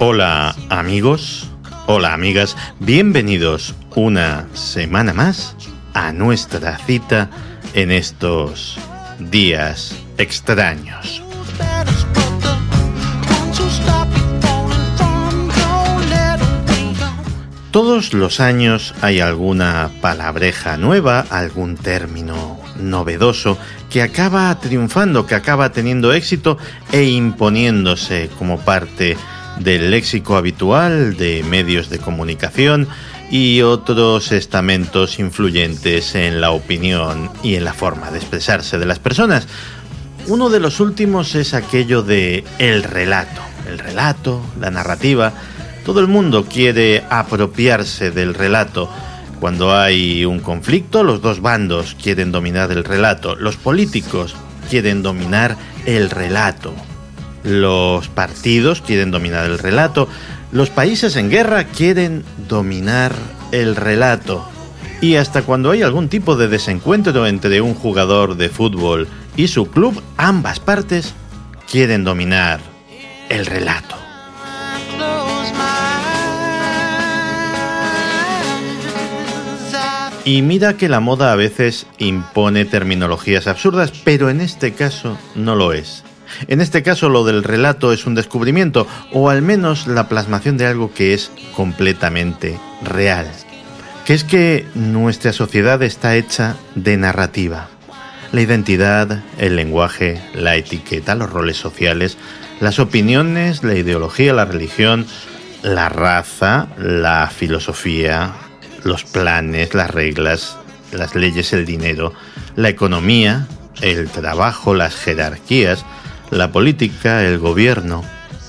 Hola amigos, hola amigas, bienvenidos una semana más a nuestra cita en estos días extraños. Todos los años hay alguna palabreja nueva, algún término novedoso que acaba triunfando, que acaba teniendo éxito e imponiéndose como parte del léxico habitual de medios de comunicación y otros estamentos influyentes en la opinión y en la forma de expresarse de las personas. Uno de los últimos es aquello de el relato. El relato, la narrativa. Todo el mundo quiere apropiarse del relato. Cuando hay un conflicto, los dos bandos quieren dominar el relato. Los políticos quieren dominar el relato. Los partidos quieren dominar el relato. Los países en guerra quieren dominar el relato. Y hasta cuando hay algún tipo de desencuentro entre un jugador de fútbol y su club, ambas partes quieren dominar el relato. Y mira que la moda a veces impone terminologías absurdas, pero en este caso no lo es. En este caso lo del relato es un descubrimiento, o al menos la plasmación de algo que es completamente real. Que es que nuestra sociedad está hecha de narrativa. La identidad, el lenguaje, la etiqueta, los roles sociales, las opiniones, la ideología, la religión, la raza, la filosofía, los planes, las reglas, las leyes, el dinero, la economía, el trabajo, las jerarquías, la política, el gobierno,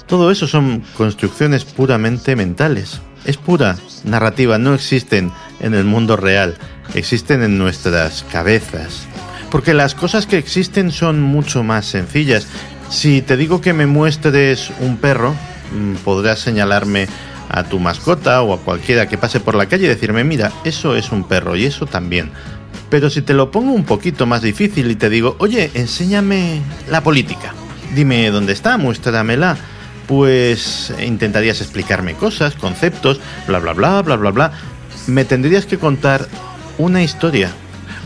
todo eso son construcciones puramente mentales. Es pura narrativa, no existen en el mundo real, existen en nuestras cabezas. Porque las cosas que existen son mucho más sencillas. Si te digo que me muestres un perro, mm, podrás señalarme a tu mascota o a cualquiera que pase por la calle y decirme, mira, eso es un perro y eso también. Pero si te lo pongo un poquito más difícil y te digo, oye, enséñame la política dime dónde está, muéstramela. Pues intentarías explicarme cosas, conceptos, bla, bla, bla, bla, bla, bla. Me tendrías que contar una historia,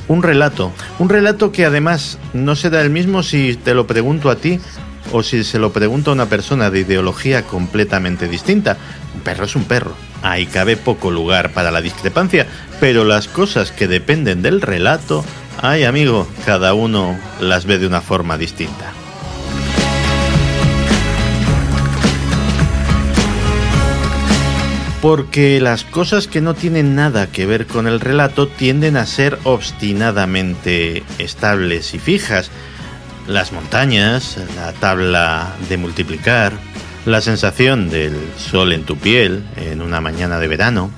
un relato. Un relato que además no será el mismo si te lo pregunto a ti o si se lo pregunto a una persona de ideología completamente distinta. Un perro es un perro. Ahí cabe poco lugar para la discrepancia, pero las cosas que dependen del relato, ay amigo, cada uno las ve de una forma distinta. Porque las cosas que no tienen nada que ver con el relato tienden a ser obstinadamente estables y fijas. Las montañas, la tabla de multiplicar, la sensación del sol en tu piel en una mañana de verano.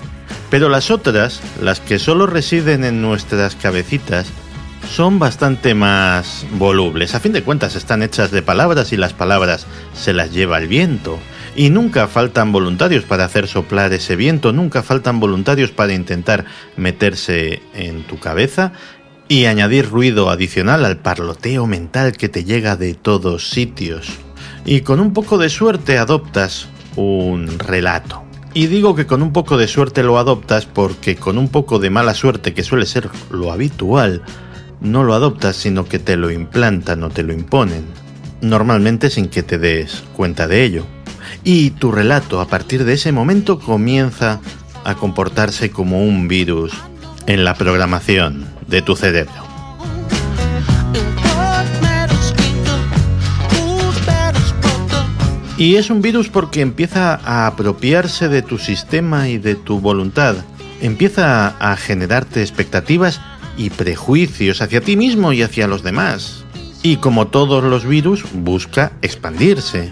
Pero las otras, las que solo residen en nuestras cabecitas, son bastante más volubles. A fin de cuentas están hechas de palabras y las palabras se las lleva el viento. Y nunca faltan voluntarios para hacer soplar ese viento, nunca faltan voluntarios para intentar meterse en tu cabeza y añadir ruido adicional al parloteo mental que te llega de todos sitios. Y con un poco de suerte adoptas un relato. Y digo que con un poco de suerte lo adoptas porque con un poco de mala suerte, que suele ser lo habitual, no lo adoptas, sino que te lo implantan o te lo imponen, normalmente sin que te des cuenta de ello y tu relato a partir de ese momento comienza a comportarse como un virus en la programación de tu cerebro. Y es un virus porque empieza a apropiarse de tu sistema y de tu voluntad. Empieza a generarte expectativas y prejuicios hacia ti mismo y hacia los demás. Y como todos los virus, busca expandirse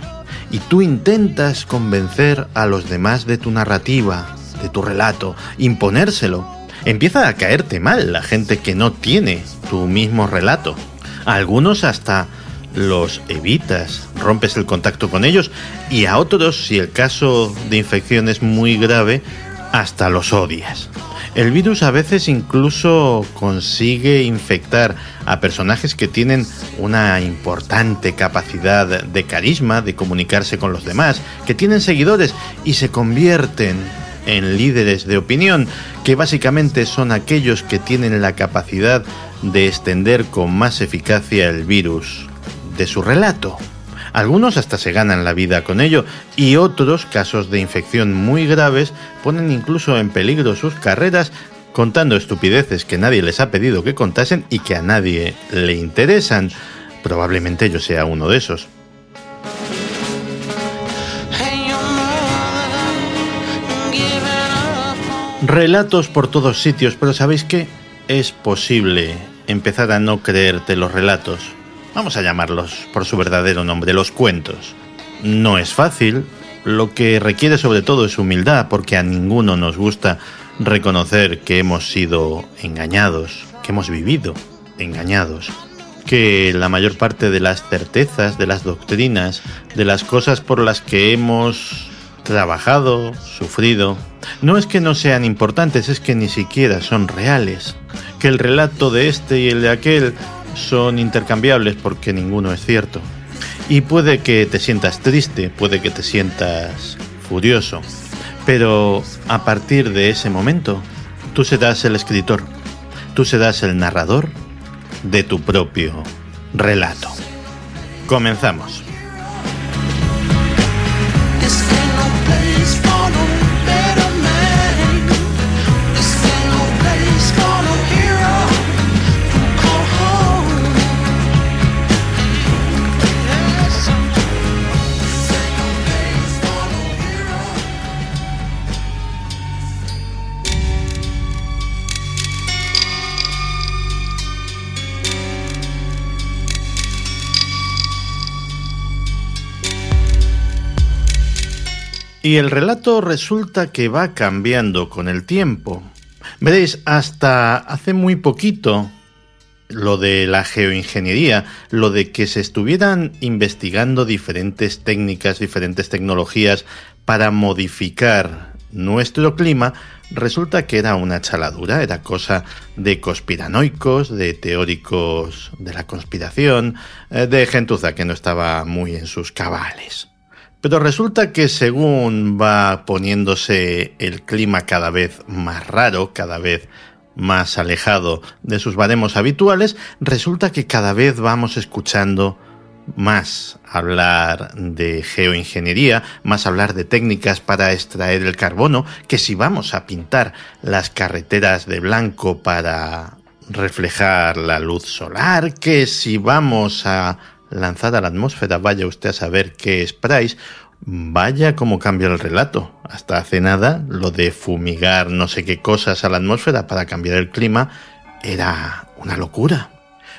y tú intentas convencer a los demás de tu narrativa, de tu relato, imponérselo. Empieza a caerte mal la gente que no tiene tu mismo relato. A algunos hasta los evitas, rompes el contacto con ellos y a otros, si el caso de infección es muy grave, hasta los odias. El virus a veces incluso consigue infectar a personajes que tienen una importante capacidad de carisma, de comunicarse con los demás, que tienen seguidores y se convierten en líderes de opinión, que básicamente son aquellos que tienen la capacidad de extender con más eficacia el virus de su relato. Algunos hasta se ganan la vida con ello y otros, casos de infección muy graves, ponen incluso en peligro sus carreras contando estupideces que nadie les ha pedido que contasen y que a nadie le interesan. Probablemente yo sea uno de esos. Relatos por todos sitios, pero ¿sabéis qué? Es posible empezar a no creerte los relatos. Vamos a llamarlos por su verdadero nombre, los cuentos. No es fácil, lo que requiere sobre todo es humildad, porque a ninguno nos gusta reconocer que hemos sido engañados, que hemos vivido engañados, que la mayor parte de las certezas, de las doctrinas, de las cosas por las que hemos trabajado, sufrido, no es que no sean importantes, es que ni siquiera son reales. Que el relato de este y el de aquel son intercambiables porque ninguno es cierto. Y puede que te sientas triste, puede que te sientas furioso, pero a partir de ese momento, tú serás el escritor, tú serás el narrador de tu propio relato. Comenzamos. Y el relato resulta que va cambiando con el tiempo. Veréis, hasta hace muy poquito, lo de la geoingeniería, lo de que se estuvieran investigando diferentes técnicas, diferentes tecnologías para modificar nuestro clima, resulta que era una chaladura, era cosa de conspiranoicos, de teóricos de la conspiración, eh, de gentuza que no estaba muy en sus cabales. Pero resulta que según va poniéndose el clima cada vez más raro, cada vez más alejado de sus baremos habituales, resulta que cada vez vamos escuchando más hablar de geoingeniería, más hablar de técnicas para extraer el carbono, que si vamos a pintar las carreteras de blanco para reflejar la luz solar, que si vamos a lanzada a la atmósfera, vaya usted a saber qué es Price, vaya cómo cambia el relato. Hasta hace nada, lo de fumigar no sé qué cosas a la atmósfera para cambiar el clima era una locura.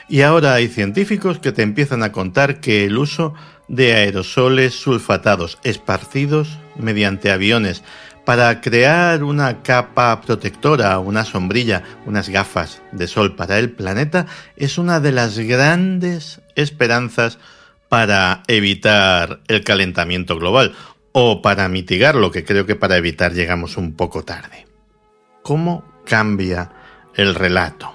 Y ahora hay científicos que te empiezan a contar que el uso de aerosoles sulfatados esparcidos mediante aviones para crear una capa protectora, una sombrilla, unas gafas de sol para el planeta es una de las grandes esperanzas para evitar el calentamiento global o para mitigarlo, que creo que para evitar llegamos un poco tarde. ¿Cómo cambia el relato?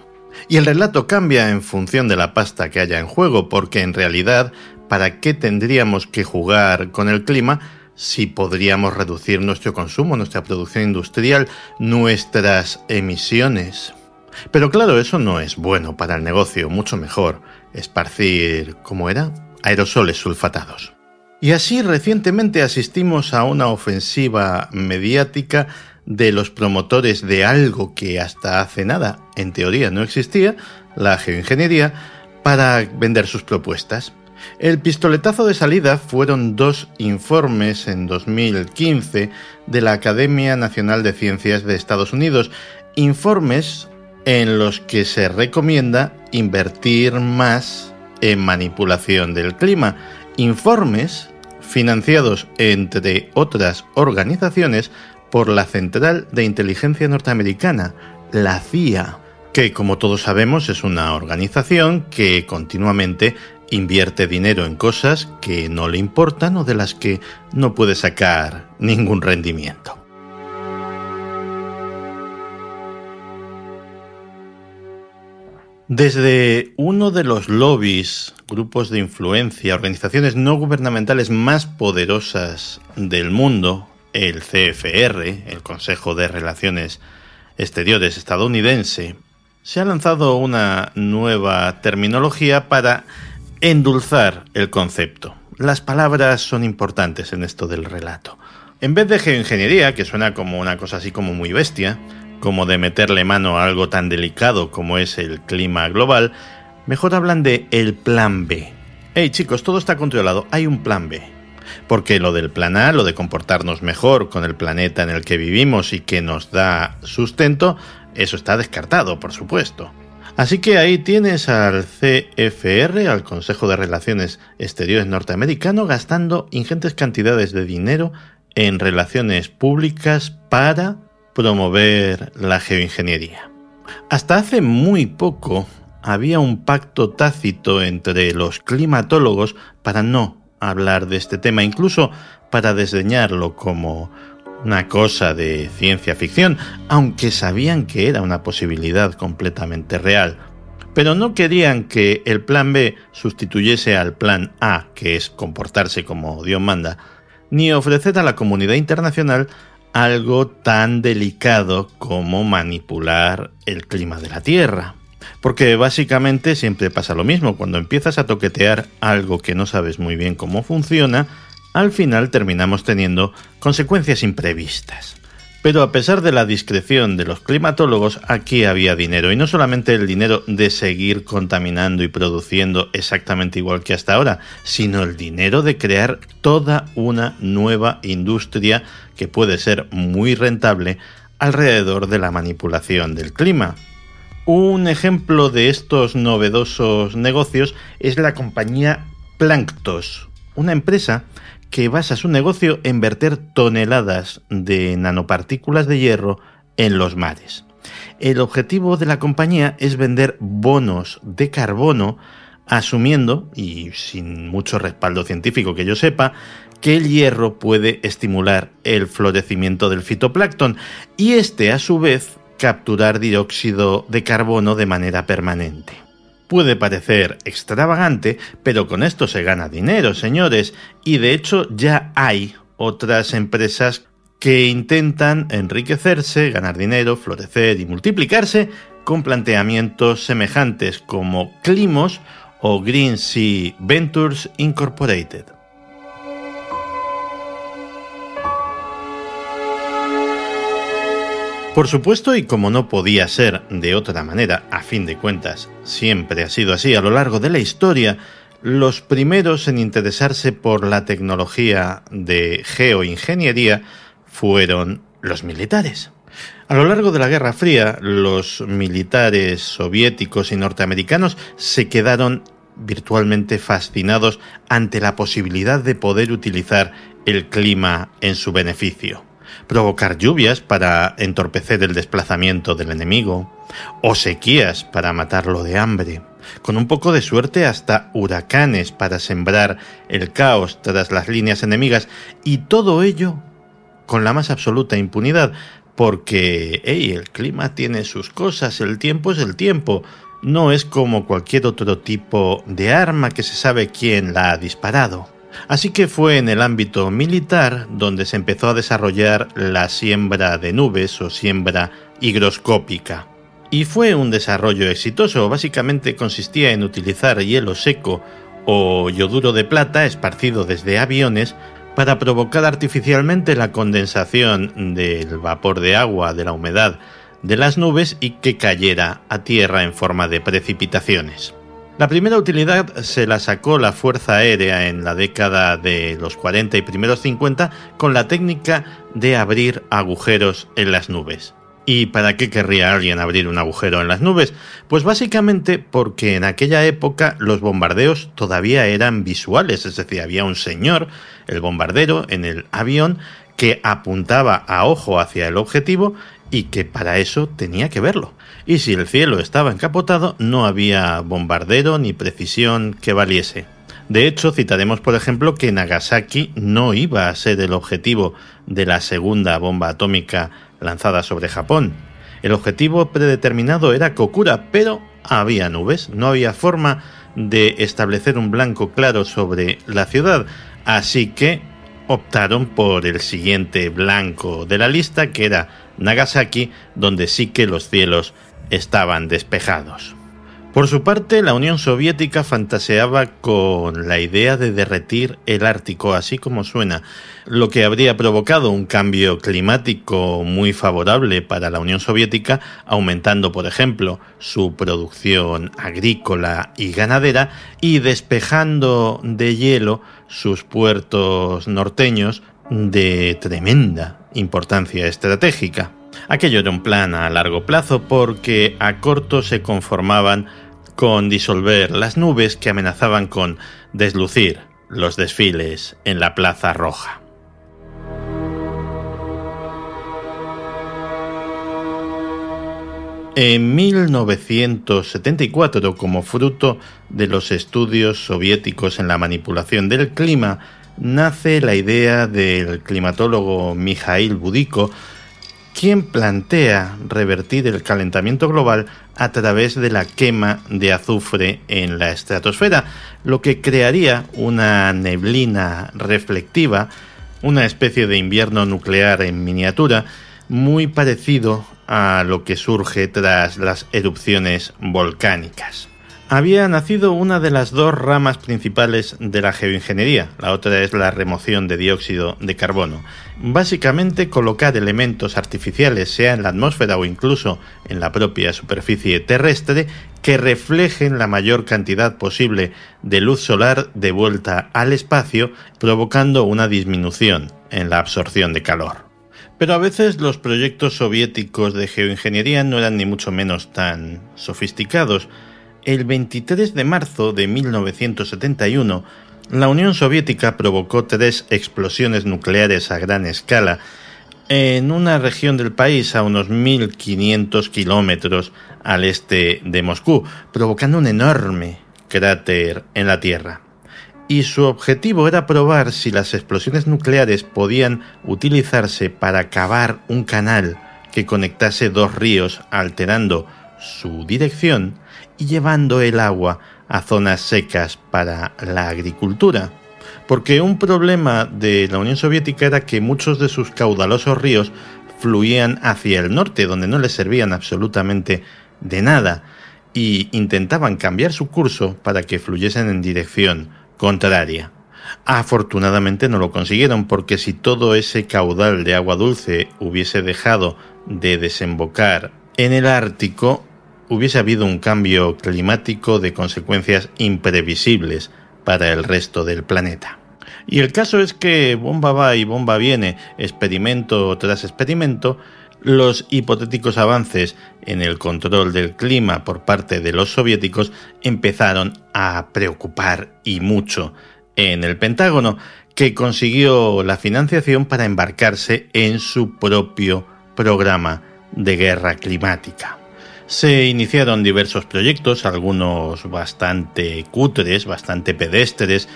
Y el relato cambia en función de la pasta que haya en juego, porque en realidad, ¿para qué tendríamos que jugar con el clima si podríamos reducir nuestro consumo, nuestra producción industrial, nuestras emisiones? Pero claro, eso no es bueno para el negocio, mucho mejor esparcir, ¿cómo era? Aerosoles sulfatados. Y así recientemente asistimos a una ofensiva mediática de los promotores de algo que hasta hace nada, en teoría, no existía, la geoingeniería, para vender sus propuestas. El pistoletazo de salida fueron dos informes en 2015 de la Academia Nacional de Ciencias de Estados Unidos, informes en los que se recomienda invertir más en manipulación del clima, informes financiados entre otras organizaciones por la Central de Inteligencia Norteamericana, la CIA, que como todos sabemos es una organización que continuamente invierte dinero en cosas que no le importan o de las que no puede sacar ningún rendimiento. Desde uno de los lobbies, grupos de influencia, organizaciones no gubernamentales más poderosas del mundo, el CFR, el Consejo de Relaciones Exteriores estadounidense, se ha lanzado una nueva terminología para endulzar el concepto. Las palabras son importantes en esto del relato. En vez de geoingeniería, que suena como una cosa así como muy bestia, como de meterle mano a algo tan delicado como es el clima global, mejor hablan de el plan B. Hey chicos, todo está controlado, hay un plan B. Porque lo del plan A, lo de comportarnos mejor con el planeta en el que vivimos y que nos da sustento, eso está descartado, por supuesto. Así que ahí tienes al CFR, al Consejo de Relaciones Exteriores norteamericano, gastando ingentes cantidades de dinero en relaciones públicas para promover la geoingeniería. Hasta hace muy poco había un pacto tácito entre los climatólogos para no hablar de este tema, incluso para desdeñarlo como una cosa de ciencia ficción, aunque sabían que era una posibilidad completamente real. Pero no querían que el plan B sustituyese al plan A, que es comportarse como Dios manda, ni ofrecer a la comunidad internacional algo tan delicado como manipular el clima de la Tierra. Porque básicamente siempre pasa lo mismo, cuando empiezas a toquetear algo que no sabes muy bien cómo funciona, al final terminamos teniendo consecuencias imprevistas. Pero a pesar de la discreción de los climatólogos, aquí había dinero, y no solamente el dinero de seguir contaminando y produciendo exactamente igual que hasta ahora, sino el dinero de crear toda una nueva industria que puede ser muy rentable alrededor de la manipulación del clima. Un ejemplo de estos novedosos negocios es la compañía Planctos, una empresa que basa su negocio en verter toneladas de nanopartículas de hierro en los mares. El objetivo de la compañía es vender bonos de carbono asumiendo, y sin mucho respaldo científico que yo sepa, que el hierro puede estimular el florecimiento del fitoplancton y este a su vez capturar dióxido de carbono de manera permanente. Puede parecer extravagante, pero con esto se gana dinero, señores, y de hecho ya hay otras empresas que intentan enriquecerse, ganar dinero, florecer y multiplicarse con planteamientos semejantes como Climos o Green Sea Ventures Incorporated. Por supuesto, y como no podía ser de otra manera, a fin de cuentas, siempre ha sido así a lo largo de la historia, los primeros en interesarse por la tecnología de geoingeniería fueron los militares. A lo largo de la Guerra Fría, los militares soviéticos y norteamericanos se quedaron virtualmente fascinados ante la posibilidad de poder utilizar el clima en su beneficio provocar lluvias para entorpecer el desplazamiento del enemigo, o sequías para matarlo de hambre, con un poco de suerte hasta huracanes para sembrar el caos tras las líneas enemigas, y todo ello con la más absoluta impunidad, porque hey, el clima tiene sus cosas, el tiempo es el tiempo, no es como cualquier otro tipo de arma que se sabe quién la ha disparado. Así que fue en el ámbito militar donde se empezó a desarrollar la siembra de nubes o siembra higroscópica. Y fue un desarrollo exitoso, básicamente consistía en utilizar hielo seco o yoduro de plata esparcido desde aviones para provocar artificialmente la condensación del vapor de agua de la humedad de las nubes y que cayera a tierra en forma de precipitaciones. La primera utilidad se la sacó la Fuerza Aérea en la década de los 40 y primeros 50 con la técnica de abrir agujeros en las nubes. ¿Y para qué querría alguien abrir un agujero en las nubes? Pues básicamente porque en aquella época los bombardeos todavía eran visuales, es decir, había un señor, el bombardero, en el avión que apuntaba a ojo hacia el objetivo y que para eso tenía que verlo y si el cielo estaba encapotado no había bombardero ni precisión que valiese. De hecho, citaremos por ejemplo que Nagasaki no iba a ser el objetivo de la segunda bomba atómica lanzada sobre Japón. El objetivo predeterminado era Kokura, pero había nubes, no había forma de establecer un blanco claro sobre la ciudad, así que optaron por el siguiente blanco de la lista, que era Nagasaki, donde sí que los cielos estaban despejados. Por su parte, la Unión Soviética fantaseaba con la idea de derretir el Ártico, así como suena, lo que habría provocado un cambio climático muy favorable para la Unión Soviética, aumentando, por ejemplo, su producción agrícola y ganadera y despejando de hielo sus puertos norteños de tremenda importancia estratégica. Aquello era un plan a largo plazo porque a corto se conformaban con disolver las nubes que amenazaban con deslucir los desfiles en la Plaza Roja. En 1974, como fruto de los estudios soviéticos en la manipulación del clima, nace la idea del climatólogo Mikhail Budiko quien plantea revertir el calentamiento global a través de la quema de azufre en la estratosfera, lo que crearía una neblina reflectiva, una especie de invierno nuclear en miniatura, muy parecido a lo que surge tras las erupciones volcánicas había nacido una de las dos ramas principales de la geoingeniería, la otra es la remoción de dióxido de carbono. Básicamente colocar elementos artificiales, sea en la atmósfera o incluso en la propia superficie terrestre, que reflejen la mayor cantidad posible de luz solar de vuelta al espacio, provocando una disminución en la absorción de calor. Pero a veces los proyectos soviéticos de geoingeniería no eran ni mucho menos tan sofisticados, el 23 de marzo de 1971, la Unión Soviética provocó tres explosiones nucleares a gran escala en una región del país a unos 1.500 kilómetros al este de Moscú, provocando un enorme cráter en la Tierra. Y su objetivo era probar si las explosiones nucleares podían utilizarse para cavar un canal que conectase dos ríos alterando su dirección y llevando el agua a zonas secas para la agricultura. Porque un problema de la Unión Soviética era que muchos de sus caudalosos ríos fluían hacia el norte, donde no les servían absolutamente de nada, y intentaban cambiar su curso para que fluyesen en dirección contraria. Afortunadamente no lo consiguieron porque si todo ese caudal de agua dulce hubiese dejado de desembocar en el Ártico, hubiese habido un cambio climático de consecuencias imprevisibles para el resto del planeta. Y el caso es que bomba va y bomba viene, experimento tras experimento, los hipotéticos avances en el control del clima por parte de los soviéticos empezaron a preocupar y mucho en el Pentágono, que consiguió la financiación para embarcarse en su propio programa de guerra climática. Se iniciaron diversos proyectos, algunos bastante cutres, bastante pedestres,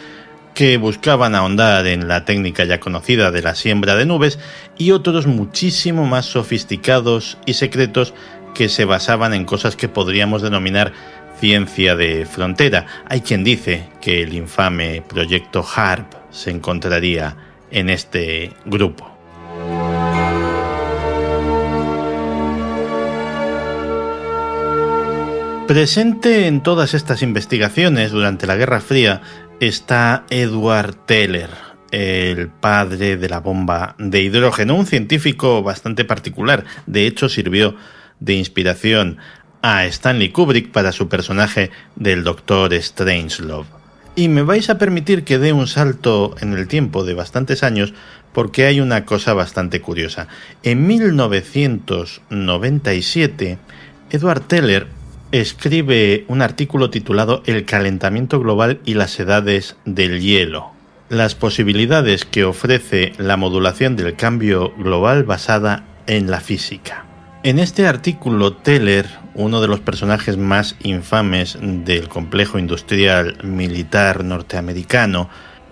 que buscaban ahondar en la técnica ya conocida de la siembra de nubes y otros muchísimo más sofisticados y secretos que se basaban en cosas que podríamos denominar ciencia de frontera. Hay quien dice que el infame proyecto HARP se encontraría en este grupo. Presente en todas estas investigaciones durante la Guerra Fría está Edward Teller, el padre de la bomba de hidrógeno, un científico bastante particular. De hecho, sirvió de inspiración a Stanley Kubrick para su personaje del Doctor Strangelove. Y me vais a permitir que dé un salto en el tiempo de bastantes años porque hay una cosa bastante curiosa. En 1997, Edward Teller escribe un artículo titulado El calentamiento global y las edades del hielo. Las posibilidades que ofrece la modulación del cambio global basada en la física. En este artículo, Teller, uno de los personajes más infames del complejo industrial militar norteamericano,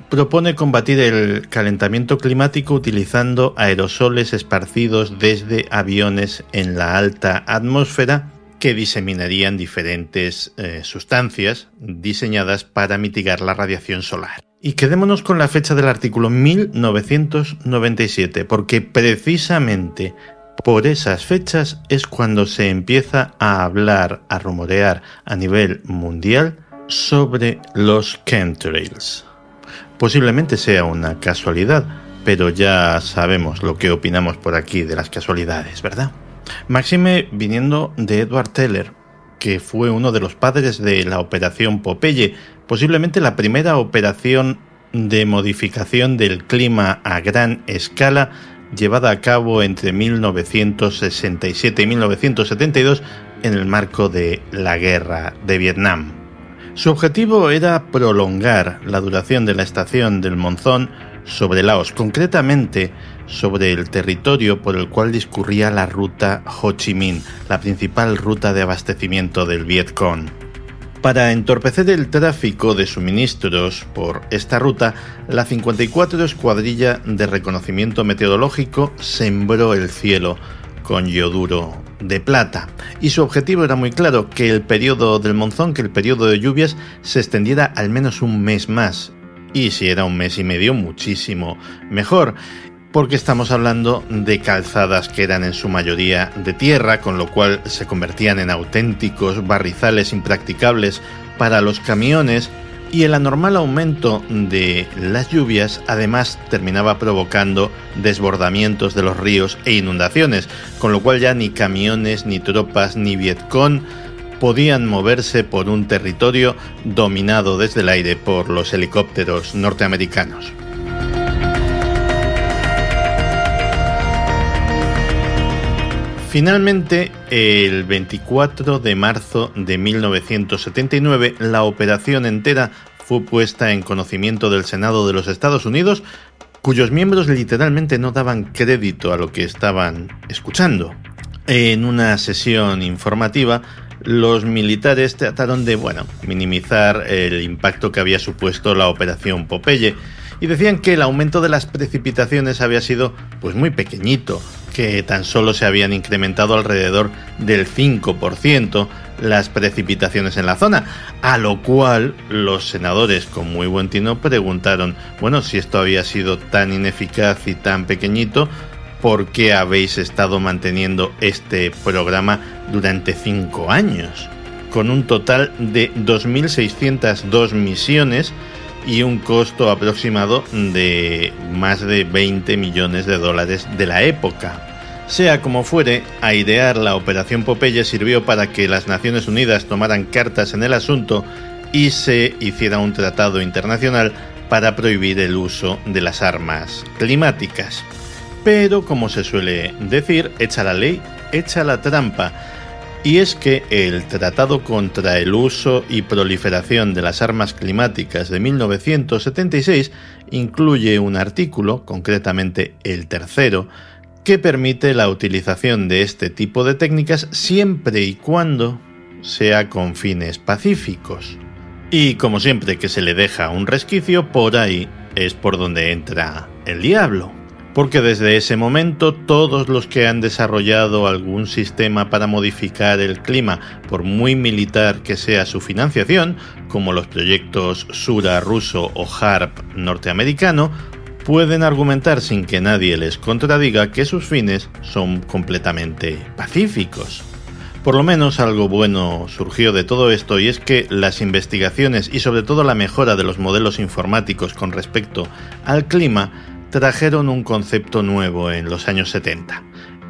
propone combatir el calentamiento climático utilizando aerosoles esparcidos desde aviones en la alta atmósfera que diseminarían diferentes eh, sustancias diseñadas para mitigar la radiación solar. Y quedémonos con la fecha del artículo 1997, porque precisamente por esas fechas es cuando se empieza a hablar, a rumorear a nivel mundial sobre los chemtrails. Posiblemente sea una casualidad, pero ya sabemos lo que opinamos por aquí de las casualidades, ¿verdad? Maxime viniendo de Edward Teller, que fue uno de los padres de la operación Popeye, posiblemente la primera operación de modificación del clima a gran escala llevada a cabo entre 1967 y 1972 en el marco de la guerra de Vietnam. Su objetivo era prolongar la duración de la estación del monzón sobre Laos, concretamente sobre el territorio por el cual discurría la ruta Ho Chi Minh, la principal ruta de abastecimiento del Vietcong. Para entorpecer el tráfico de suministros por esta ruta, la 54 Escuadrilla de Reconocimiento Meteorológico sembró el cielo con yoduro de plata. Y su objetivo era muy claro, que el periodo del monzón, que el periodo de lluvias, se extendiera al menos un mes más. Y si era un mes y medio, muchísimo mejor porque estamos hablando de calzadas que eran en su mayoría de tierra, con lo cual se convertían en auténticos barrizales impracticables para los camiones y el anormal aumento de las lluvias además terminaba provocando desbordamientos de los ríos e inundaciones, con lo cual ya ni camiones, ni tropas, ni Vietcong podían moverse por un territorio dominado desde el aire por los helicópteros norteamericanos. Finalmente, el 24 de marzo de 1979, la operación entera fue puesta en conocimiento del Senado de los Estados Unidos, cuyos miembros literalmente no daban crédito a lo que estaban escuchando. En una sesión informativa, los militares trataron de, bueno, minimizar el impacto que había supuesto la operación Popeye y decían que el aumento de las precipitaciones había sido pues muy pequeñito, que tan solo se habían incrementado alrededor del 5% las precipitaciones en la zona, a lo cual los senadores con muy buen tino preguntaron, bueno, si esto había sido tan ineficaz y tan pequeñito, ¿por qué habéis estado manteniendo este programa durante 5 años? Con un total de 2.602 misiones, y un costo aproximado de más de 20 millones de dólares de la época. Sea como fuere, airear la Operación Popeye sirvió para que las Naciones Unidas tomaran cartas en el asunto y se hiciera un tratado internacional para prohibir el uso de las armas climáticas. Pero, como se suele decir, echa la ley, echa la trampa y es que el Tratado contra el Uso y Proliferación de las Armas Climáticas de 1976 incluye un artículo, concretamente el tercero, que permite la utilización de este tipo de técnicas siempre y cuando sea con fines pacíficos. Y como siempre que se le deja un resquicio, por ahí es por donde entra el diablo porque desde ese momento todos los que han desarrollado algún sistema para modificar el clima, por muy militar que sea su financiación, como los proyectos Sura ruso o HARP norteamericano, pueden argumentar sin que nadie les contradiga que sus fines son completamente pacíficos. Por lo menos algo bueno surgió de todo esto y es que las investigaciones y sobre todo la mejora de los modelos informáticos con respecto al clima trajeron un concepto nuevo en los años 70,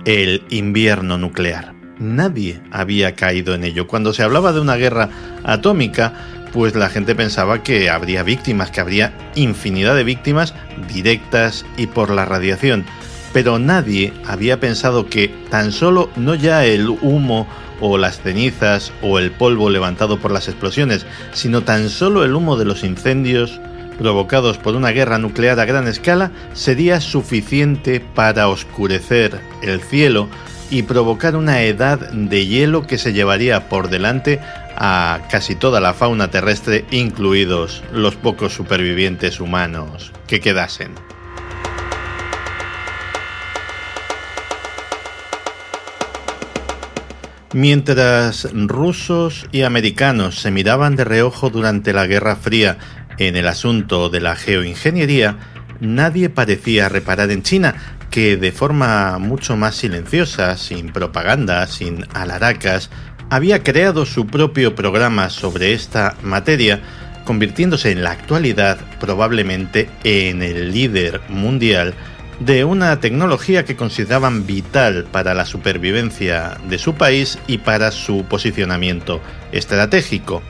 el invierno nuclear. Nadie había caído en ello. Cuando se hablaba de una guerra atómica, pues la gente pensaba que habría víctimas, que habría infinidad de víctimas directas y por la radiación. Pero nadie había pensado que tan solo no ya el humo o las cenizas o el polvo levantado por las explosiones, sino tan solo el humo de los incendios provocados por una guerra nuclear a gran escala sería suficiente para oscurecer el cielo y provocar una edad de hielo que se llevaría por delante a casi toda la fauna terrestre, incluidos los pocos supervivientes humanos que quedasen. Mientras rusos y americanos se miraban de reojo durante la Guerra Fría en el asunto de la geoingeniería, nadie parecía reparar en China, que de forma mucho más silenciosa, sin propaganda, sin alaracas, había creado su propio programa sobre esta materia, convirtiéndose en la actualidad probablemente en el líder mundial de una tecnología que consideraban vital para la supervivencia de su país y para su posicionamiento estratégico.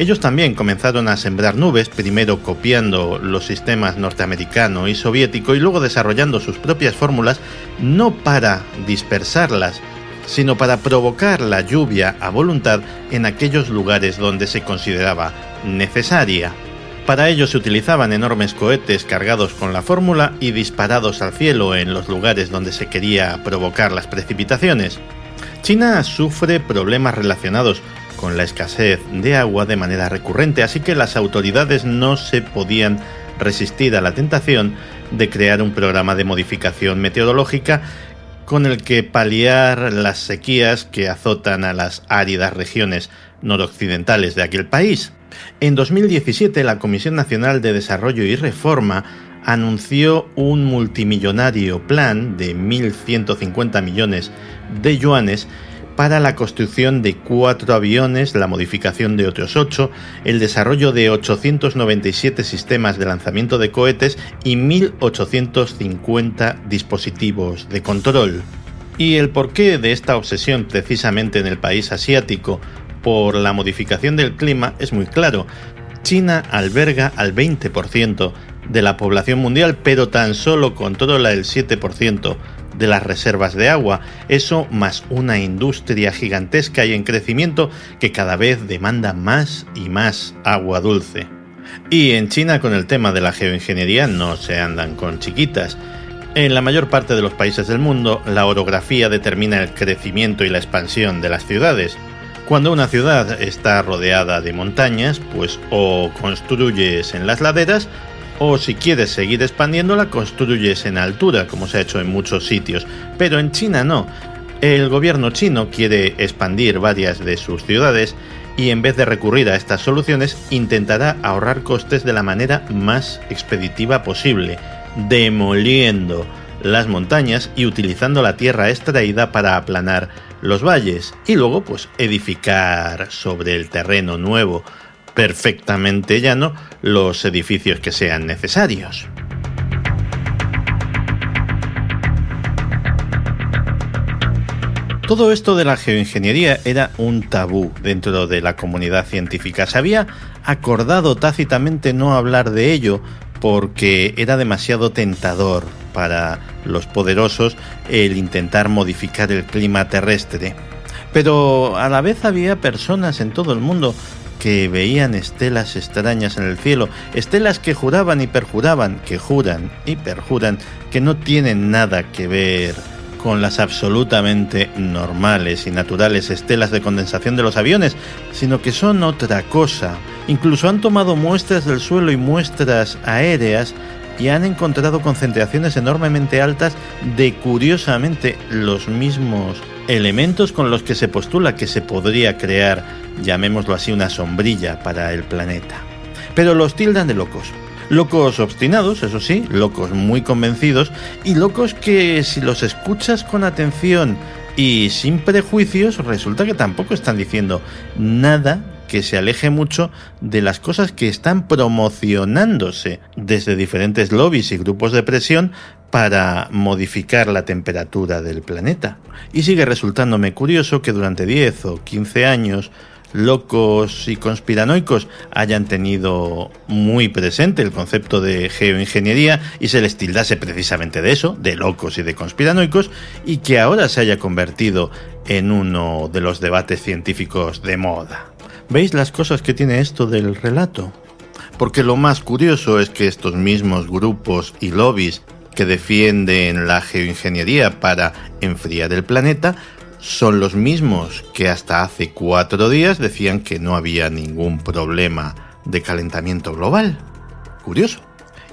Ellos también comenzaron a sembrar nubes, primero copiando los sistemas norteamericano y soviético y luego desarrollando sus propias fórmulas, no para dispersarlas, sino para provocar la lluvia a voluntad en aquellos lugares donde se consideraba necesaria. Para ello se utilizaban enormes cohetes cargados con la fórmula y disparados al cielo en los lugares donde se quería provocar las precipitaciones. China sufre problemas relacionados con la escasez de agua de manera recurrente, así que las autoridades no se podían resistir a la tentación de crear un programa de modificación meteorológica con el que paliar las sequías que azotan a las áridas regiones noroccidentales de aquel país. En 2017, la Comisión Nacional de Desarrollo y Reforma anunció un multimillonario plan de 1.150 millones de yuanes para la construcción de cuatro aviones, la modificación de otros ocho, el desarrollo de 897 sistemas de lanzamiento de cohetes y 1.850 dispositivos de control. Y el porqué de esta obsesión precisamente en el país asiático por la modificación del clima es muy claro. China alberga al 20% de la población mundial, pero tan solo controla el 7% de las reservas de agua. Eso más una industria gigantesca y en crecimiento que cada vez demanda más y más agua dulce. Y en China con el tema de la geoingeniería no se andan con chiquitas. En la mayor parte de los países del mundo, la orografía determina el crecimiento y la expansión de las ciudades. Cuando una ciudad está rodeada de montañas, pues o construyes en las laderas o si quieres seguir expandiéndola, construyes en altura, como se ha hecho en muchos sitios. Pero en China no. El gobierno chino quiere expandir varias de sus ciudades y en vez de recurrir a estas soluciones intentará ahorrar costes de la manera más expeditiva posible, demoliendo las montañas y utilizando la tierra extraída para aplanar los valles y luego pues edificar sobre el terreno nuevo perfectamente llano los edificios que sean necesarios. Todo esto de la geoingeniería era un tabú dentro de la comunidad científica. Se había acordado tácitamente no hablar de ello porque era demasiado tentador para los poderosos el intentar modificar el clima terrestre. Pero a la vez había personas en todo el mundo que veían estelas extrañas en el cielo, estelas que juraban y perjuraban, que juran y perjuran que no tienen nada que ver con las absolutamente normales y naturales estelas de condensación de los aviones, sino que son otra cosa. Incluso han tomado muestras del suelo y muestras aéreas y han encontrado concentraciones enormemente altas de curiosamente los mismos elementos con los que se postula que se podría crear, llamémoslo así, una sombrilla para el planeta. Pero los tildan de locos. Locos obstinados, eso sí, locos muy convencidos y locos que si los escuchas con atención y sin prejuicios, resulta que tampoco están diciendo nada que se aleje mucho de las cosas que están promocionándose desde diferentes lobbies y grupos de presión para modificar la temperatura del planeta. Y sigue resultándome curioso que durante 10 o 15 años locos y conspiranoicos hayan tenido muy presente el concepto de geoingeniería y se les tildase precisamente de eso, de locos y de conspiranoicos, y que ahora se haya convertido en uno de los debates científicos de moda. ¿Veis las cosas que tiene esto del relato? Porque lo más curioso es que estos mismos grupos y lobbies que defienden la geoingeniería para enfriar el planeta son los mismos que hasta hace cuatro días decían que no había ningún problema de calentamiento global. Curioso.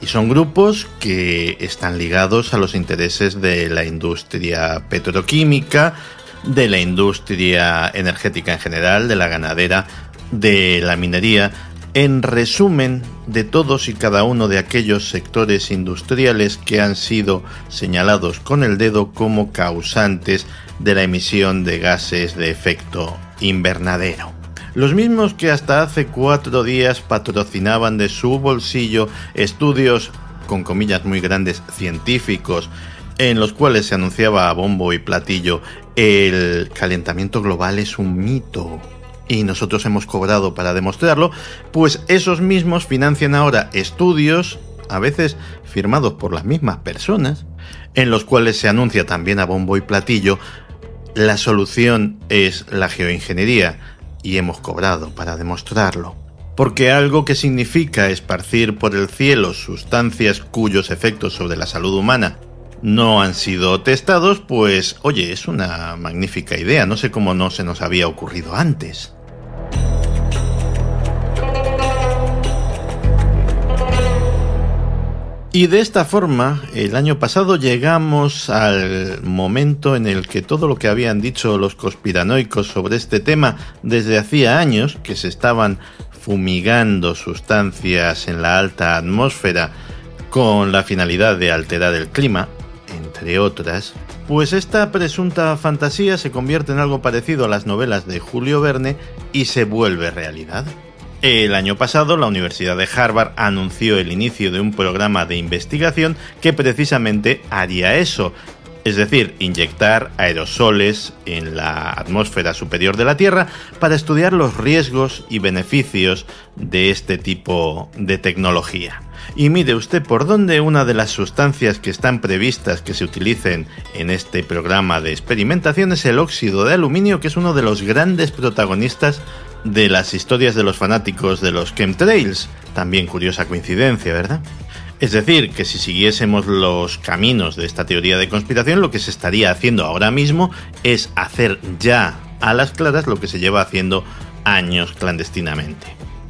Y son grupos que están ligados a los intereses de la industria petroquímica, de la industria energética en general, de la ganadera, de la minería, en resumen de todos y cada uno de aquellos sectores industriales que han sido señalados con el dedo como causantes de la emisión de gases de efecto invernadero. Los mismos que hasta hace cuatro días patrocinaban de su bolsillo estudios, con comillas muy grandes, científicos, en los cuales se anunciaba a bombo y platillo el calentamiento global es un mito y nosotros hemos cobrado para demostrarlo, pues esos mismos financian ahora estudios, a veces firmados por las mismas personas, en los cuales se anuncia también a bombo y platillo la solución es la geoingeniería y hemos cobrado para demostrarlo. Porque algo que significa esparcir por el cielo sustancias cuyos efectos sobre la salud humana no han sido testados, pues oye, es una magnífica idea, no sé cómo no se nos había ocurrido antes. Y de esta forma, el año pasado llegamos al momento en el que todo lo que habían dicho los conspiranoicos sobre este tema desde hacía años, que se estaban fumigando sustancias en la alta atmósfera con la finalidad de alterar el clima, entre otras, pues esta presunta fantasía se convierte en algo parecido a las novelas de Julio Verne y se vuelve realidad. El año pasado, la Universidad de Harvard anunció el inicio de un programa de investigación que precisamente haría eso, es decir, inyectar aerosoles en la atmósfera superior de la Tierra para estudiar los riesgos y beneficios de este tipo de tecnología. Y mire usted por dónde una de las sustancias que están previstas que se utilicen en este programa de experimentación es el óxido de aluminio, que es uno de los grandes protagonistas de las historias de los fanáticos de los chemtrails. También curiosa coincidencia, ¿verdad? Es decir, que si siguiésemos los caminos de esta teoría de conspiración, lo que se estaría haciendo ahora mismo es hacer ya a las claras lo que se lleva haciendo años clandestinamente.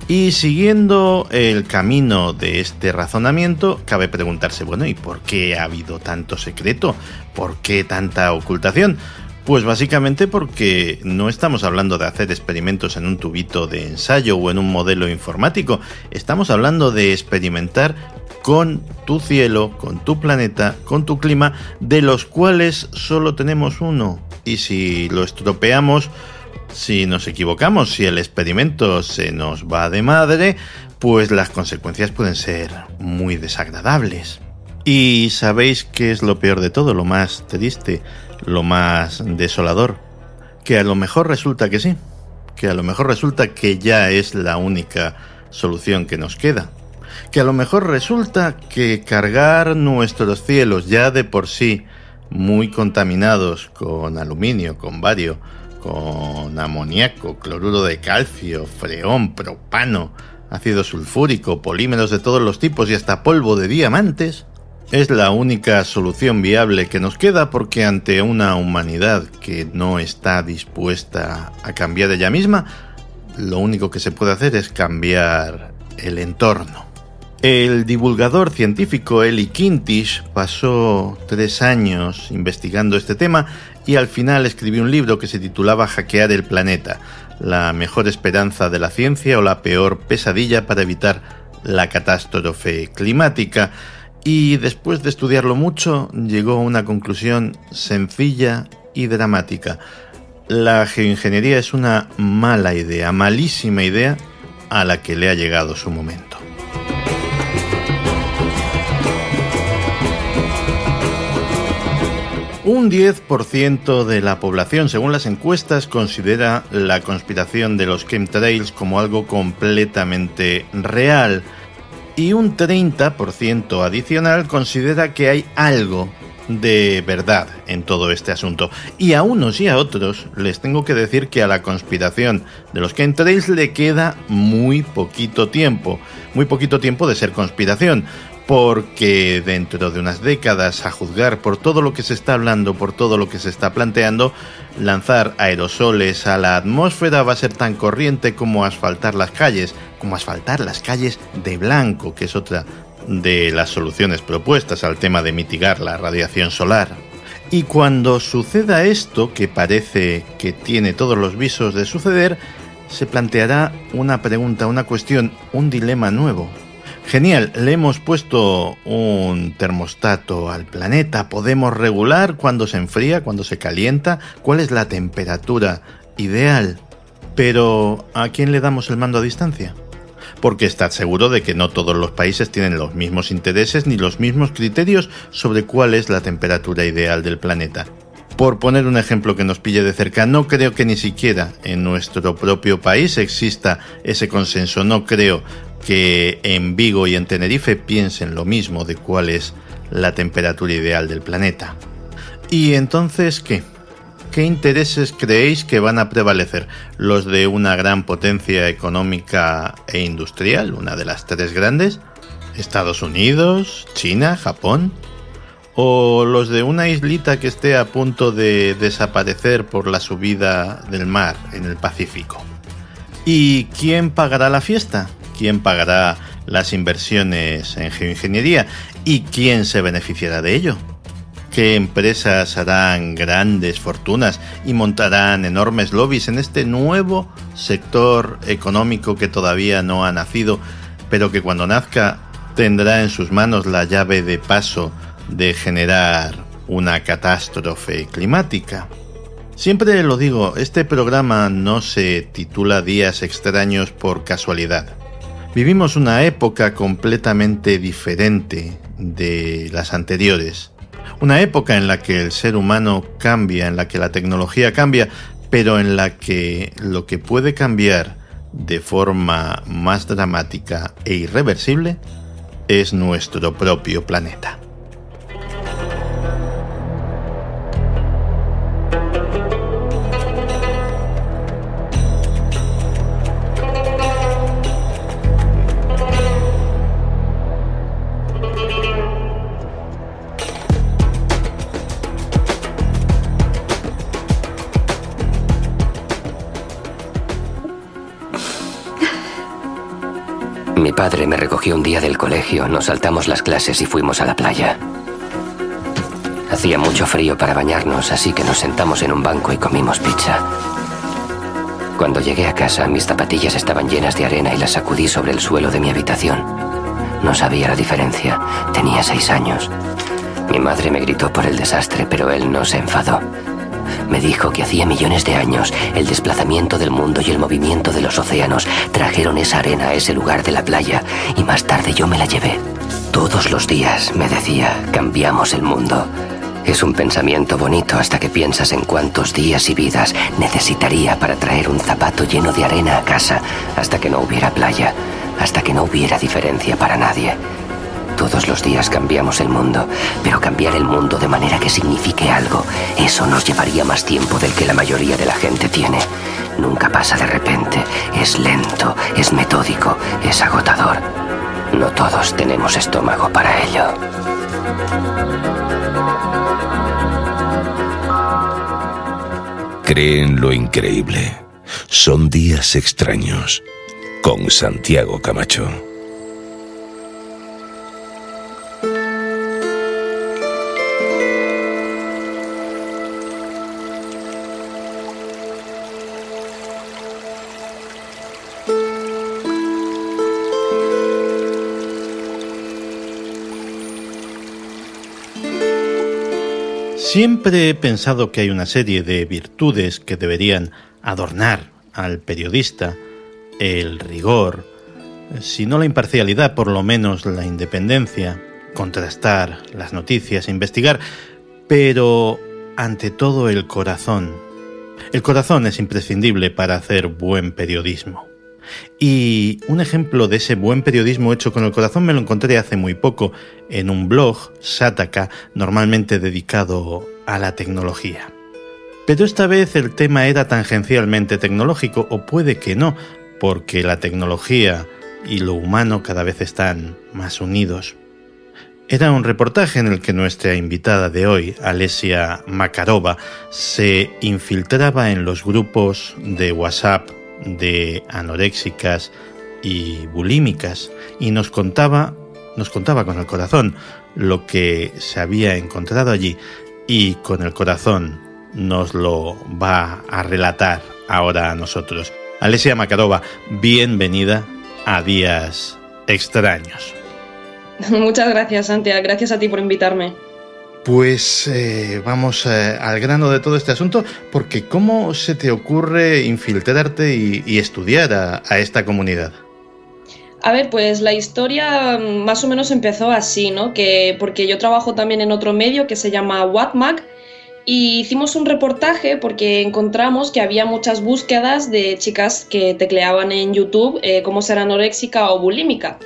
Y siguiendo el camino de este razonamiento, cabe preguntarse, bueno, ¿y por qué ha habido tanto secreto? ¿Por qué tanta ocultación? Pues básicamente porque no estamos hablando de hacer experimentos en un tubito de ensayo o en un modelo informático, estamos hablando de experimentar con tu cielo, con tu planeta, con tu clima, de los cuales solo tenemos uno. Y si lo estropeamos, si nos equivocamos, si el experimento se nos va de madre, pues las consecuencias pueden ser muy desagradables. Y sabéis qué es lo peor de todo, lo más triste lo más desolador, que a lo mejor resulta que sí, que a lo mejor resulta que ya es la única solución que nos queda, que a lo mejor resulta que cargar nuestros cielos ya de por sí muy contaminados con aluminio, con bario, con amoníaco, cloruro de calcio, freón, propano, ácido sulfúrico, polímeros de todos los tipos y hasta polvo de diamantes, es la única solución viable que nos queda porque ante una humanidad que no está dispuesta a cambiar ella misma, lo único que se puede hacer es cambiar el entorno. El divulgador científico Eli Kintish pasó tres años investigando este tema y al final escribió un libro que se titulaba Hackear el planeta, la mejor esperanza de la ciencia o la peor pesadilla para evitar la catástrofe climática y después de estudiarlo mucho llegó a una conclusión sencilla y dramática. La geoingeniería es una mala idea, malísima idea a la que le ha llegado su momento. Un 10% de la población, según las encuestas, considera la conspiración de los chemtrails como algo completamente real y un 30% adicional considera que hay algo de verdad en todo este asunto. Y a unos y a otros les tengo que decir que a la conspiración de los chemtrails le queda muy poquito tiempo, muy poquito tiempo de ser conspiración, porque dentro de unas décadas, a juzgar por todo lo que se está hablando, por todo lo que se está planteando, lanzar aerosoles a la atmósfera va a ser tan corriente como asfaltar las calles, como asfaltar las calles de blanco, que es otra de las soluciones propuestas al tema de mitigar la radiación solar. Y cuando suceda esto, que parece que tiene todos los visos de suceder, se planteará una pregunta, una cuestión, un dilema nuevo. Genial, le hemos puesto un termostato al planeta, podemos regular cuando se enfría, cuando se calienta, cuál es la temperatura ideal. Pero, ¿a quién le damos el mando a distancia? Porque está seguro de que no todos los países tienen los mismos intereses ni los mismos criterios sobre cuál es la temperatura ideal del planeta. Por poner un ejemplo que nos pille de cerca, no creo que ni siquiera en nuestro propio país exista ese consenso. No creo que en Vigo y en Tenerife piensen lo mismo de cuál es la temperatura ideal del planeta. ¿Y entonces qué? ¿Qué intereses creéis que van a prevalecer? ¿Los de una gran potencia económica e industrial, una de las tres grandes? ¿Estados Unidos, China, Japón? ¿O los de una islita que esté a punto de desaparecer por la subida del mar en el Pacífico? ¿Y quién pagará la fiesta? Quién pagará las inversiones en geoingeniería y quién se beneficiará de ello. ¿Qué empresas harán grandes fortunas y montarán enormes lobbies en este nuevo sector económico que todavía no ha nacido, pero que cuando nazca tendrá en sus manos la llave de paso de generar una catástrofe climática? Siempre lo digo, este programa no se titula Días extraños por casualidad. Vivimos una época completamente diferente de las anteriores. Una época en la que el ser humano cambia, en la que la tecnología cambia, pero en la que lo que puede cambiar de forma más dramática e irreversible es nuestro propio planeta. Mi padre me recogió un día del colegio, nos saltamos las clases y fuimos a la playa. Hacía mucho frío para bañarnos, así que nos sentamos en un banco y comimos pizza. Cuando llegué a casa, mis zapatillas estaban llenas de arena y las sacudí sobre el suelo de mi habitación. No sabía la diferencia. Tenía seis años. Mi madre me gritó por el desastre, pero él no se enfadó. Me dijo que hacía millones de años el desplazamiento del mundo y el movimiento de los océanos trajeron esa arena a ese lugar de la playa y más tarde yo me la llevé. Todos los días, me decía, cambiamos el mundo. Es un pensamiento bonito hasta que piensas en cuántos días y vidas necesitaría para traer un zapato lleno de arena a casa hasta que no hubiera playa, hasta que no hubiera diferencia para nadie. Todos los días cambiamos el mundo, pero cambiar el mundo de manera que signifique algo, eso nos llevaría más tiempo del que la mayoría de la gente tiene. Nunca pasa de repente, es lento, es metódico, es agotador. No todos tenemos estómago para ello. Creen lo increíble. Son días extraños. Con Santiago Camacho. Siempre he pensado que hay una serie de virtudes que deberían adornar al periodista, el rigor, si no la imparcialidad, por lo menos la independencia, contrastar las noticias, investigar, pero ante todo el corazón. El corazón es imprescindible para hacer buen periodismo. Y un ejemplo de ese buen periodismo hecho con el corazón me lo encontré hace muy poco en un blog, Sataka, normalmente dedicado a la tecnología. Pero esta vez el tema era tangencialmente tecnológico, o puede que no, porque la tecnología y lo humano cada vez están más unidos. Era un reportaje en el que nuestra invitada de hoy, Alesia Makarova, se infiltraba en los grupos de WhatsApp de anoréxicas y bulímicas y nos contaba, nos contaba con el corazón lo que se había encontrado allí y con el corazón nos lo va a relatar ahora a nosotros. Alesia Makarova, bienvenida a Días Extraños. Muchas gracias, Santiago. Gracias a ti por invitarme. Pues eh, vamos eh, al grano de todo este asunto, porque ¿cómo se te ocurre infiltrarte y, estudiar a, esta comunidad? A ver, pues la historia mm, más o menos empezó así, ¿no? Que porque yo trabajo también en otro medio que se llama Wattmag y hicimos un reportaje porque encontramos que había muchas búsquedas de chicas que tecleaban en YouTube eh, cómo ser anoréxica o bulímica.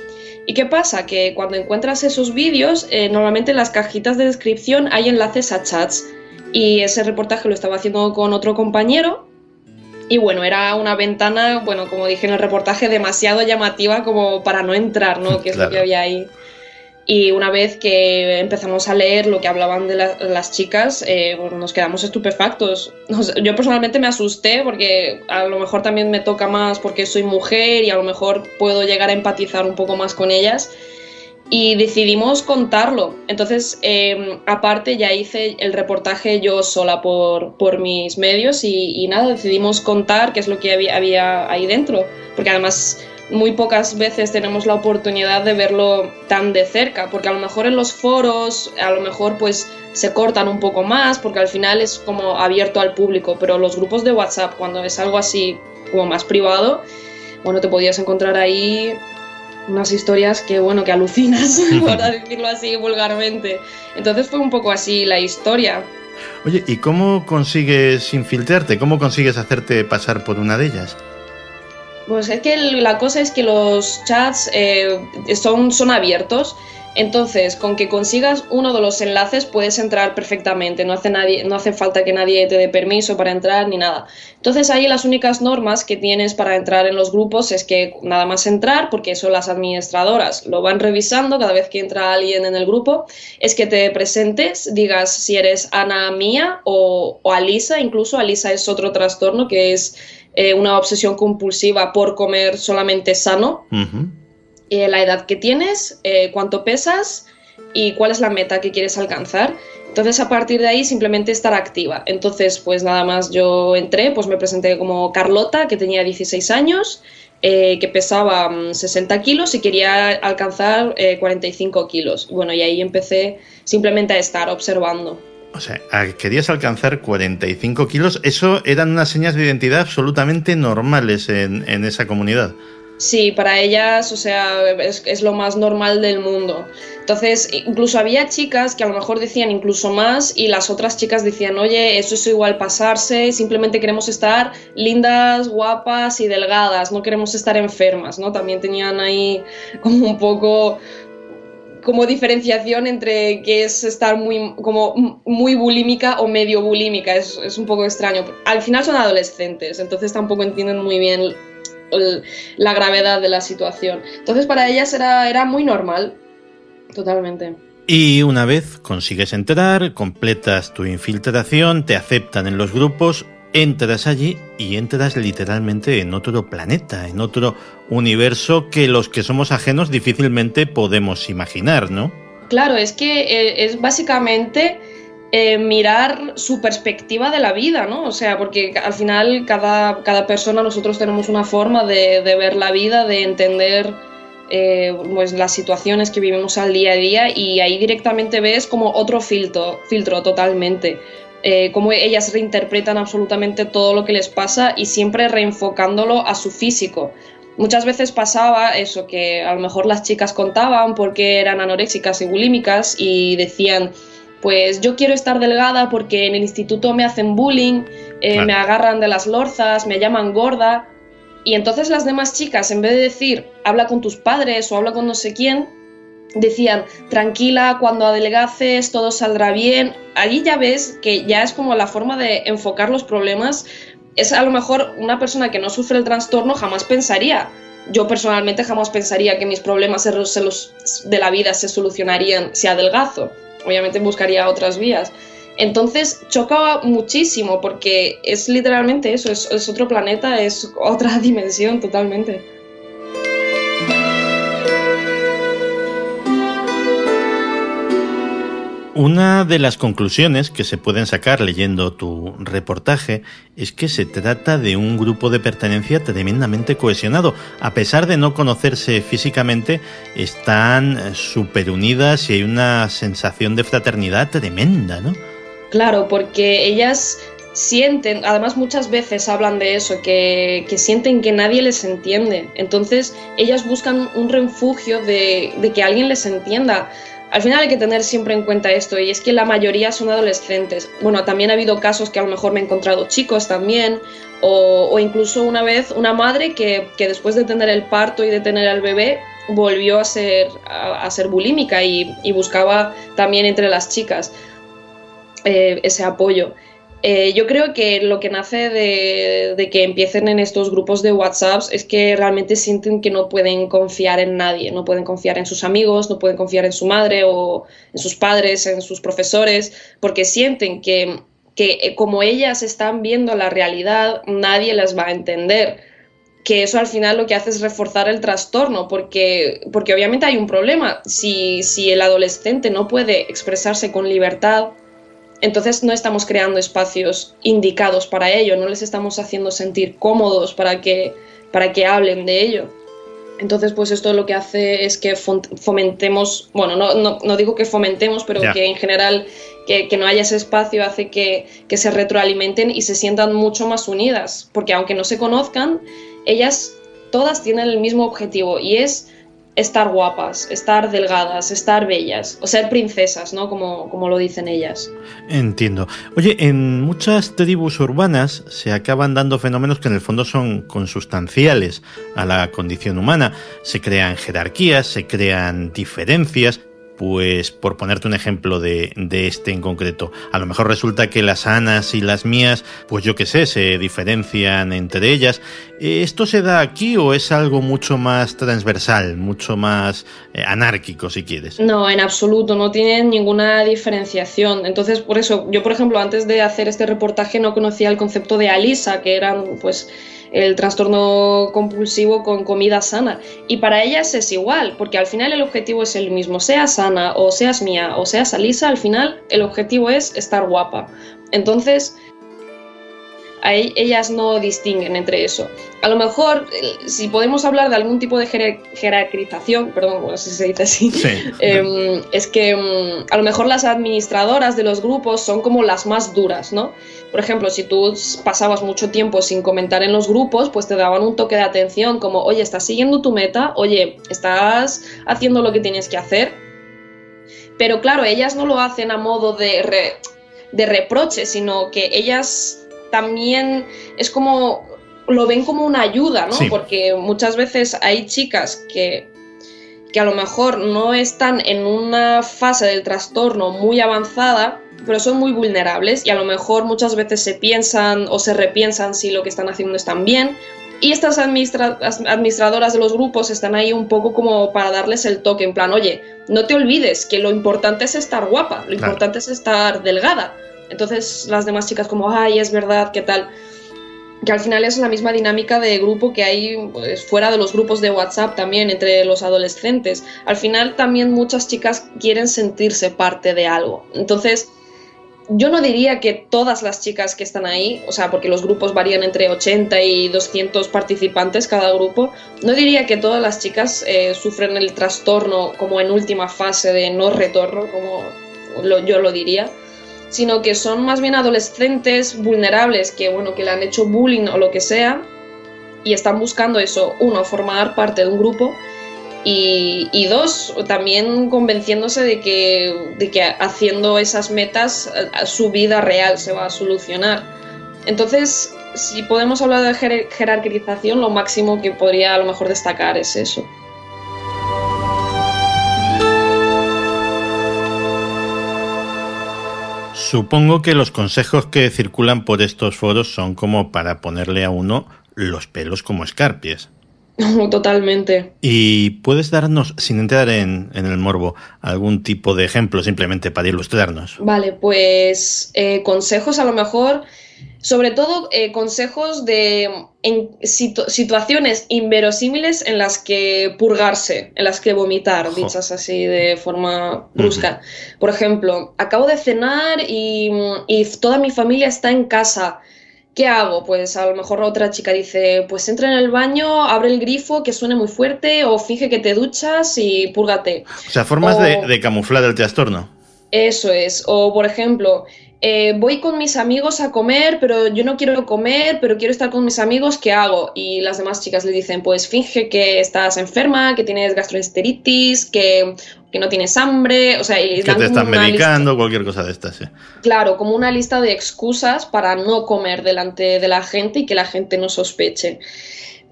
¿Y qué pasa? Que cuando encuentras esos vídeos, eh, normalmente en las cajitas de descripción hay enlaces a chats. Y ese reportaje lo estaba haciendo con otro compañero. Y bueno, era una ventana, bueno, como dije en el reportaje, demasiado llamativa como para no entrar, ¿no? Que es lo que había ahí. Y una vez que empezamos a leer lo que hablaban de las chicas, eh, nos quedamos estupefactos. yo personalmente me asusté porque a lo mejor también me toca más porque soy mujer y a lo mejor puedo llegar a empatizar un poco más con ellas. Y decidimos contarlo. Entonces, em, aparte, ya hice el reportaje yo sola por, por mis medios y, y, nada, decidimos contar qué es lo que había, había ahí dentro. Porque además muy pocas veces tenemos la oportunidad de verlo tan de cerca, porque a lo mejor en los foros, a lo mejor pues se cortan un poco más, porque al final es como abierto al público, pero los grupos de WhatsApp, cuando es algo así como más privado, bueno, te podías encontrar ahí unas historias que, bueno, que alucinas, por decirlo así vulgarmente. Entonces fue un poco así la historia. Oye, ¿y cómo consigues infiltrarte? ¿Cómo consigues hacerte pasar por una de ellas? Pues es que la cosa es que los chats eh, son, son abiertos, entonces con que consigas uno de los enlaces puedes entrar perfectamente, no hace, nadie, no hace falta que nadie te dé permiso para entrar ni nada. Entonces ahí las únicas normas que tienes para entrar en los grupos es que nada más entrar, porque eso las administradoras lo van revisando cada vez que entra alguien en el grupo, es que te presentes, digas si eres Ana Mía o, o Alisa, incluso Alisa es otro trastorno que es eh, una obsesión compulsiva por comer solamente sano, eh, la edad que tienes, eh, cuánto pesas y cuál es la meta que quieres alcanzar. Entonces, a partir de ahí, simplemente estar activa. Entonces, pues nada más yo entré, pues me presenté como Carlota, que tenía 16 años, que pesaba 60 mm, kilos y quería alcanzar 45 kilos. Bueno, y ahí empecé simplemente a estar observando. O sea, querías alcanzar 45 kilos. Eso eran unas señas de identidad absolutamente normales en, esa comunidad. Sí, para ellas, o sea, es, lo más normal del mundo. Entonces, incluso había chicas que a lo mejor decían incluso más y las otras chicas decían, oye, eso es igual pasarse, simplemente queremos estar lindas, guapas y delgadas, no queremos estar enfermas, ¿no? También tenían ahí como un poco como diferenciación entre que es estar muy, como muy bulímica o medio bulímica. Es, es, un poco extraño. Al final son adolescentes, entonces tampoco entienden muy bien la gravedad de la situación. Entonces para ellas era, era muy normal, totalmente. Y una vez consigues entrar, completas tu infiltración, te aceptan en los grupos, entras allí y entras literalmente en otro planeta, en otro universo que los que somos ajenos difícilmente podemos imaginar, ¿no? Claro, es que eh, es básicamente eh, mirar su perspectiva de la vida, ¿no? O sea, porque al final cada, cada persona, nosotros tenemos una forma de, ver la vida, de entender eh, pues las situaciones que vivimos al día a día y ahí directamente ves como otro filtro, filtro totalmente. Eh, cómo ellas reinterpretan absolutamente todo lo que les pasa y siempre reenfocándolo a su físico. Muchas veces pasaba eso, que a lo mejor las chicas contaban porque eran anoréxicas y bulímicas y decían, pues yo quiero estar delgada porque en el instituto me hacen bullying, eh, me agarran de las lorzas, me llaman gorda. Y entonces las demás chicas, en vez de decir, habla con tus padres o habla con no sé quién, decían, tranquila, cuando adelgaces todo saldrá bien. Allí ya ves que ya es como la forma de enfocar los problemas. Es a lo mejor una persona que no sufre el trastorno jamás pensaría. Yo personalmente jamás pensaría que mis problemas de la vida se solucionarían si adelgazo. Obviamente buscaría otras vías. Entonces chocaba muchísimo porque es literalmente eso, es otro planeta, es otra dimensión totalmente. Una de las conclusiones que se pueden sacar leyendo tu reportaje es que se trata de un grupo de pertenencia tremendamente cohesionado. A pesar de no conocerse físicamente, están súper unidas y hay una sensación de fraternidad tremenda, ¿no? Claro, porque ellas sienten, además muchas veces hablan de eso, que, sienten que nadie les entiende. Entonces ellas buscan un refugio de, de que alguien les entienda al final hay que tener siempre en cuenta esto y es que la mayoría son adolescentes. Bueno, también ha habido casos que a lo mejor me he encontrado chicos también o, incluso una vez una madre que, después de tener el parto y de tener al bebé volvió a ser, a, ser bulímica y, buscaba también entre las chicas eh, ese apoyo. Eh, yo creo que lo que nace de, que empiecen en estos grupos de WhatsApp es que realmente sienten que no pueden confiar en nadie, no pueden confiar en sus amigos, no pueden confiar en su madre o en sus padres, en sus profesores, porque sienten que, que eh, como ellas están viendo la realidad, nadie las va a entender que eso al final lo que hace es reforzar el trastorno, porque, porque obviamente hay un problema. Si, si el adolescente no puede expresarse con libertad, entonces no estamos creando espacios indicados para ello, no les estamos haciendo sentir cómodos para que, para que hablen de ello. Entonces, pues esto lo que hace es que fomentemos, bueno, no, no, digo que fomentemos, pero que en general que, que, no haya ese espacio hace que, que se retroalimenten y se sientan mucho más unidas, porque aunque no se conozcan, ellas todas tienen el mismo objetivo y es estar guapas, estar delgadas, estar bellas, o ser princesas, ¿no? Como, como lo dicen ellas. Entiendo. Oye, en muchas tribus urbanas se acaban dando fenómenos que en el fondo son consustanciales a la condición humana. Se crean jerarquías, se crean diferencias, pues por ponerte un ejemplo de, este en concreto, a lo mejor resulta que las anas y las mías, pues yo qué sé, se diferencian entre ellas. ¿Esto se da aquí o es algo mucho más transversal, mucho más eh, anárquico, si quieres? No, en absoluto, no tienen ninguna diferenciación. Entonces, por eso, yo, por ejemplo, antes de hacer este reportaje no conocía el concepto de Alisa, que eran, pues, el trastorno compulsivo con comida sana. Y para ellas es igual, porque al final el objetivo es el mismo, seas sana o seas mía o seas Alisa, al final el objetivo es estar guapa. Entonces, ellas no distinguen entre eso. A lo mejor, si podemos hablar de algún tipo de jerarquización, perdón, no sé si se dice así, em, es que em, a lo mejor las administradoras de los grupos son como las más duras, ¿no? Por ejemplo, si tú pasabas mucho tiempo sin comentar en los grupos, pues te daban un toque de atención como, oye, estás siguiendo tu meta, oye, estás haciendo lo que tienes que hacer. Pero claro, ellas no lo hacen a modo de, de reproche, sino que ellas también es como lo ven como una ayuda, ¿no? Porque muchas veces hay chicas que, que a lo mejor no están en una fase del trastorno muy avanzada, pero son muy vulnerables y a lo mejor muchas veces se piensan o se repiensan si lo que están haciendo están bien. Y estas administradoras de los grupos están ahí un poco como para darles el toque, en plan, oye, no te olvides que lo importante es estar guapa, lo importante es estar delgada. Entonces las demás chicas como, ay, es verdad, ¿qué tal? Que al final es la misma dinámica de grupo que hay pues, fuera de los grupos de WhatsApp también entre los adolescentes. Al final también muchas chicas quieren sentirse parte de algo. Entonces, yo no diría que todas las chicas que están ahí, o sea, porque los grupos varían entre 80 y 200 participantes cada grupo, no diría que todas las chicas eh, sufren el trastorno como en última fase de no retorno, como yo lo diría, sino que son más bien adolescentes vulnerables que, bueno, que le han hecho bullying o lo que sea y están buscando eso, uno, formar parte de un grupo y, dos, también convenciéndose de que, de que haciendo esas metas eh, su vida real se va a solucionar. Entonces, si podemos hablar de jerarquización, lo máximo que podría a lo mejor destacar es eso. Supongo que los consejos que circulan por estos foros son como para ponerle a uno los pelos como escarpias. Totalmente. ¿Y puedes darnos, sin entrar en, el morbo, algún tipo de ejemplo simplemente para ilustrarnos? Vale, pues eh, consejos a lo mejor sobre todo eh, consejos de en situaciones inverosímiles en las que purgarse, en las que vomitar, dichas así de forma brusca. Por ejemplo, acabo de cenar y, y toda mi familia está en casa. ¿Qué hago? Pues a lo mejor otra chica dice, pues entra en el baño, abre el grifo que suene muy fuerte o finge que te duchas y púrgate. O sea, formas de, de camuflar el trastorno. Eso es. O por ejemplo, eh, voy con mis amigos a comer, pero yo no quiero comer, pero quiero estar con mis amigos, ¿qué hago? Y las demás chicas le dicen, pues finge que estás enferma, que tienes gastroenteritis, que, que no tienes hambre, o sea, y que te están medicando, cualquier cosa de estas, sí. Claro, como una lista de excusas para no comer delante de la gente y que la gente no sospeche.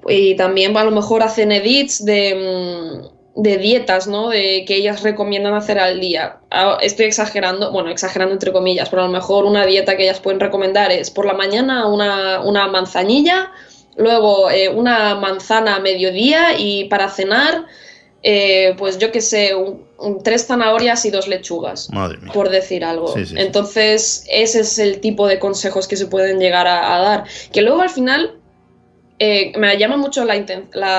Y también a lo mejor hacen edits de mm, de dietas, ¿no? De que ellas recomiendan hacer al día. Ah, estoy exagerando, bueno, exagerando entre comillas, pero a lo mejor una dieta que ellas pueden recomendar es por la mañana una, una manzanilla, luego eh, una manzana a mediodía y para cenar, eh, pues yo qué sé, tres zanahorias y dos lechugas, por decir algo. Entonces, ese es el tipo de consejos que se pueden llegar a, dar. Que luego al final eh, me llama mucho la,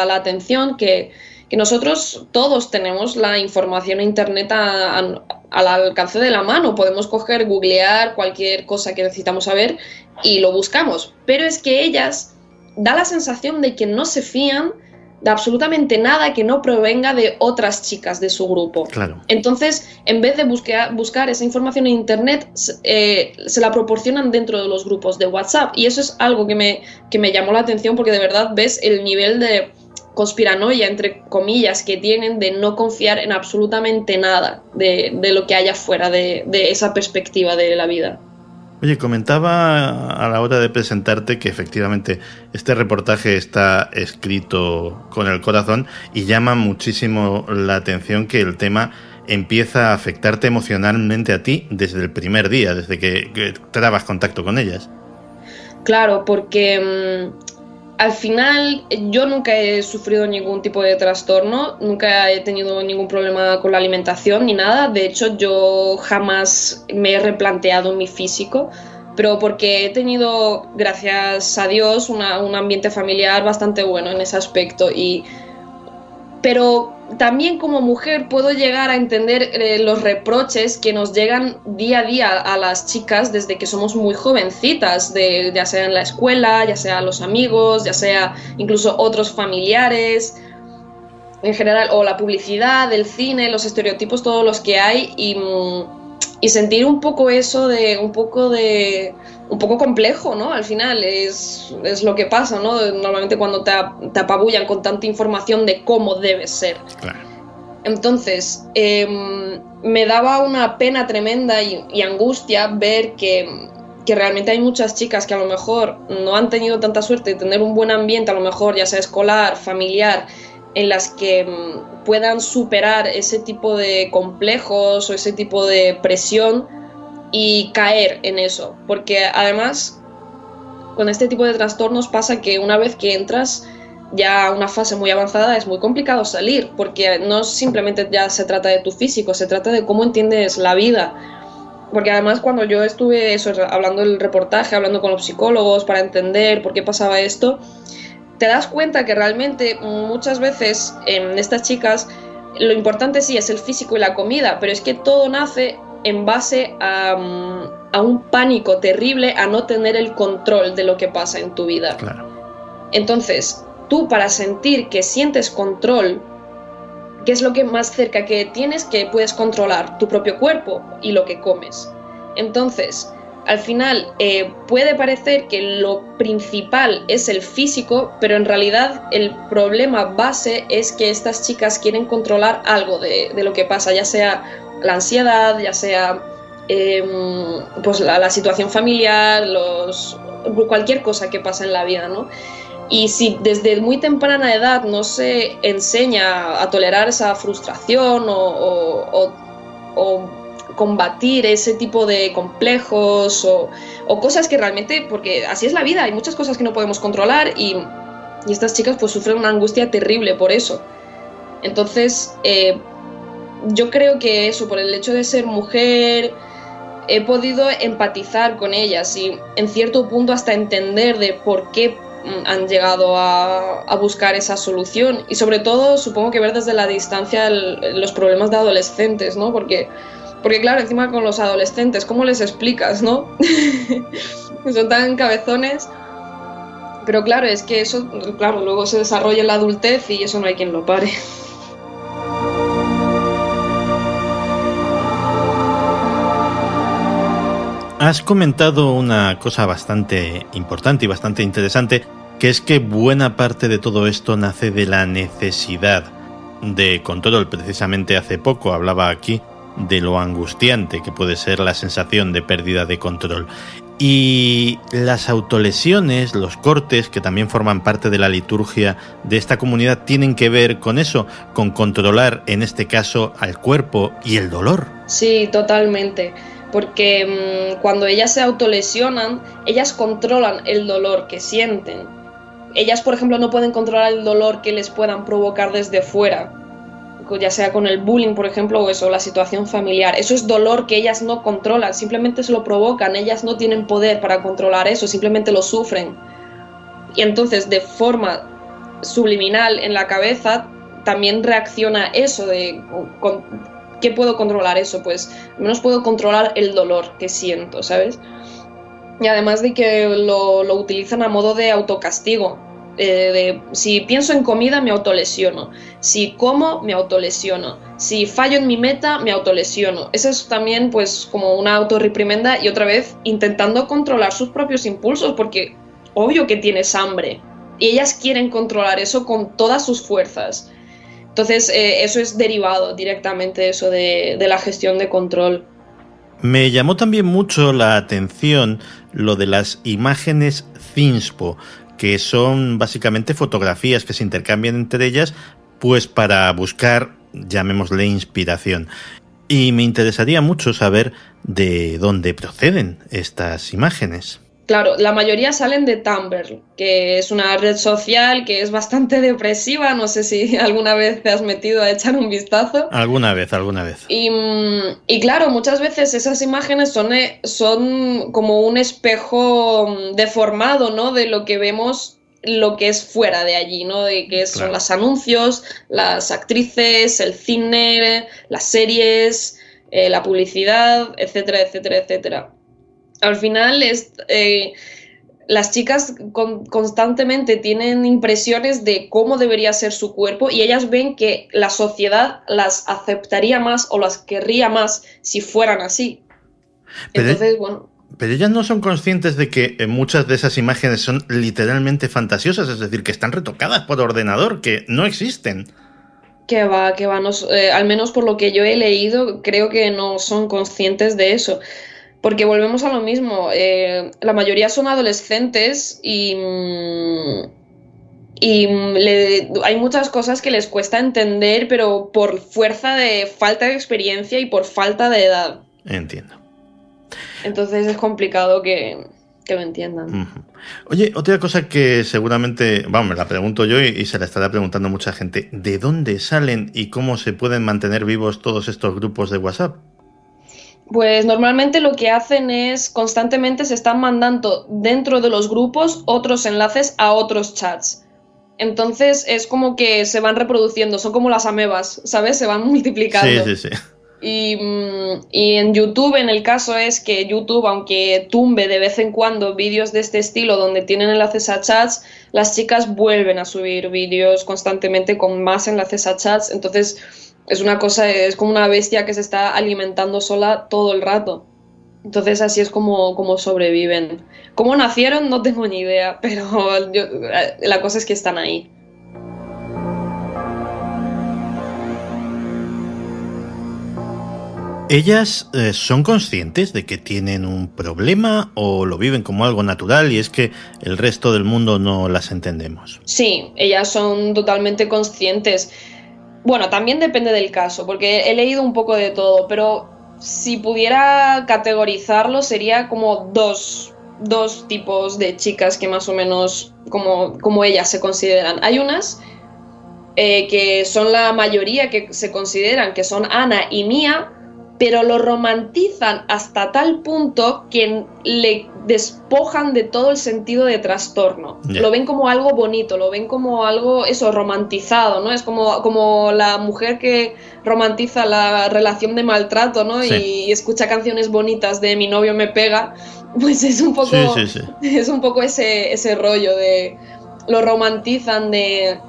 la atención que que nosotros todos tenemos la información en Internet al alcance de la mano. Podemos coger, googlear cualquier cosa que necesitamos saber y lo buscamos. Pero es que ellas da la sensación de que no se fían de absolutamente nada que no provenga de otras chicas de su grupo. Claro. Entonces, en vez de buscar, buscar esa información en Internet, eh, se la proporcionan dentro de los grupos de WhatsApp. Y eso es algo que me, que me llamó la atención porque de verdad ves el nivel de, conspiranoia, entre comillas, que tienen de no confiar en absolutamente nada de, lo que haya fuera de, esa perspectiva de la vida. Oye, comentaba a la hora de presentarte que efectivamente este reportaje está escrito con el corazón y llama muchísimo la atención que el tema empieza a afectarte emocionalmente a ti desde el primer día, desde que, que trabas contacto con ellas. Claro, porque mm, al final yo nunca he sufrido ningún tipo de trastorno, nunca he tenido ningún problema con la alimentación ni nada. De hecho, yo jamás me he replanteado mi físico, pero porque he tenido, gracias a Dios, un ambiente familiar bastante bueno en ese aspecto. Y, pero también como mujer puedo llegar a entender eh, los reproches que nos llegan día a día a las chicas desde que somos muy jovencitas, de, ya sea en la escuela, ya sea los amigos, ya sea incluso otros familiares, en general, o la publicidad, el cine, los estereotipos, todos los que hay, y, y sentir un poco eso de un poco de un poco complejo, ¿no? Al final es, es lo que pasa, ¿no? Normalmente cuando te, te, apabullan con tanta información de cómo debe ser. Entonces, em, me daba una pena tremenda y, angustia ver que, que, realmente hay muchas chicas que a lo mejor no han tenido tanta suerte de tener un buen ambiente, a lo mejor ya sea escolar, familiar, en las que em, puedan superar ese tipo de complejos o ese tipo de presión y caer en eso, porque además con este tipo de trastornos pasa que una vez que entras ya a una fase muy avanzada es muy complicado salir, porque no simplemente ya se trata de tu físico, se trata de cómo entiendes la vida. Porque además cuando yo estuve hablando del reportaje, hablando con los psicólogos para entender por qué pasaba esto, te das cuenta que realmente muchas veces en estas chicas lo importante sí es el físico y la comida, pero es que todo nace en base a, un pánico terrible a no tener el control de lo que pasa en tu vida. Entonces, tú para sentir que sientes control, ¿qué es lo que más cerca que tienes que puedes controlar? Tu propio cuerpo y lo que comes. Entonces, al final eh, puede parecer que lo principal es el físico, pero en realidad el problema base es que estas chicas quieren controlar algo de, de lo que pasa, ya sea la ansiedad, ya sea em, pues la, situación familiar, cualquier cosa que pasa en la vida, ¿no? Y si desde muy temprana edad no se enseña a tolerar esa frustración o, combatir ese tipo de complejos o, cosas que realmente, porque así es la vida, hay muchas cosas que no podemos controlar y, estas chicas pues sufren una angustia terrible por eso. Entonces, eh, yo creo que eso, por el hecho de ser mujer, he podido empatizar con ellas y en cierto punto hasta entender de por qué mm, han llegado a, buscar esa solución y sobre todo supongo que ver desde la distancia los problemas de adolescentes, ¿no? Porque, porque claro, encima con los adolescentes, ¿cómo les explicas, no? Son tan cabezones. Pero claro, es que eso, claro, luego se desarrolla en la adultez y eso no hay quien lo pare. Has comentado una cosa bastante importante y bastante interesante, que es que buena parte de todo esto nace de la necesidad de control. Precisamente hace poco hablaba aquí de lo angustiante que puede ser la sensación de pérdida de control. Y las autolesiones, los cortes, que también forman parte de la liturgia de esta comunidad, tienen que ver con eso, con controlar, en este caso, al cuerpo y el dolor. Sí, totalmente porque mm, cuando ellas se autolesionan, ellas controlan el dolor que sienten. Ellas, por ejemplo, no pueden controlar el dolor que les puedan provocar desde fuera, ya sea con el bullying, por ejemplo, o eso, la situación familiar. Eso es dolor que ellas no controlan, simplemente se lo provocan, ellas no tienen poder para controlar eso, simplemente lo sufren. Y entonces, de forma subliminal en la cabeza, también reacciona eso de ¿qué puedo controlar eso? Pues al menos puedo controlar el dolor que siento, ¿sabes? Y además de que lo, utilizan a modo de autocastigo. Eh, si pienso en comida, me autolesiono. Si como, me autolesiono. Si fallo en mi meta, me autolesiono. Eso es también, pues, como una autorreprimenda y otra vez intentando controlar sus propios impulsos, porque obvio que tienes hambre. Y ellas quieren controlar eso con todas sus fuerzas. Entonces, eh, eso es derivado directamente eso de, de la gestión de control. Me llamó también mucho la atención lo de las imágenes Zinspo, que son básicamente fotografías que se intercambian entre ellas, pues para buscar, llamémosle, inspiración. Y me interesaría mucho saber de dónde proceden estas imágenes. Claro, la mayoría salen de Tumblr, que es una red social que es bastante depresiva. No sé si alguna vez te has metido a echar un vistazo. Alguna vez, alguna vez. Y, claro, muchas veces esas imágenes son, eh, son como un espejo mm, deformado, ¿no? De lo que vemos lo que es fuera de allí, ¿no? De que son los anuncios, las actrices, el cine, las series, eh, la publicidad, etcétera, etcétera, etcétera al final es, eh, las chicas constantemente tienen impresiones de cómo debería ser su cuerpo y ellas ven que la sociedad las aceptaría más o las querría más si fueran así. Pero, Entonces, bueno. Pero ellas no son conscientes de que eh, muchas de esas imágenes son literalmente fantasiosas, es decir, que están retocadas por ordenador, que no existen. Que va, que va, eh, al menos por lo que yo he leído, creo que no son conscientes de eso. Porque volvemos a lo mismo, eh, la mayoría son adolescentes y, y hay muchas cosas que les cuesta entender, pero por fuerza de falta de experiencia y por falta de edad. Entiendo. Entonces es complicado que, lo entiendan. Oye, otra cosa que seguramente, vamos, me la pregunto yo y, y, se la estará preguntando mucha gente, ¿de dónde salen y cómo se pueden mantener vivos todos estos grupos de WhatsApp? Pues normalmente lo que hacen es constantemente se están mandando dentro de los grupos otros enlaces a otros chats. Entonces es como que se van reproduciendo, son como las amebas, ¿sabes? Se van multiplicando. Sí, sí, sí. Y, mm, y, en YouTube, en el caso es que YouTube, aunque tumbe de vez en cuando vídeos de este estilo donde tienen enlaces a chats, las chicas vuelven a subir vídeos constantemente con más enlaces a chats. Entonces es una cosa, es como una bestia que se está alimentando sola todo el rato. Entonces así es como, como sobreviven. ¿Cómo nacieron? No tengo ni idea, pero la cosa es que están ahí. ¿Ellas eh, son conscientes de que tienen un problema o lo viven como algo natural y es que el resto del mundo no las entendemos? Sí, ellas son totalmente conscientes. Bueno, también depende del caso, porque he leído un poco de todo, pero si pudiera categorizarlo sería como dos, dos tipos de chicas que más o menos como, como ellas se consideran. Hay unas eh, que son la mayoría que se consideran que son Ana y Mía, pero lo romantizan hasta tal punto que le despojan de todo el sentido de trastorno. Lo ven como algo bonito, lo ven como algo, eso, romantizado, ¿no? Es como, como la mujer que romantiza la relación de maltrato, ¿no? Y, escucha canciones bonitas de mi novio me pega, pues es un poco, es un poco ese, ese rollo de, lo romantizan de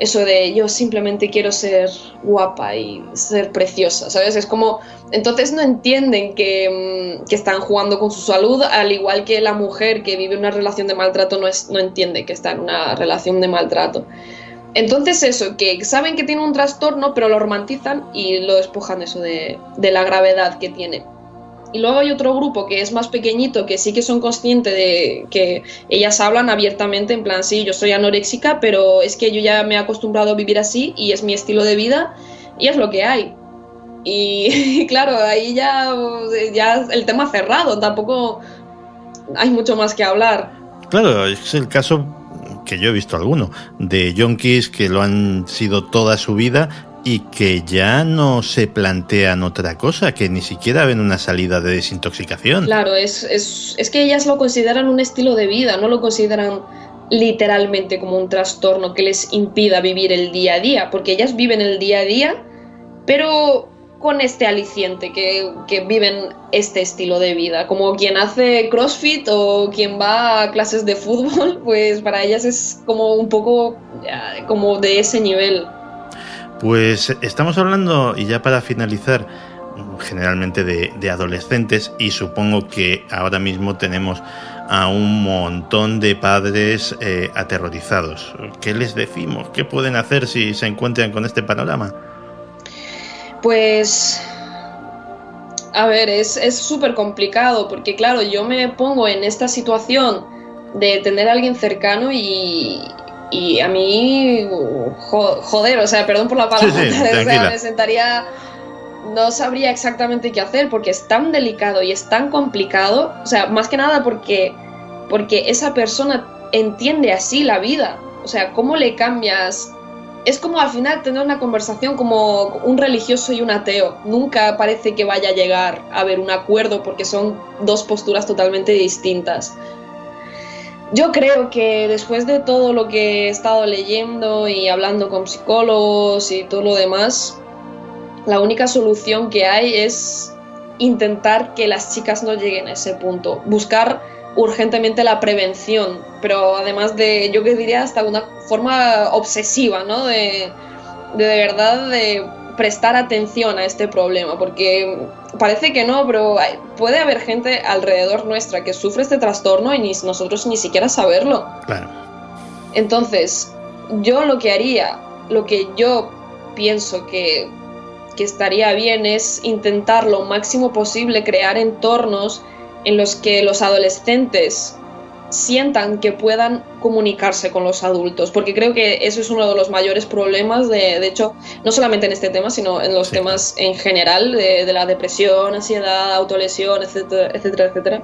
eso de yo simplemente quiero ser guapa y ser preciosa, ¿sabes? Es como, entonces no entienden que, mm, que, están jugando con su salud, al igual que la mujer que vive una relación de maltrato no, es, no entiende que está en una relación de maltrato. Entonces eso, que saben que tiene un trastorno, pero lo romantizan y lo despojan eso de, de la gravedad que tiene. Y luego hay otro grupo que es más pequeñito, que sí que son conscientes de que ellas hablan abiertamente, en plan, sí, yo soy anoréxica, pero es que yo ya me he acostumbrado a vivir así y es mi estilo de vida y es lo que hay. Y, claro, ahí ya, ya el tema cerrado, tampoco hay mucho más que hablar. Claro, es el caso que yo he visto alguno, de yonkis que lo han sido toda su vida y que ya no se plantean otra cosa, que ni siquiera ven una salida de desintoxicación. Claro, es, es, es, que ellas lo consideran un estilo de vida, no lo consideran literalmente como un trastorno que les impida vivir el día a día, porque ellas viven el día a día, pero con este aliciente, que, que viven este estilo de vida. Como quien hace CrossFit o quien va a clases de fútbol, pues para ellas es como un poco como de ese nivel. Pues estamos hablando, y ya para finalizar, generalmente de, adolescentes y supongo que ahora mismo tenemos a un montón de padres eh, aterrorizados. ¿Qué les decimos? ¿Qué pueden hacer si se encuentran con este panorama? Pues... A ver, es súper complicado porque claro, yo me pongo en esta situación de tener a alguien cercano y, y a mí, joder, o sea, perdón por la palabra, me sentaría, no sabría exactamente qué hacer porque es tan delicado y es tan complicado, o sea, más que nada porque, porque esa persona entiende así la vida, o sea, ¿cómo le cambias? Es como al final tener una conversación como un religioso y un ateo. Nunca parece que vaya a llegar a haber un acuerdo porque son dos posturas totalmente distintas. Yo creo que después de todo lo que he estado leyendo y hablando con psicólogos y todo lo demás, la única solución que hay es intentar que las chicas no lleguen a ese punto, buscar urgentemente la prevención, pero además de, yo que diría hasta una forma obsesiva, ¿no? De de, de verdad de prestar atención a este problema, porque parece que no, pero puede haber gente alrededor nuestra que sufre este trastorno y ni, nosotros ni siquiera saberlo. Claro. Entonces, yo lo que haría, lo que yo pienso que, que estaría bien es intentar lo máximo posible crear entornos en los que los adolescentes sientan que puedan comunicarse con los adultos, porque creo que eso es uno de los mayores problemas, de, de hecho, no solamente en este tema, sino en los temas en general de, la depresión, ansiedad, autolesión, etcétera, etcétera, etcétera.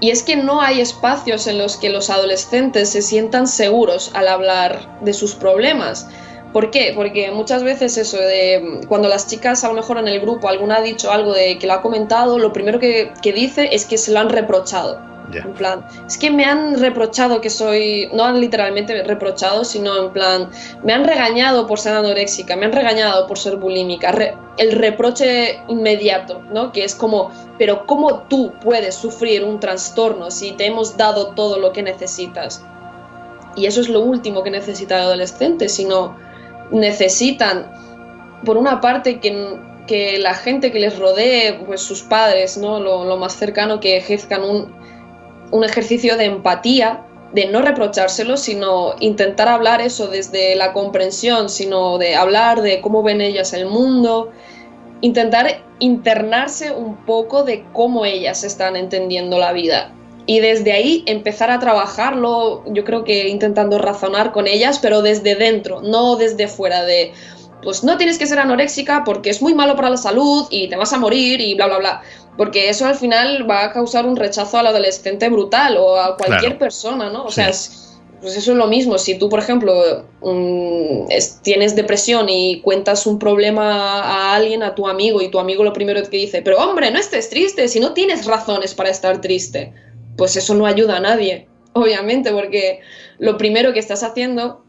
Y es que no hay espacios en los que los adolescentes se sientan seguros al hablar de sus problemas. ¿Por qué? Porque muchas veces eso de cuando las chicas a lo mejor en el grupo alguna ha dicho algo de que lo ha comentado, lo primero que, que dice es que se lo han reprochado en plan, es que me han reprochado que soy, no han literalmente reprochado, sino en plan, me han regañado por ser anoréxica, me han regañado por ser bulímica, el reproche inmediato, ¿no? Que es como, pero ¿cómo tú puedes sufrir un trastorno si te hemos dado todo lo que necesitas? Y eso es lo último que necesita el adolescente, sino necesitan, por una parte, que, que la gente que les rodee, pues sus padres, ¿no? Lo, lo más cercano, que ejerzcan un un ejercicio de empatía, de no reprochárselo, sino intentar hablar eso desde la comprensión, sino de hablar de cómo ven ellas el mundo, intentar internarse un poco de cómo ellas están entendiendo la vida. Y desde ahí empezar a trabajarlo, yo creo que intentando razonar con ellas, pero desde dentro, no desde fuera de, pues no tienes que ser anoréxica porque es muy malo para la salud y te vas a morir y bla, bla, bla porque eso al final va a causar un rechazo al adolescente brutal o a cualquier persona, ¿no? O sea, pues eso es lo mismo. Si tú, por ejemplo, mm, tienes depresión y cuentas un problema a alguien, a tu amigo, y tu amigo lo primero que dice, pero hombre, no estés triste, si no tienes razones para estar triste, pues eso no ayuda a nadie, obviamente, porque lo primero que estás haciendo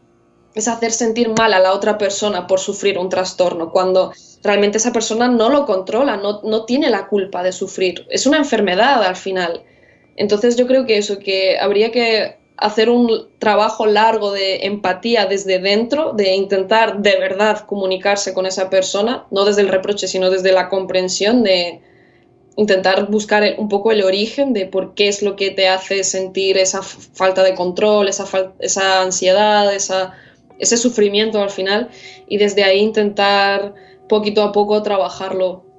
es hacer sentir mal a la otra persona por sufrir un trastorno, cuando realmente esa persona no lo controla, no, no tiene la culpa de sufrir. Es una enfermedad al final. Entonces yo creo que eso, que habría que hacer un trabajo largo de empatía desde dentro, de intentar de verdad comunicarse con esa persona, no desde el reproche, sino desde la comprensión, de intentar buscar un poco el origen de por qué es lo que te hace sentir esa falta de control, esa, esa ansiedad, esa, ese sufrimiento al final, y desde ahí intentar poquito a poco trabajarlo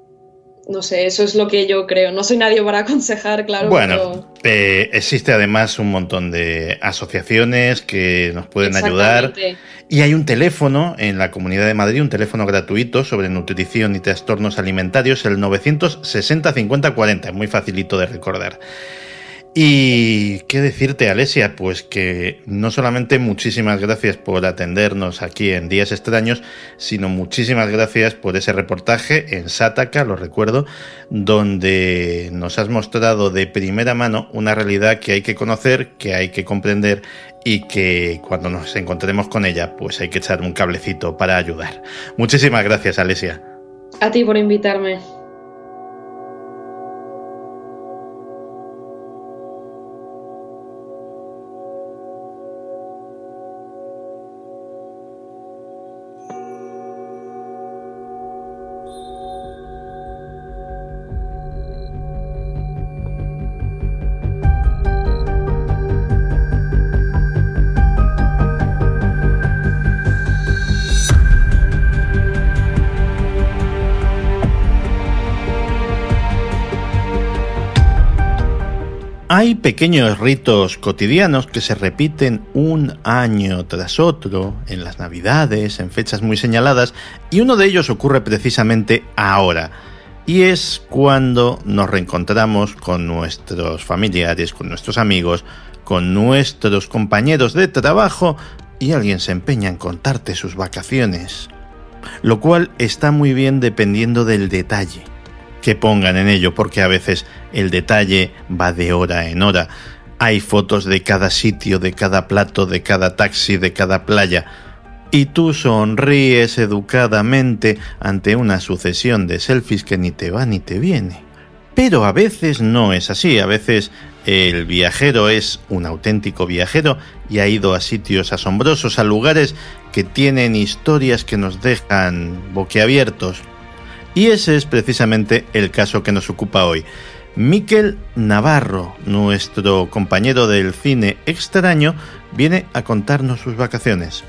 no sé, eso es lo que yo creo. No soy nadie para aconsejar, claro. Bueno, eh, existe además un montón de asociaciones que nos pueden ayudar. Y hay un teléfono en la Comunidad de Madrid, un teléfono gratuito sobre nutrición y trastornos alimentarios, el 960 50 40. Es muy facilito de recordar. Y qué decirte, Alesia, pues que no solamente muchísimas gracias por atendernos aquí en Días Extraños, sino muchísimas gracias por ese reportaje en Sataka, lo recuerdo, donde nos has mostrado de primera mano una realidad que hay que conocer, que hay que comprender y que cuando nos encontremos con ella, pues hay que echar un cablecito para ayudar. Muchísimas gracias, Alesia. A ti por invitarme. Pequeños ritos cotidianos que se repiten un año tras otro, en las navidades, en fechas muy señaladas, y uno de ellos ocurre precisamente ahora. Y es cuando nos reencontramos con nuestros familiares, con nuestros amigos, con nuestros compañeros de trabajo y alguien se empeña en contarte sus vacaciones. Lo cual está muy bien dependiendo del detalle que pongan en ello, porque a veces el detalle va de hora en hora. Hay fotos de cada sitio, de cada plato, de cada taxi, de cada playa. Y tú sonríes educadamente ante una sucesión de selfies que ni te va ni te viene. Pero a veces no es así, a veces el viajero es un auténtico viajero y ha ido a sitios asombrosos, a lugares que tienen historias que nos dejan boquiabiertos. Y ese es precisamente el caso que nos ocupa hoy. Miquel Navarro, nuestro compañero del cine extraño, viene a contarnos sus vacaciones.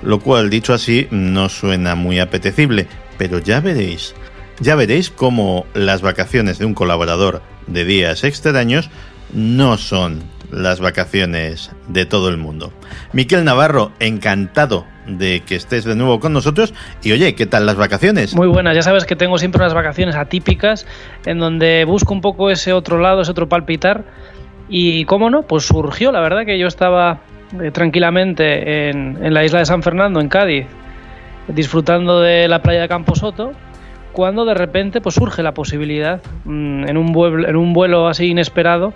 Lo cual, dicho así, no suena muy apetecible, pero ya veréis. Ya veréis cómo las vacaciones de un colaborador de días extraños no son las vacaciones de todo el mundo. Miquel Navarro, encantado de que estés de nuevo con nosotros. Y oye, ¿qué tal las vacaciones? Muy buenas, ya sabes que tengo siempre unas vacaciones atípicas en donde busco un poco ese otro lado, ese otro palpitar. Y cómo no, pues surgió, la verdad que yo estaba eh, tranquilamente en, en la isla de San Fernando, en Cádiz, disfrutando de la playa de Camposoto, cuando de repente pues surge la posibilidad, mm, en, un vuelo, en un vuelo así inesperado,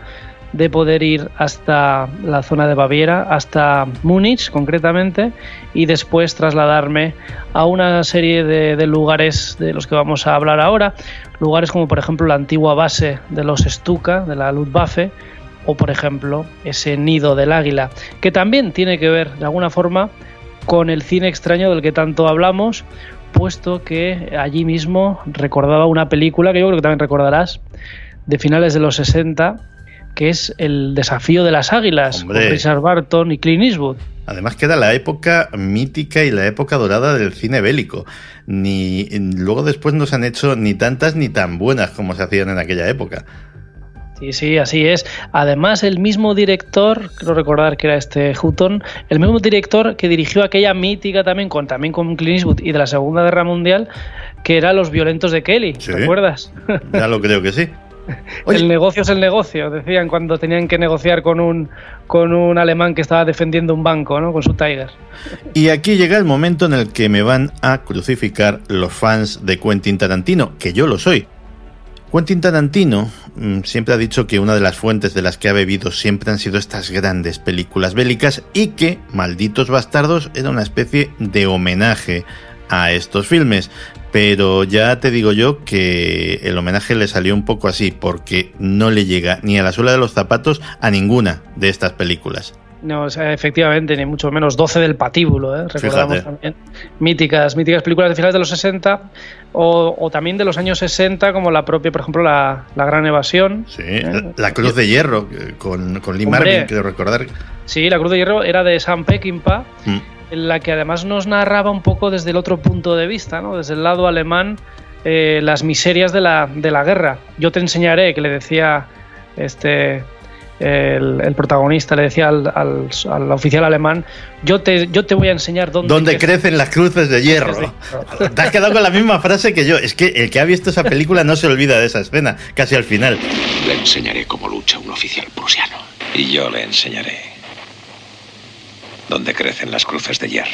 de poder ir hasta la zona de Baviera, hasta Múnich concretamente, y después trasladarme a una serie de, lugares de los que vamos a hablar ahora, lugares como por ejemplo la antigua base de los Stuka, de la Luftwaffe, o por ejemplo ese nido del águila, que también tiene que ver de alguna forma con el cine extraño del que tanto hablamos, puesto que allí mismo recordaba una película que yo creo que también recordarás, de finales de los 60, que es el desafío de las águilas con Richard Barton y Clint Eastwood. Además queda la época mítica y la época dorada del cine bélico. Ni luego después no se han hecho ni tantas ni tan buenas como se hacían en aquella época. Sí, sí, así es. Además, el mismo director, creo recordar que era este Hutton, el mismo director que dirigió aquella mítica también con también con Clint Eastwood y de la Segunda Guerra Mundial, que era Los violentos de Kelly, ¿te acuerdas? Ya lo creo que sí. el negocio es el negocio, decían cuando tenían que negociar con un, con un alemán que estaba defendiendo un banco, ¿no? Con su Tiger. Y aquí llega el momento en el que me van a crucificar los fans de Quentin Tarantino, que yo lo soy. Quentin Tarantino mm, siempre ha dicho que una de las fuentes de las que ha bebido siempre han sido estas grandes películas bélicas y que Malditos Bastardos era una especie de homenaje a estos filmes. Pero ya te digo yo que el homenaje le salió un poco así, porque no le llega ni a la suela de los zapatos a ninguna de estas películas. No, o sea, efectivamente, ni mucho menos 12 del patíbulo, ¿eh? recordamos también. Míticas, míticas películas de finales de los 60 o, también de los años 60, como la propia, por ejemplo, La, Gran Evasión. Sí, ¿eh? la, Cruz de Hierro, con, con Lee Marvin, quiero recordar. Sí, La Cruz de Hierro era de Sam Peckinpah. Mm en la que además nos narraba un poco desde el otro punto de vista, ¿no? desde el lado alemán, eh, las miserias de la, de la, guerra. Yo te enseñaré, que le decía este, el, protagonista, le decía al, al, oficial alemán, yo te, yo te voy a enseñar dónde, ¿Dónde crecen, las cruces de hierro. Te has quedado con la misma frase que yo. Es que el que ha visto esa película no se olvida de esa escena, casi al final. Le enseñaré cómo lucha un oficial prusiano. Y yo le enseñaré donde crecen las cruces de hierro.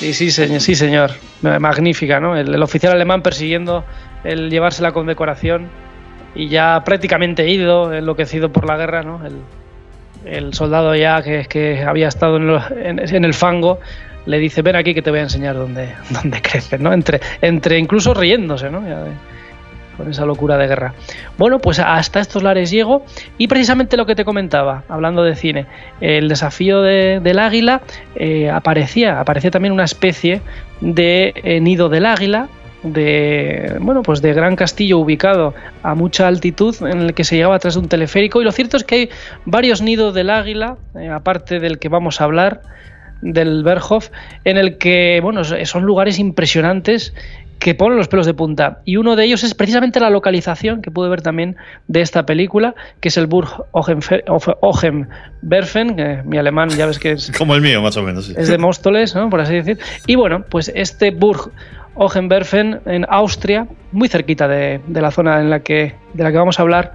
Sí, sí, señor, sí, señor. Magnífica, ¿no? El, oficial alemán persiguiendo el llevarse la condecoración y ya prácticamente ido, enloquecido por la guerra, ¿no? El, soldado ya que, había estado en, el fango le dice, ven aquí que te voy a enseñar dónde, dónde crecen, ¿no? Entre, entre incluso riéndose, ¿no? Con esa locura de guerra. Bueno, pues hasta estos lares llego y precisamente lo que te comentaba, hablando de cine, el desafío del águila eh, aparecía, aparecía también una especie de eh, nido del águila de bueno pues de gran castillo ubicado a mucha altitud en el que se llegaba tras de un teleférico y lo cierto es que hay varios nidos del águila eh, aparte del que vamos a hablar del Berghof en el que bueno son lugares impresionantes que ponen los pelos de punta. Y uno de ellos es precisamente la localización que pude ver también de esta película, que es el Burg Ochenberfen, que mi alemán ya ves que es... Como el mío, más o menos. Es de Móstoles, ¿no? por así decir. Y bueno, pues este Burg Ochenberfen en Austria, muy cerquita de, la zona en la que, de la que vamos a hablar,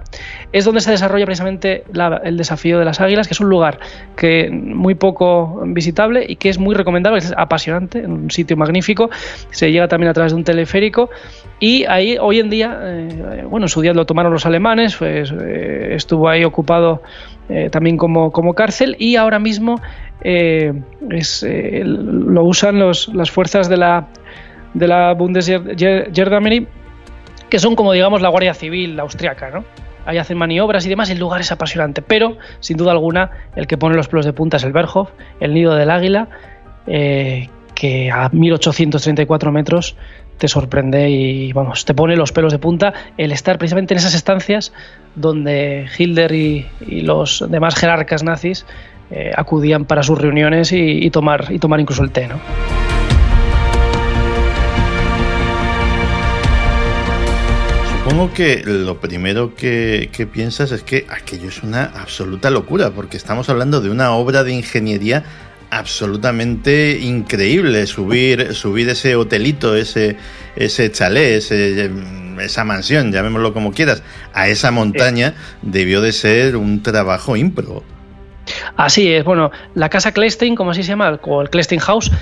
es donde se desarrolla precisamente el desafío de las águilas, que es un lugar que muy poco visitable y que es muy recomendable, es apasionante, un sitio magnífico, se llega también a través de un teleférico y ahí hoy en día, eh, bueno, en su día lo tomaron los alemanes, pues, eh, estuvo ahí ocupado eh, también como, como, cárcel y ahora mismo lo usan los, las fuerzas de la de la Bundesgendarmerie, que son como digamos la Guardia Civil austriaca, ¿no? Ahí hacen maniobras y demás, el lugar es apasionante, pero sin duda alguna el que pone los pelos de punta es el Berghof, el nido del águila, eh, que a 1834 metros te sorprende y vamos, te pone los pelos de punta el estar precisamente en esas estancias donde Hitler y, los demás jerarcas nazis eh, acudían para sus reuniones y, tomar, y tomar incluso el té, ¿no? Supongo que lo primero que, piensas es que aquello es una absoluta locura, porque estamos hablando de una obra de ingeniería absolutamente increíble. Subir, subir ese hotelito, ese, ese chalet, esa mansión, llamémoslo como quieras, a esa montaña, debió de ser un trabajo ímprobo. Así es, bueno, la casa Klestein, como así se llama, o el Klestein House,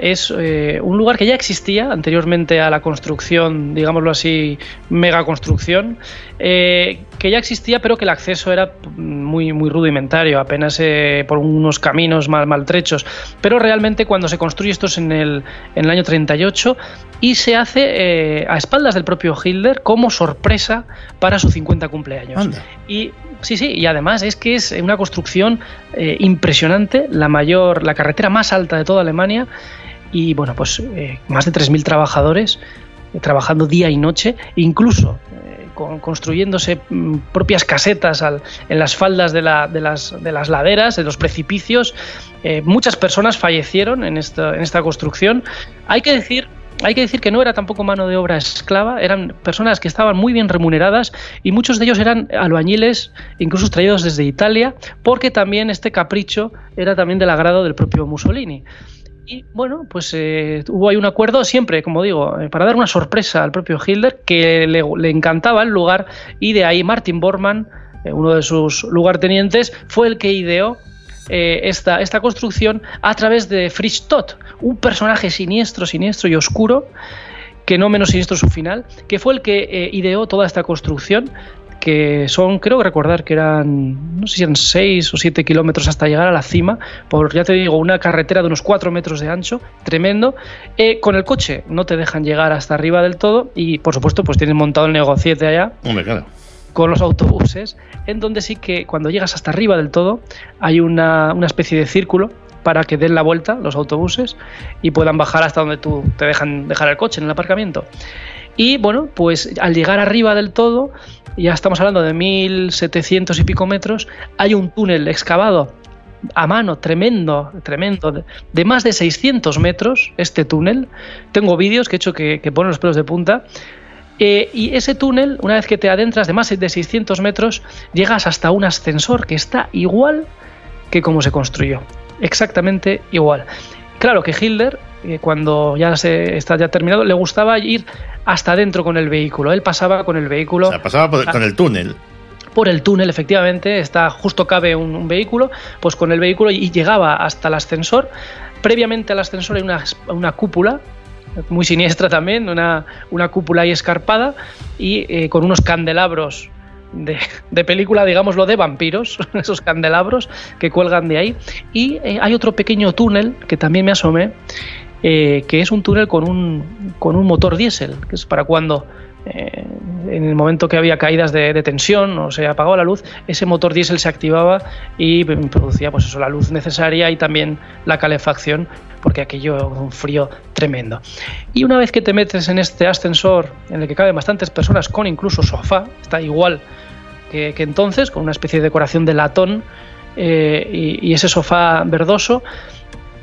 es eh, un lugar que ya existía anteriormente a la construcción, digámoslo así, mega construcción, eh, que ya existía, pero que el acceso era muy, muy rudimentario, apenas eh, por unos caminos mal, maltrechos. Pero realmente cuando se construye esto es en el, en el año 38 y se hace a espaldas del propio Hitler como sorpresa para su 50 cumpleaños. Y sí, sí, y además es que es una construcción impresionante, la mayor, la carretera más alta de toda Alemania y bueno, pues eh, más de 3.000 trabajadores eh, trabajando día y noche, incluso eh, construyéndose mm, propias casetas en las faldas de, las, de, las, laderas, de los precipicios. muchas personas fallecieron en esta, en esta construcción. Hay que decir hay que decir que no era tampoco mano de obra esclava, eran personas que estaban muy bien remuneradas y muchos de ellos eran albañiles, incluso traídos desde Italia, porque también este capricho era también del agrado del propio Mussolini. Y bueno, pues eh, hubo ahí un acuerdo siempre, como digo, eh, para dar una sorpresa al propio Hitler, que le, le encantaba el lugar, y de ahí Martin Bormann, eh, uno de sus lugartenientes, fue el que ideó esta, esta construcción a través de Fritz un personaje siniestro, siniestro y oscuro, que no menos siniestro su final, que fue el que ideó toda esta construcción que son, creo recordar que eran, no sé si eran 6 o 7 kilómetros hasta llegar a la cima, por, ya te digo, una carretera de unos 4 metros de ancho, tremendo. Eh, con el coche no te dejan llegar hasta arriba del todo y, por supuesto, pues tienes montado el negociete allá Hombre, claro. con los autobuses, en donde sí que cuando llegas hasta arriba del todo hay una, una especie de círculo para que den la vuelta los autobuses y puedan bajar hasta donde tú te dejan dejar el coche en el aparcamiento. Y bueno, pues al llegar arriba del todo, ya estamos hablando de 1700 y pico metros, hay un túnel excavado a mano, tremendo, tremendo, de, más de 600 metros, este túnel. Tengo vídeos que he hecho que, que ponen los pelos de punta. Eh, y ese túnel, una vez que te adentras de más de 600 metros, llegas hasta un ascensor que está igual que como se construyó. Exactamente igual. Claro que Hitler, eh, cuando ya se está ya terminado, le gustaba ir hasta adentro con el vehículo. Él pasaba con el vehículo O sea, pasaba por- con el túnel. por el túnel, efectivamente, está justo cabe un, un vehículo, pues con el vehículo y llegaba hasta el ascensor. Previamente al ascensor hay una, una cúpula, muy siniestra también, una, una cúpula ahí escarpada y eh, con unos candelabros de, película, digámoslo, de vampiros, esos candelabros que cuelgan de ahí. Y eh, hay otro pequeño túnel que también me asomé, eh, que es un túnel con un, con un motor diésel, que es para cuando eh, en el momento que había caídas de, de tensión o se apagaba la luz, ese motor diésel se activaba y producía pues eso, la luz necesaria y también la calefacción, porque aquello era un frío tremendo. Y una vez que te metes en este ascensor en el que caben bastantes personas con incluso sofá, está igual que, entonces, con una especie de decoración de latón eh, y, y ese sofá verdoso,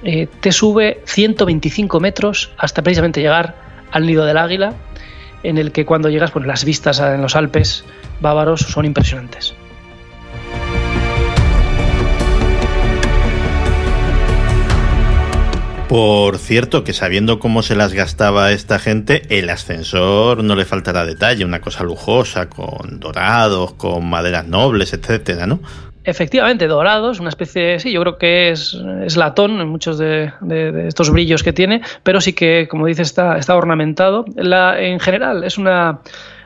eh, te sube 125 metros hasta precisamente llegar al nido del águila, en el que cuando llegas, pues las vistas en los Alpes bávaros son impresionantes. Por cierto, que sabiendo cómo se las gastaba esta gente, el ascensor no le faltará detalle, una cosa lujosa, con dorados, con maderas nobles, etcétera, ¿no? Efectivamente, dorados, una especie, sí, yo creo que es, es latón en muchos de, estos brillos que tiene, pero sí que, como dices, está, está ornamentado. La, en general, es una,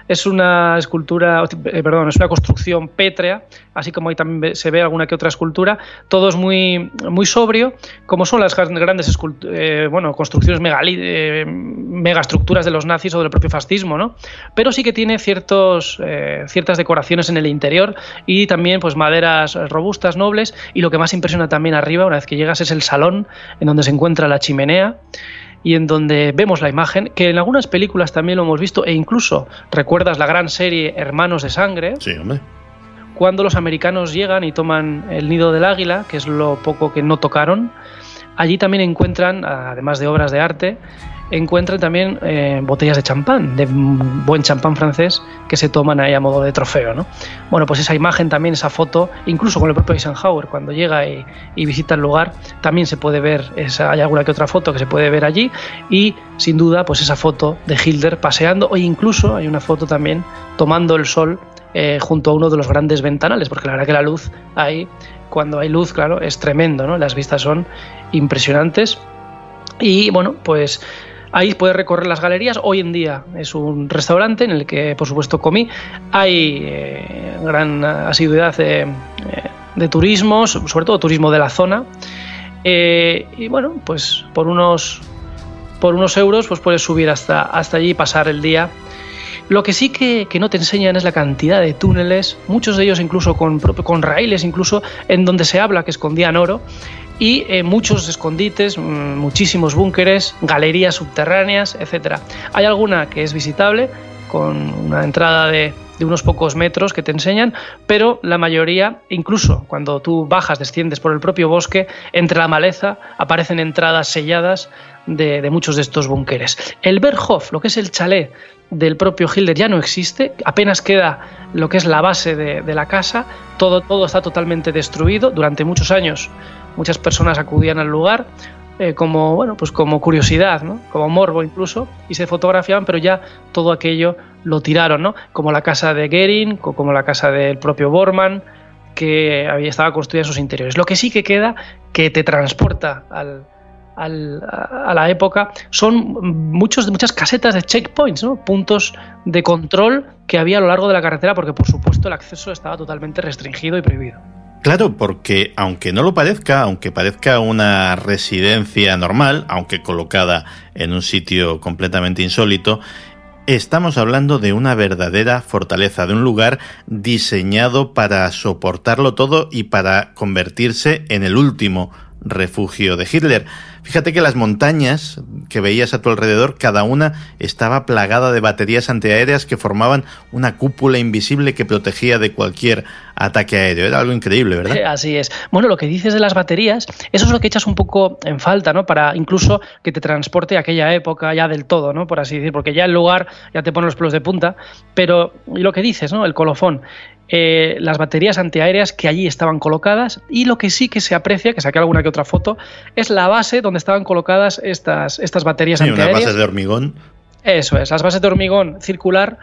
es una escultura, eh, perdón, es una construcción pétrea, así como ahí también se ve alguna que otra escultura. Todo es muy, muy sobrio, como son las gran- grandes eh, bueno, construcciones eh, megaestructuras de los nazis o del propio fascismo, ¿no? Pero sí que tiene ciertos, eh, ciertas decoraciones en el interior y también pues maderas robustas, nobles. Y lo que más impresiona también arriba, una vez que llegas, es el salón en donde se encuentra la chimenea y en donde vemos la imagen, que en algunas películas también lo hemos visto, e incluso recuerdas la gran serie Hermanos de Sangre, Sí, hombre. cuando los americanos llegan y toman el nido del águila, que es lo poco que no tocaron, allí también encuentran, además de obras de arte, encuentran también eh, botellas de champán, de buen champán francés, que se toman ahí a modo de trofeo. ¿no? Bueno, pues esa imagen también, esa foto, incluso con el propio Eisenhower, cuando llega y, y visita el lugar, también se puede ver, esa, hay alguna que otra foto que se puede ver allí, y sin duda, pues esa foto de Hilder paseando, o incluso hay una foto también tomando el sol eh, junto a uno de los grandes ventanales, porque la verdad que la luz ahí, cuando hay luz, claro, es tremendo, ¿no? Las vistas son impresionantes. Y bueno, pues ahí puedes recorrer las galerías. Hoy en día es un restaurante en el que, por supuesto, comí. Hay eh, gran asiduidad de, eh, de turismo, sobre todo turismo de la zona. Eh, y bueno, pues por unos, por unos euros pues puedes subir hasta, hasta allí y pasar el día lo que sí que, que, no te enseñan es la cantidad de túneles, muchos de ellos incluso con, con raíles, incluso en donde se habla que escondían oro, y eh, muchos escondites, mmm, muchísimos búnkeres, galerías subterráneas, etc. Hay alguna que es visitable, con una entrada de, unos pocos metros que te enseñan, pero la mayoría, incluso cuando tú bajas, desciendes por el propio bosque, entre la maleza aparecen entradas selladas de, de muchos de estos búnkeres. El Berghof, lo que es el chalet del propio Hilder ya no existe, apenas queda lo que es la base de, de, la casa, todo, todo está totalmente destruido, durante muchos años muchas personas acudían al lugar, eh, como, bueno, pues como curiosidad, como morbo incluso, y se fotografiaban, pero ya todo aquello lo tiraron, ¿no? como la casa de Gering, como la casa del propio Bormann, que había, estaba construida en sus interiores. Lo que sí que queda, que te transporta al, a la época, son muchos, muchas casetas de checkpoints, ¿no? puntos de control que había a lo largo de la carretera, porque por supuesto el acceso estaba totalmente restringido y prohibido. Claro, porque aunque no lo parezca, aunque parezca una residencia normal, aunque colocada en un sitio completamente insólito, estamos hablando de una verdadera fortaleza, de un lugar diseñado para soportarlo todo y para convertirse en el último refugio de Hitler. Fíjate que las montañas que veías a tu alrededor, cada una estaba plagada de baterías antiaéreas que formaban una cúpula invisible que protegía de cualquier ataque aéreo. Era algo increíble, ¿verdad? Así es. Bueno, lo que dices de las baterías, eso es lo que echas un poco en falta, ¿no? Para incluso que te transporte a aquella época ya del todo, ¿no? Por así decir, porque ya el lugar ya te pone los pelos de punta. Pero, y lo que dices, ¿no? El colofón. Eh, las baterías antiaéreas que allí estaban colocadas y lo que sí que se aprecia, que saqué alguna que otra foto, es la base donde estaban colocadas estas, estas baterías sí, antiaéreas. Unas bases de hormigón. Eso es, las bases de hormigón circular,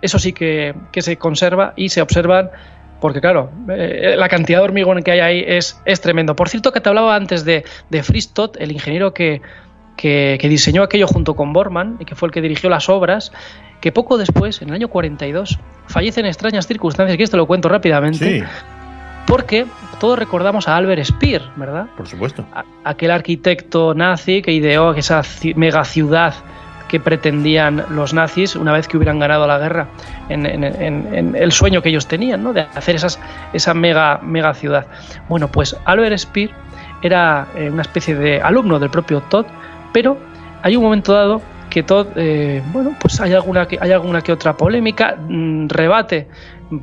eso sí que, que se conserva y se observan porque claro, eh, la cantidad de hormigón que hay ahí es, es tremendo. Por cierto, que te hablaba antes de, de Fristot, el ingeniero que, que, que, diseñó aquello junto con Bormann y que fue el que dirigió las obras, que poco después, en el año 42, fallece en extrañas circunstancias, que esto lo cuento rápidamente. Sí. Porque todos recordamos a Albert Speer, ¿verdad? Por supuesto. A, aquel arquitecto nazi que ideó esa mega ciudad que pretendían los nazis una vez que hubieran ganado la guerra, en, en, en, en el sueño que ellos tenían, ¿no? de hacer esas, esa mega, mega ciudad. Bueno, pues Albert Speer era eh, una especie de alumno del propio Todd, pero hay un momento dado que Todd, eh, bueno, pues hay alguna, que, hay alguna que otra polémica, mmm, rebate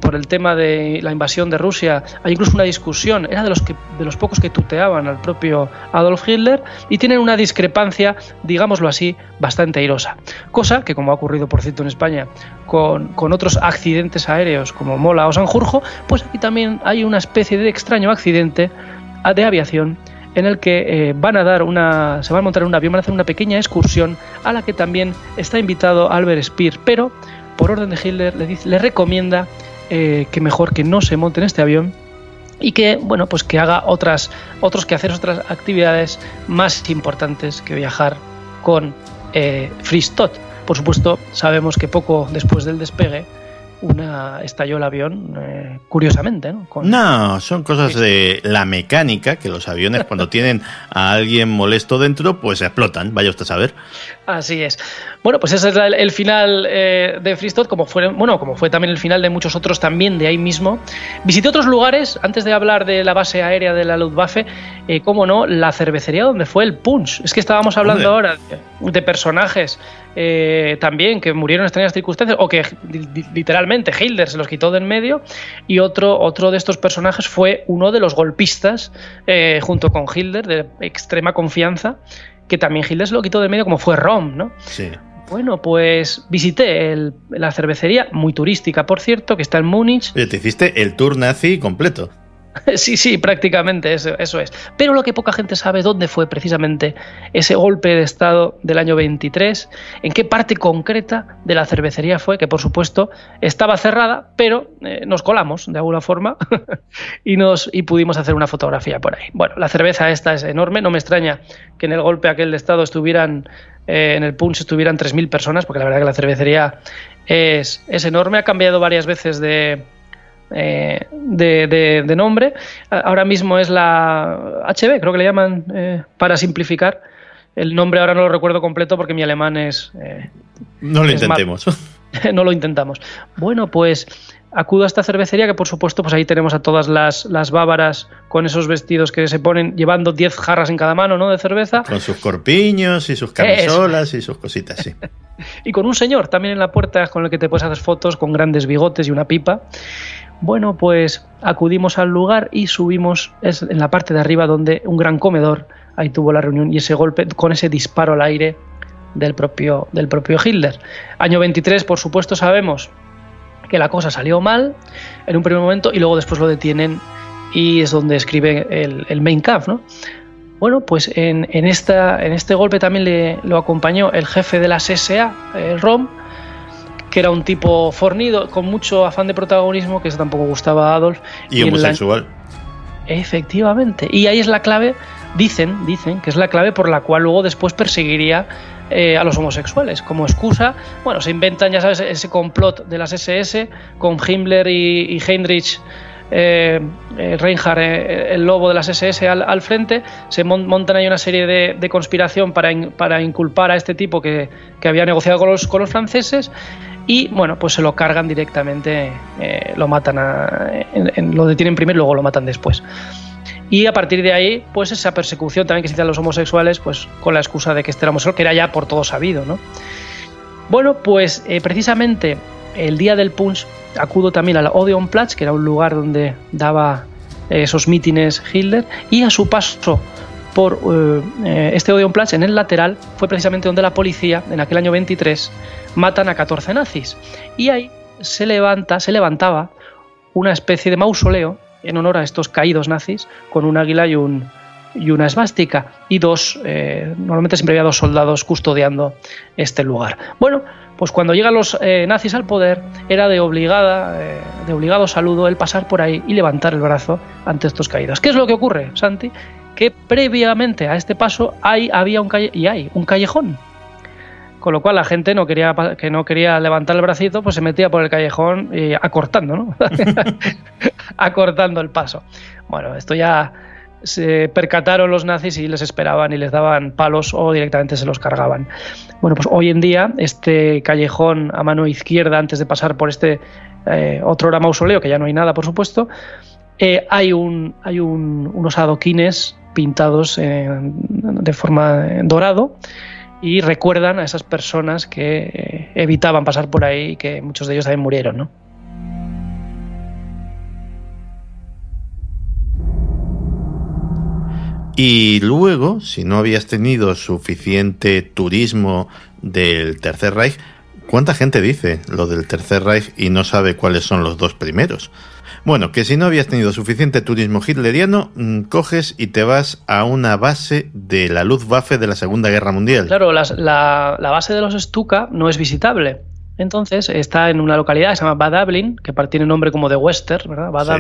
por el tema de la invasión de Rusia, hay incluso una discusión, era de los, que, de los pocos que tuteaban al propio Adolf Hitler y tienen una discrepancia, digámoslo así, bastante airosa. Cosa que, como ha ocurrido, por cierto, en España con, con otros accidentes aéreos como Mola o Sanjurjo, pues aquí también hay una especie de extraño accidente de aviación en el que eh, van a dar una, se van a montar en un avión, van a hacer una pequeña excursión a la que también está invitado Albert Speer, pero por orden de Hitler le, dice, recomienda eh, que mejor que no se monte en este avión y que bueno pues que haga otras otros que hacer otras actividades más importantes que viajar con eh. Por supuesto, sabemos que poco después del despegue una estalló el avión eh, curiosamente ¿no? Con... no son cosas de la mecánica que los aviones cuando tienen a alguien molesto dentro pues explotan vaya usted a saber. Así es. Bueno pues ese es el, el final eh, de Fristot como fue bueno como fue también el final de muchos otros también de ahí mismo. Visité otros lugares antes de hablar de la base aérea de la Luftwaffe eh, como no la cervecería donde fue el punch. Es que estábamos hablando ahora de, de personajes eh, también que murieron en extrañas circunstancias o que literalmente Hitler se los quitó de en medio y otro, otro de estos personajes fue uno de los golpistas eh, junto con Hitler de extrema confianza que también Hitler se lo quitó de en medio como fue Rom, ¿no? Sí. Bueno, pues visité el, la cervecería, muy turística por cierto, que está en Múnich. Te hiciste el tour nazi completo. Sí, sí, prácticamente eso, es. Pero lo que poca gente sabe dónde fue precisamente ese golpe de Estado del año 23, en qué parte concreta de la cervecería fue, que por supuesto estaba cerrada, pero eh, nos colamos de alguna forma y, nos, y pudimos hacer una fotografía por ahí. Bueno, la cerveza esta es enorme, no me extraña que en el golpe aquel de Estado estuvieran, eh, en el punch estuvieran 3.000 personas, porque la verdad que la cervecería es, es enorme, ha cambiado varias veces de eh, de, de, de, nombre. Ahora mismo es la HB, creo que le llaman eh, para simplificar. El nombre ahora no lo recuerdo completo porque mi alemán es... Eh, no lo es intentemos. no lo intentamos. Bueno, pues acudo a esta cervecería que por supuesto pues ahí tenemos a todas las, las bávaras con esos vestidos que se ponen llevando 10 jarras en cada mano ¿no? de cerveza. Con sus corpiños y sus camisolas Eso. y sus cositas, sí. y con un señor también en la puerta con el que te puedes hacer fotos con grandes bigotes y una pipa. Bueno, pues acudimos al lugar y subimos es en la parte de arriba donde un gran comedor, ahí tuvo la reunión y ese golpe con ese disparo al aire del propio, del propio Hitler. Año 23, por supuesto, sabemos que la cosa salió mal en un primer momento y luego después lo detienen y es donde escribe el, el Mein Kampf, ¿no? Bueno, pues en, esta, en este golpe también le, lo acompañó el jefe de las SA, el ROM, que era un tipo fornido, con mucho afán de protagonismo, que eso tampoco gustaba a Adolf. Y, homosexual. Efectivamente. Y ahí es la clave, dicen, dicen, que es la clave por la cual luego después perseguiría eh, a los homosexuales. Como excusa, bueno, se inventan, ya sabes, ese complot de las SS con Himmler y Heinrich eh, eh, Reinhardt, eh, el lobo de las SS, al, frente, se montan ahí una serie de, conspiración para, para, inculpar a este tipo que, había negociado con los, con los, franceses y bueno, pues se lo cargan directamente, lo matan, lo detienen primero y luego lo matan después. Y a partir de ahí, pues esa persecución también que se a los homosexuales, pues con la excusa de que este era homosexual, que era ya por todo sabido, ¿no? Bueno, pues precisamente el día del punch acudo también al Odeonplatz, que era un lugar donde daba eh, esos mítines Hitler, y a su paso por eh, eh, este Odeonplatz, en el lateral, fue precisamente donde la policía, en aquel año 23, matan a 14 nazis. Y ahí se, levanta, se levantaba una especie de mausoleo en honor a estos caídos nazis, con un águila y, un, una esvástica, y dos, normalmente siempre había dos soldados custodiando este lugar. Bueno, pues cuando llegan los eh, nazis al poder era de obligada, eh, de obligado saludo el pasar por ahí y levantar el brazo ante estos caídos. ¿Qué es lo que ocurre, Santi? Que previamente a este paso hay, había un y hay un callejón. Con lo cual la gente no quería, que no quería levantar el bracito, pues se metía por el callejón acortando, ¿no? acortando el paso. Bueno, esto ya se percataron los nazis y les esperaban y les daban palos o directamente se los cargaban. Bueno, pues hoy en día este callejón a mano izquierda, antes de pasar por este eh, otro hora mausoleo, que ya no hay nada, por supuesto, eh, hay, un, unos adoquines pintados de forma dorado y recuerdan a esas personas que eh, evitaban pasar por ahí y que muchos de ellos también murieron, ¿no? Y luego, si no habías tenido suficiente turismo del Tercer Reich, ¿cuánta gente dice lo del Tercer Reich y no sabe cuáles son los dos primeros? Bueno, que si no habías tenido suficiente turismo hitleriano, mm, coges y te vas a una base de la Luftwaffe de la Segunda Guerra Mundial. Claro, la, base de los Stuka no es visitable. Entonces está en una localidad que se llama Bad Ablin, que tiene nombre como de Western, ¿verdad? Bad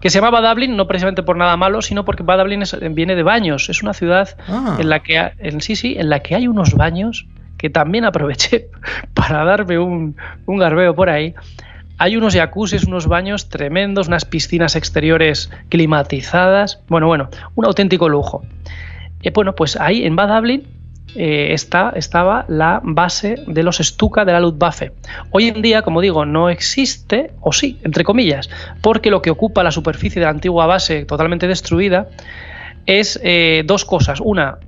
que se llama Dublin no precisamente por nada malo, sino porque Bad viene de baños. Es una ciudad ah. en la que en, sí, sí, en la que hay unos baños que también aproveché para darme un, un garbeo por ahí. Hay unos jacuzzis, unos baños tremendos, unas piscinas exteriores climatizadas. Bueno, bueno, un auténtico lujo. Eh, bueno, pues ahí en Bad eh, estaba la base de los Stuka de la Luftwaffe. Hoy en día, como digo, no existe, o sí, entre comillas, porque lo que ocupa la superficie de la antigua base totalmente destruida es eh, dos cosas. Una,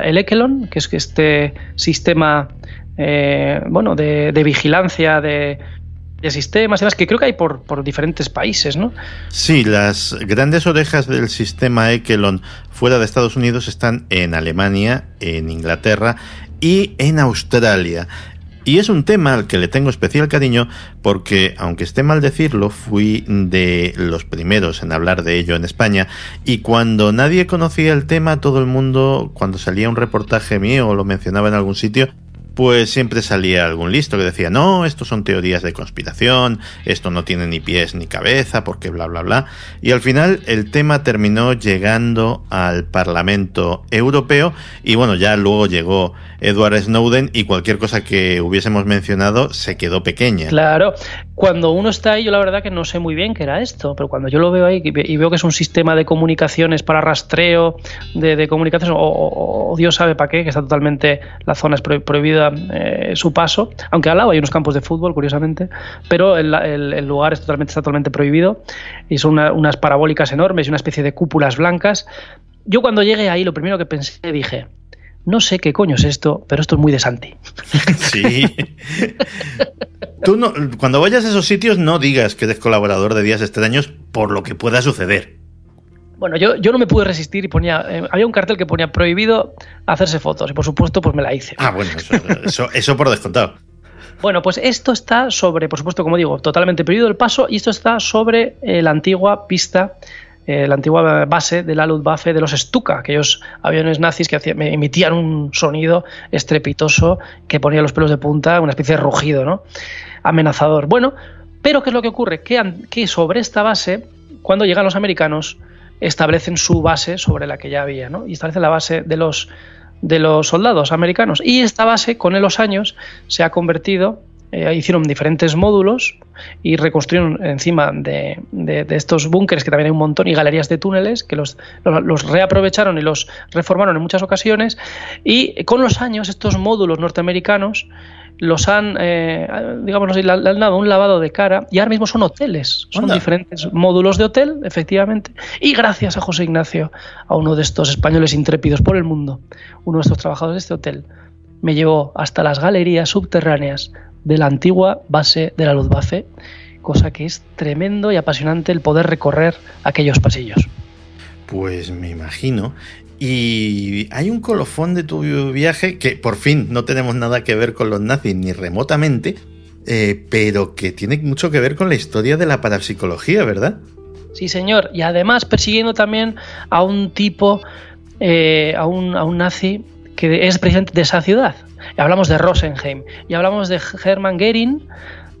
el Ekelon, que es este sistema eh, bueno, de, vigilancia de de sistemas y que creo que hay por, por, diferentes países, ¿no? Sí, las grandes orejas del sistema Ekelon fuera de Estados Unidos están en Alemania, en Inglaterra y en Australia. Y es un tema al que le tengo especial cariño porque, aunque esté mal decirlo, fui de los primeros en hablar de ello en España y cuando nadie conocía el tema, todo el mundo, cuando salía un reportaje mío o lo mencionaba en algún sitio, pues siempre salía algún listo que decía, no, esto son teorías de conspiración, esto no tiene ni pies ni cabeza, porque bla, bla, bla. Y al final el tema terminó llegando al Parlamento Europeo y bueno, ya luego llegó Edward Snowden y cualquier cosa que hubiésemos mencionado se quedó pequeña. Claro, cuando uno está ahí, yo la verdad que no sé muy bien qué era esto, pero cuando yo lo veo ahí y veo que es un sistema de comunicaciones para rastreo de, comunicaciones, o, Dios sabe para qué, que está totalmente, la zona es prohibida eh, su paso, aunque al lado hay unos campos de fútbol, curiosamente, pero el, lugar es totalmente, está totalmente prohibido y son unas parabólicas enormes y una especie de cúpulas blancas. Yo cuando llegué ahí, lo primero que pensé, dije, no sé qué coño es esto, pero esto es muy de Santi. Sí. Tú no, cuando vayas a esos sitios no digas que eres colaborador de Días Extraños por lo que pueda suceder. Bueno, yo, yo no me pude resistir y ponía. Eh, había un cartel que ponía prohibido hacerse fotos. Y por supuesto, pues me la hice. Ah, bueno, eso, eso, por descontado. Bueno, pues esto está sobre, por supuesto, como digo, totalmente prohibido el paso, y esto está sobre eh, la antigua pista eh, la antigua base de la Luftwaffe de los Stuka, aquellos aviones nazis que emitían un sonido estrepitoso que ponía los pelos de punta, una especie de rugido, ¿no? Amenazador. Bueno, pero ¿qué es lo que ocurre? Que, que sobre esta base, cuando llegan los americanos, establecen su base sobre la que ya había, ¿no? Y establecen la base de los, de los soldados americanos. Y esta base, con los años, se ha convertido eh, hicieron diferentes módulos y reconstruyeron encima de, estos búnkeres, que también hay un montón, y galerías de túneles, que los, los, reaprovecharon y los reformaron en muchas ocasiones. Y con los años, estos módulos norteamericanos los han, eh, digamos, le han dado un lavado de cara y ahora mismo son hoteles, son diferentes módulos de hotel, efectivamente. Y gracias a José Ignacio, a uno de estos españoles intrépidos por el mundo, uno de estos trabajadores de este hotel, me llevó hasta las galerías subterráneas de la antigua base de la Luftwaffe, cosa que es tremendo y apasionante el poder recorrer aquellos pasillos. Pues me imagino. Y hay un colofón de tu viaje que por fin no tenemos nada que ver con los nazis ni remotamente, eh, pero que tiene mucho que ver con la historia de la parapsicología, ¿verdad? Sí, señor. Y además persiguiendo también a un tipo, eh, a, un, a un nazi que es presidente de esa ciudad. hablamos de Rosenheim y hablamos de Hermann Goering,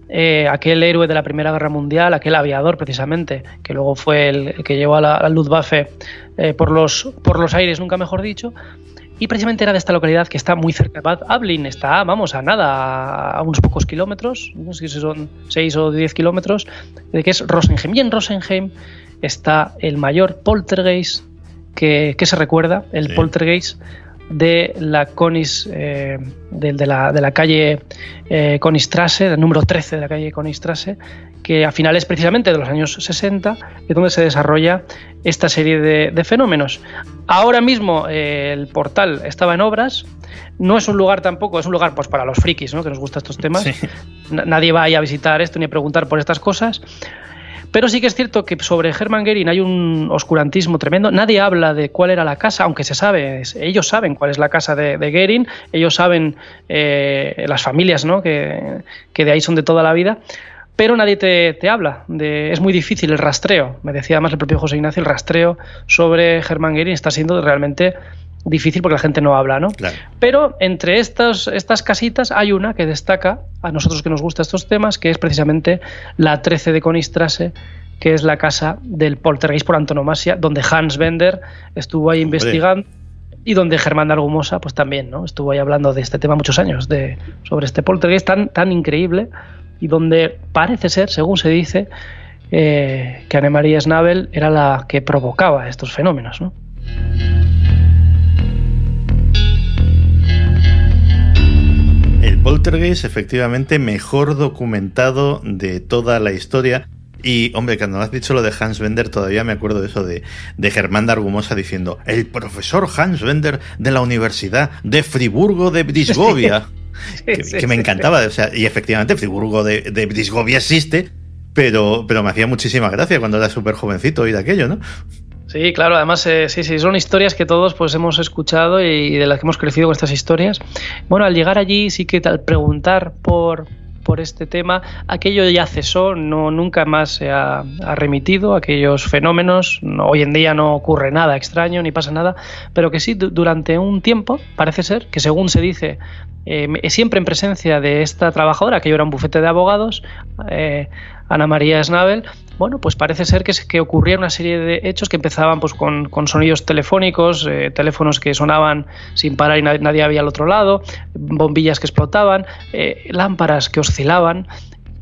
eh, aquel héroe de la Primera Guerra Mundial, aquel aviador precisamente, que luego fue el, que llevó a la, Luftwaffe eh, por, los, por los aires, nunca mejor dicho. Y precisamente era de esta localidad que está muy cerca de Bad Ablin, está, vamos, a nada, a unos pocos kilómetros, no sé si son 6 o 10 kilómetros, de que es Rosenheim. Y en Rosenheim está el mayor poltergeist que, se recuerda, el poltergeist de la Conis, eh, de, la, de, la, calle eh, Konistrasse, el número 13 de la calle Konistrasse, que a finales precisamente de los años 60 es donde se desarrolla esta serie de, fenómenos. Ahora mismo eh, el portal estaba en obras, no es un lugar tampoco, es un lugar pues para los frikis, ¿no? que nos gustan estos temas. Nadie va ahí a visitar esto ni a preguntar por estas cosas. Pero sí que es cierto que sobre Hermann Goering hay un oscurantismo tremendo. Nadie habla de cuál era la casa, aunque se sabe, ellos saben cuál es la casa de, de Goering, ellos saben eh, las familias ¿no? que, de ahí son de toda la vida pero nadie te, habla. De, es muy difícil el rastreo. Me decía además el propio José Ignacio, el rastreo sobre Hermann Goering está siendo realmente difícil porque la gente no habla, ¿no? Pero entre estas, estas casitas hay una que destaca a nosotros que nos gustan estos temas, que es precisamente la 13 de Konistrasse, que es la casa del poltergeist por antonomasia, donde Hans Bender estuvo ahí investigando y donde Germán de Argumosa pues también, ¿no? Estuvo ahí hablando de este tema muchos años, de, sobre este poltergeist tan, tan increíble y donde parece ser, según se dice, eh, que Anne-Marie Schnabel era la que provocaba estos fenómenos, ¿no? poltergeist efectivamente mejor documentado de toda la historia. Y, hombre, cuando has dicho lo de Hans Bender, todavía me acuerdo de eso de, de Germán de Argumosa diciendo, el profesor Hans Bender de la Universidad de Friburgo de Brisgovia. que, me encantaba. O sea, y efectivamente, Friburgo de, de Brisgovia existe, pero, pero me hacía muchísima gracia cuando era súper jovencito de aquello, ¿no? Sí, claro, además eh, sí, sí, son historias que todos pues hemos escuchado y de las que hemos crecido con estas historias. Bueno, al llegar allí sí que al preguntar por, por este tema, aquello ya cesó, no nunca más se ha, remitido aquellos fenómenos. hoy en día no ocurre nada extraño ni pasa nada, pero que sí durante un tiempo parece ser que según se dice eh, siempre en presencia de esta trabajadora que yo era un bufete de abogados, eh, Ana María Snabel, bueno, pues parece ser que, que ocurría una serie de hechos que empezaban pues, con, sonidos telefónicos, eh, teléfonos que sonaban sin parar y nadie, había al otro lado, bombillas que explotaban, eh, lámparas que oscilaban,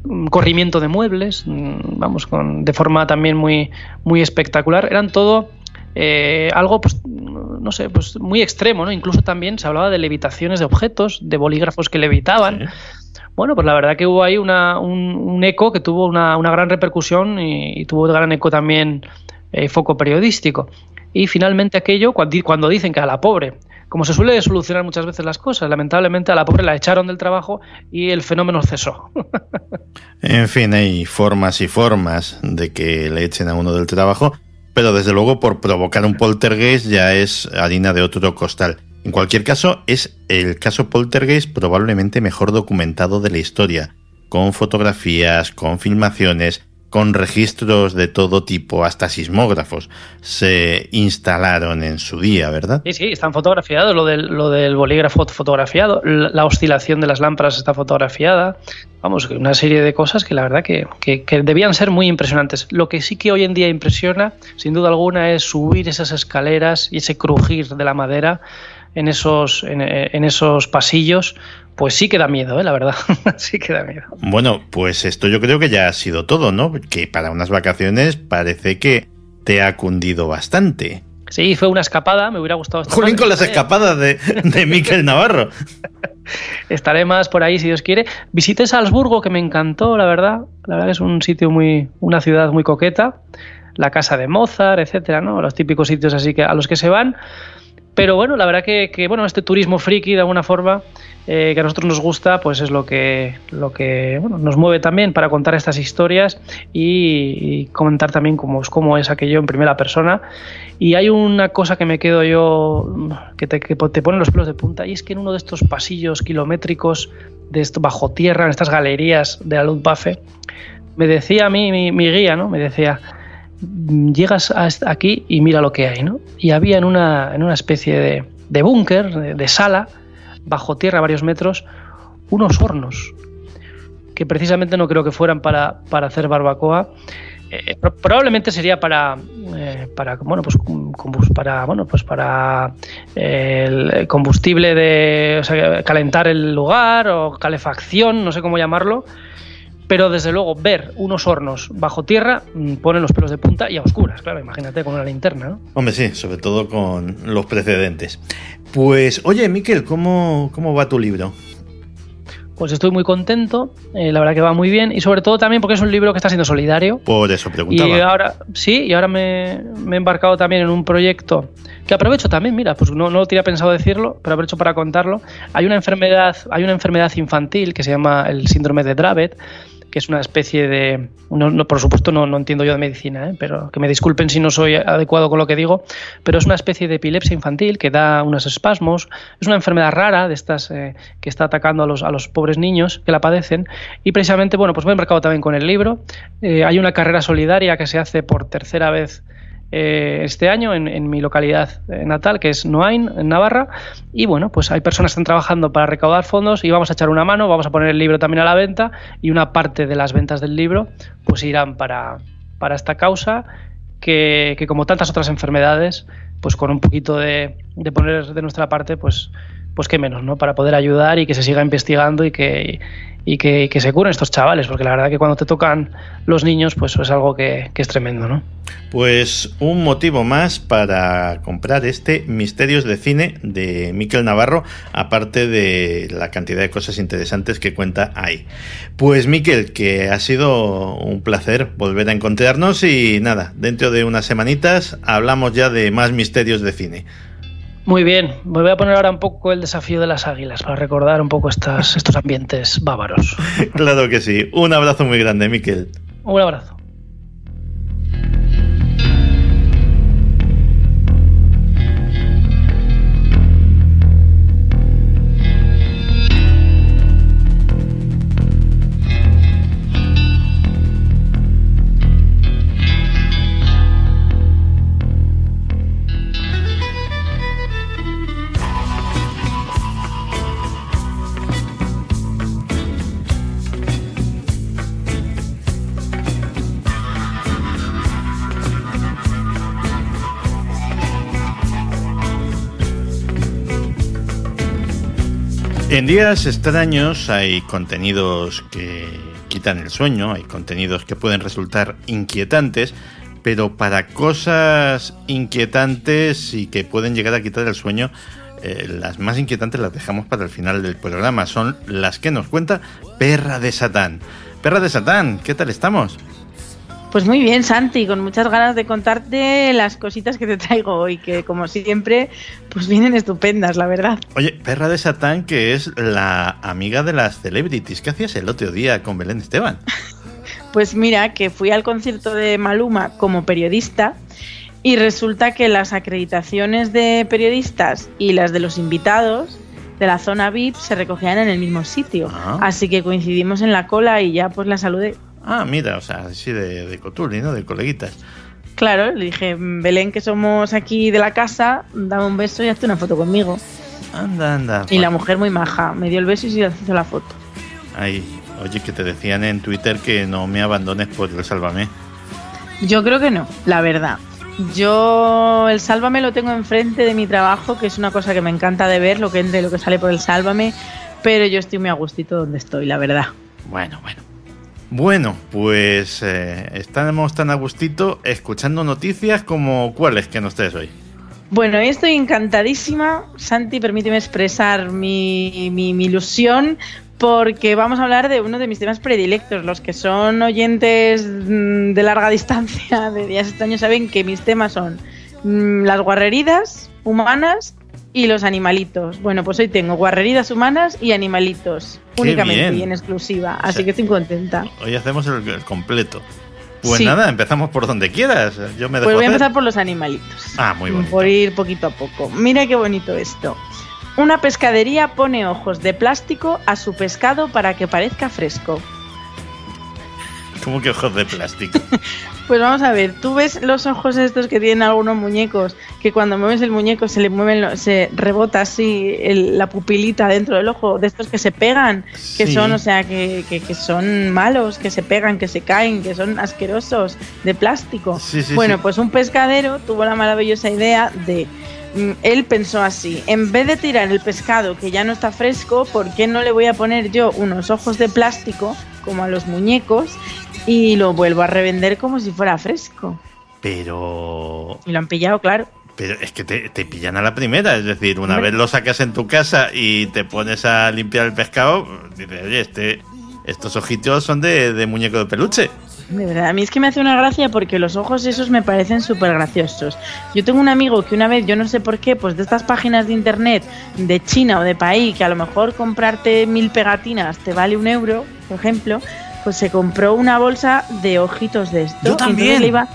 mm, corrimiento de muebles, mm, vamos, con, de forma también muy, muy espectacular. Eran todo eh, algo, pues, no sé, pues muy extremo, ¿no? Incluso también se hablaba de levitaciones de objetos, de bolígrafos que levitaban. Bueno, pues la verdad que hubo ahí una, un, eco que tuvo una, gran repercusión y, tuvo gran eco también eh, foco periodístico. Y finalmente aquello, cuando, dicen que a la pobre, como se suele solucionar muchas veces las cosas, lamentablemente a la pobre la echaron del trabajo y el fenómeno cesó. en fin, hay formas y formas de que le echen a uno del trabajo, pero desde luego por provocar un poltergeist ya es harina de otro costal. En cualquier caso, es el caso Poltergeist probablemente mejor documentado de la historia, con fotografías, con filmaciones, con registros de todo tipo, hasta sismógrafos, se instalaron en su día, ¿verdad? Sí, sí, están fotografiados, lo del, lo del bolígrafo fotografiado, la oscilación de las lámparas está fotografiada, vamos, una serie de cosas que la verdad que, que, que, debían ser muy impresionantes. Lo que sí que hoy en día impresiona, sin duda alguna, es subir esas escaleras y ese crujir de la madera en esos, en, en esos pasillos, pues sí que da miedo, ¿eh? la verdad, sí que da miedo. Bueno, pues esto yo creo que ya ha sido todo, ¿no? Que para unas vacaciones parece que te ha cundido bastante. Sí, fue una escapada, me hubiera gustado. Estar Jolín con las escapadas de, de Miquel Navarro. Estaré más por ahí si Dios quiere. Visité Salzburgo, que me encantó, la verdad. La verdad que es un sitio muy, una ciudad muy coqueta. La casa de Mozart, etcétera, ¿no? Los típicos sitios así que a los que se van. Pero bueno, la verdad que, que bueno, este turismo friki de alguna forma eh, que a nosotros nos gusta, pues es lo que, lo que bueno, nos mueve también para contar estas historias y, comentar también cómo, cómo, es aquello en primera persona. Y hay una cosa que me quedo yo, que te, que te pone los pelos de punta, y es que en uno de estos pasillos kilométricos de esto, bajo tierra, en estas galerías de la Luftwaffe, me decía a mí, mi, mi guía, ¿no? Me decía, llegas aquí y mira lo que hay, ¿no? Y había en una, en una especie de, de búnker, de, sala, bajo tierra varios metros, unos hornos, que precisamente no creo que fueran para, para hacer barbacoa. Eh, probablemente sería para, eh, para bueno pues para bueno pues para eh, el combustible de o sea, calentar el lugar o calefacción no sé cómo llamarlo pero desde luego ver unos hornos bajo tierra mm, pone los pelos de punta y a oscuras, claro, imagínate con una linterna, ¿no? Hombre, sí, sobre todo con los precedentes. Pues, oye, Miquel, ¿cómo, cómo va tu libro? Pues estoy muy contento, eh, la verdad que va muy bien y sobre todo también porque es un libro que está siendo solidario. Por eso preguntaba. Y ahora, sí, y ahora me, me he embarcado también en un proyecto que aprovecho también, mira, pues no, no lo tenía pensado decirlo, pero aprovecho para contarlo. Hay una enfermedad, hay una enfermedad infantil que se llama el síndrome de Dravet, que es una especie de... No, no, por supuesto no, no, entiendo yo de medicina, ¿eh? pero que me disculpen si no soy adecuado con lo que digo, pero es una especie de epilepsia infantil que da unos espasmos, es una enfermedad rara de estas eh, que está atacando a los, a los pobres niños que la padecen y precisamente, bueno, pues me he embarcado también con el libro, eh, hay una carrera solidaria que se hace por tercera vez eh, este año en, mi localidad natal, que es Noain, en Navarra. Y bueno, pues hay personas que están trabajando para recaudar fondos y vamos a echar una mano, vamos a poner el libro también a la venta y una parte de las ventas del libro pues irán para, para esta causa que, que, como tantas otras enfermedades, pues con un poquito de, de poner de nuestra parte, pues pues qué menos, ¿no? Para poder ayudar y que se siga investigando y que, y que, se curen estos chavales, porque la verdad que cuando te tocan los niños, pues es algo que, que, es tremendo, ¿no? Pues un motivo más para comprar este Misterios de Cine de Miquel Navarro, aparte de la cantidad de cosas interesantes que cuenta ahí. Pues Miquel, que ha sido un placer volver a encontrarnos y nada, dentro de unas semanitas hablamos ya de más misterios de cine. Muy bien, me voy a poner ahora un poco el desafío de las águilas para recordar un poco estas, estos ambientes bávaros. claro que sí. Un abrazo muy grande, Miquel. Un abrazo. En días extraños hay contenidos que quitan el sueño, hay contenidos que pueden resultar inquietantes, pero para cosas inquietantes y que pueden llegar a quitar el sueño, eh, las más inquietantes las dejamos para el final del programa. Son las que nos cuenta Perra de Satán. Perra de Satán, ¿qué tal estamos? Pues muy bien, Santi, con muchas ganas de contarte las cositas que te traigo hoy, que como siempre, pues vienen estupendas, la verdad. Oye, Perra de Satán, que es la amiga de las celebrities, ¿qué hacías el otro día con Belén Esteban? Pues mira, que fui al concierto de Maluma como periodista y resulta que las acreditaciones de periodistas y las de los invitados de la zona VIP se recogían en el mismo sitio. Ah. Así que coincidimos en la cola y ya pues la saludé. Ah, mira, o sea, así de, de cotuli, ¿no? De coleguitas. Claro, le dije, Belén, que somos aquí de la casa, dame un beso y hazte una foto conmigo. Anda, anda. Y la mujer muy maja, me dio el beso y se hizo la foto. Ay, oye, que te decían en Twitter que no me abandones por el Sálvame. Yo creo que no, la verdad. Yo el Sálvame lo tengo enfrente de mi trabajo, que es una cosa que me encanta de ver, lo que entre, lo que sale por el Sálvame, pero yo estoy muy a gustito donde estoy, la verdad. Bueno, bueno. Bueno, pues eh, estamos tan a gustito escuchando noticias como cuáles que nos traes hoy. Bueno, estoy encantadísima. Santi, permíteme expresar mi, mi, mi ilusión porque vamos a hablar de uno de mis temas predilectos. Los que son oyentes mm, de larga distancia de días extraños saben que mis temas son mm, las guarreridas humanas y los animalitos. Bueno, pues hoy tengo guarreridas humanas y animalitos Qué únicamente bien. y en exclusiva. Así sea, que estoy contenta. Hoy hacemos el, el completo. Pues Sí. nada, empezamos por donde quieras. Yo me dejo Pues voy a empezar por los animalitos. Ah, muy bonito. Por ir poquito a poco. Mira qué bonito esto. Una pescadería pone ojos de plástico a su pescado para que parezca fresco. Como que ojos de plástico. Pues vamos a ver, tú ves los ojos estos que tienen algunos muñecos, que cuando mueves el muñeco se le mueven, lo- se rebota así el- la pupilita dentro del ojo, de estos que se pegan, que Sí. son, o sea, que, que- que son malos, que se pegan, que se caen, que son asquerosos, de plástico. Sí, sí, bueno, pues un pescadero tuvo la maravillosa idea de mm, él pensó así, en vez de tirar el pescado que ya no está fresco, ¿por qué no le voy a poner yo unos ojos de plástico como a los muñecos y lo vuelvo a revender como si fuera fresco? Pero. Y lo han pillado, claro. Pero es que te, te pillan a la primera. Es decir, una Hombre. vez lo sacas en tu casa y te pones a limpiar el pescado, dices, oye, este, estos ojitos son de, de muñeco de peluche. De verdad, a mí es que me hace una gracia porque los ojos esos me parecen súper graciosos. Yo tengo un amigo que una vez, yo no sé por qué, pues de estas páginas de internet de China o de país, que a lo mejor comprarte mil pegatinas te vale un euro, por ejemplo, pues se compró una bolsa de ojitos de esto. Yo también. iba-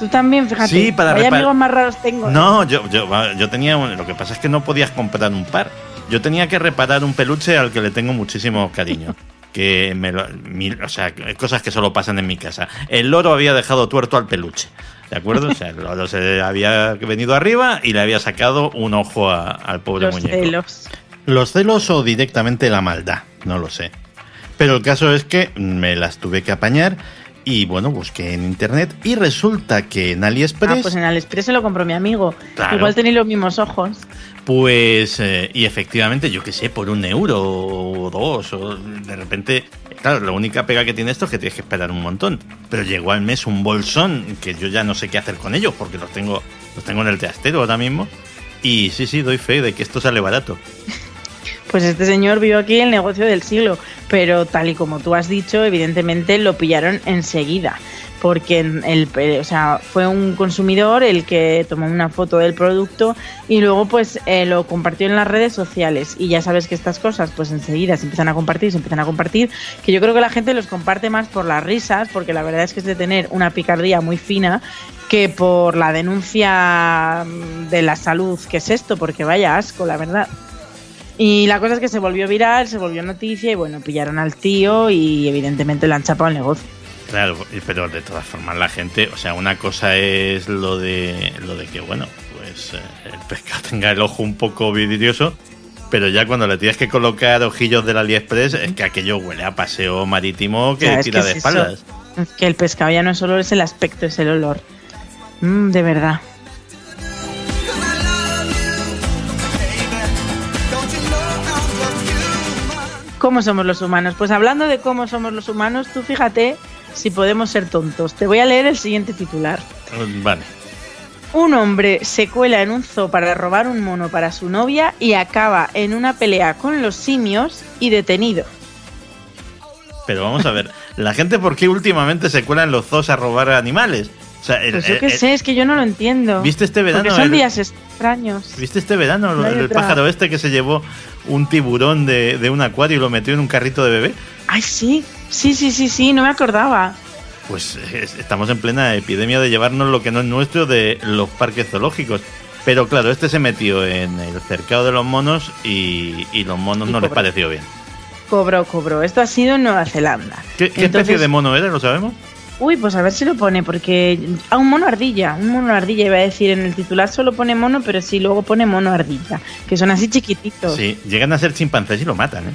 Tú también, fíjate. Sí, para Vaya amigos más raros tengo. ¿eh? No, yo, yo, yo tenía. un- Lo que pasa es que no podías comprar un par. Yo tenía que reparar un peluche al que le tengo muchísimo cariño. Que me lo- mi- o sea, cosas que solo pasan en mi casa. El loro había dejado tuerto al peluche. ¿De acuerdo? O sea, el loro se había venido arriba y le había sacado un ojo a- al pobre Los muñeco. celos. Los celos o directamente la maldad, no lo sé. Pero el caso es que me las tuve que apañar y bueno, busqué en internet y resulta que en AliExpress, Ah, pues en Aliexpress se lo compró mi amigo. Claro. Igual tenéis los mismos ojos. pues, eh, y efectivamente, yo qué sé, por un euro o dos, o de repente, claro, la única pega que tiene esto es que tienes que esperar un montón. Pero llegó al mes un bolsón que yo ya no sé qué hacer con ellos porque los tengo, los tengo en el trastero ahora mismo. Y sí, sí, doy fe de que esto sale barato. Pues este señor vio aquí el negocio del siglo, pero tal y como tú has dicho, evidentemente lo pillaron enseguida, porque el, eh, o sea, fue un consumidor el que tomó una foto del producto y luego pues eh, lo compartió en las redes sociales y ya sabes que estas cosas pues enseguida se empiezan a compartir, se empiezan a compartir, que yo creo que la gente los comparte más por las risas, porque la verdad es que es de tener una picardía muy fina que por la denuncia mm, de la salud que es esto, porque vaya asco, la verdad. Y la cosa es que se volvió viral, se volvió noticia y bueno, pillaron al tío y evidentemente le han chapado el negocio. Claro, pero de todas formas la gente, o sea, una cosa es lo de lo de que bueno, pues eh, el pescado tenga el ojo un poco vidrioso, pero ya cuando le tienes que colocar ojillos del AliExpress es que aquello huele a paseo marítimo que tira que de es eso. espaldas. Es que el pescado ya no es solo es el aspecto, es el olor. Mm, de verdad. ¿Cómo somos los humanos? Pues hablando de cómo somos los humanos, tú fíjate si podemos ser tontos. Te voy a leer el siguiente titular. Vale. Un hombre se cuela en un zoo para robar un mono para su novia y acaba en una pelea con los simios y detenido. Pero vamos a ver, la gente por qué últimamente se cuela en los zoos a robar animales? O sea, el- Pues yo el- qué el- sé, es que yo no lo entiendo. ¿Viste este verano Porque son el- días extraños. ¿Viste este verano No el otra. pájaro este que se llevó un tiburón de, de un acuario y lo metió en un carrito de bebé? Ay, sí, sí, sí, sí, sí, no me acordaba. Pues es- estamos en plena epidemia de llevarnos lo que no es nuestro de los parques zoológicos. Pero claro, este se metió en el cercado de los monos y, y los monos Y no les pareció bien. Cobró, cobró. Esto ha sido en Nueva Zelanda. ¿Qué, qué especie de mono era? ¿Lo sabemos? Uy, pues a ver si lo pone, porque. Ah, un mono ardilla. Un mono ardilla iba a decir. En el titular solo pone mono, pero sí, luego pone mono ardilla. Que son así chiquititos. Sí, llegan a ser chimpancés y lo matan, ¿eh?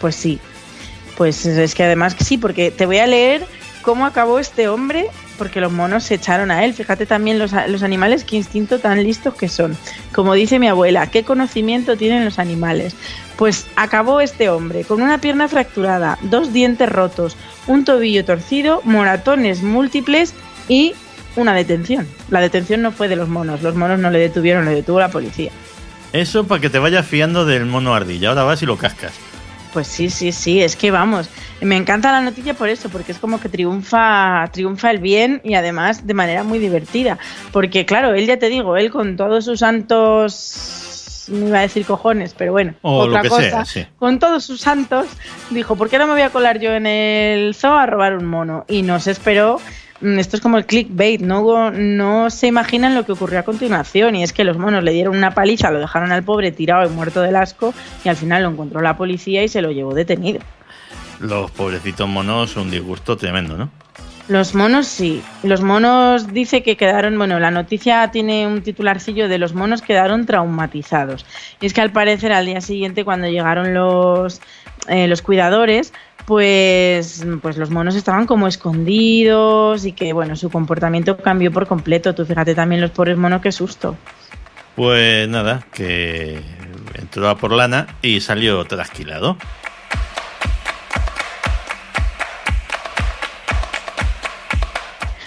Pues sí. Pues es que además que sí, porque te voy a leer cómo acabó este hombre, porque los monos se echaron a él. Fíjate también los, los animales, qué instinto tan listos que son. Como dice mi abuela, qué conocimiento tienen los animales. Pues acabó este hombre con una pierna fracturada, dos dientes rotos, un tobillo torcido, moratones múltiples y una detención. La detención no fue de los monos, los monos no le detuvieron, le detuvo la policía. Eso para que te vayas fiando del mono ardilla. Ahora vas y lo cascas. Pues sí, sí, sí, es que vamos. Me encanta la noticia por eso, porque es como que triunfa, triunfa el bien y además de manera muy divertida. Porque claro, él ya te digo, él con todos sus santos, no iba a decir cojones, pero bueno, O otra cosa, sea, sí. con todos sus santos, dijo, ¿por qué no me voy a colar yo en el zoo a robar un mono? Y no se esperó. mm, Esto es como el clickbait, no, no se imaginan lo que ocurrió a continuación y es que los monos le dieron una paliza, lo dejaron al pobre tirado y muerto del asco y al final lo encontró la policía y se lo llevó detenido. Los pobrecitos monos, un disgusto tremendo, ¿no? Los monos sí. Los monos dice que quedaron, bueno, la noticia tiene un titularcillo de los monos quedaron traumatizados. Y es que al parecer al día siguiente cuando llegaron los, eh, los cuidadores, pues, pues los monos estaban como escondidos y que bueno, su comportamiento cambió por completo. Tú fíjate también los pobres monos, qué susto. Pues nada, que entró a por lana y salió trasquilado.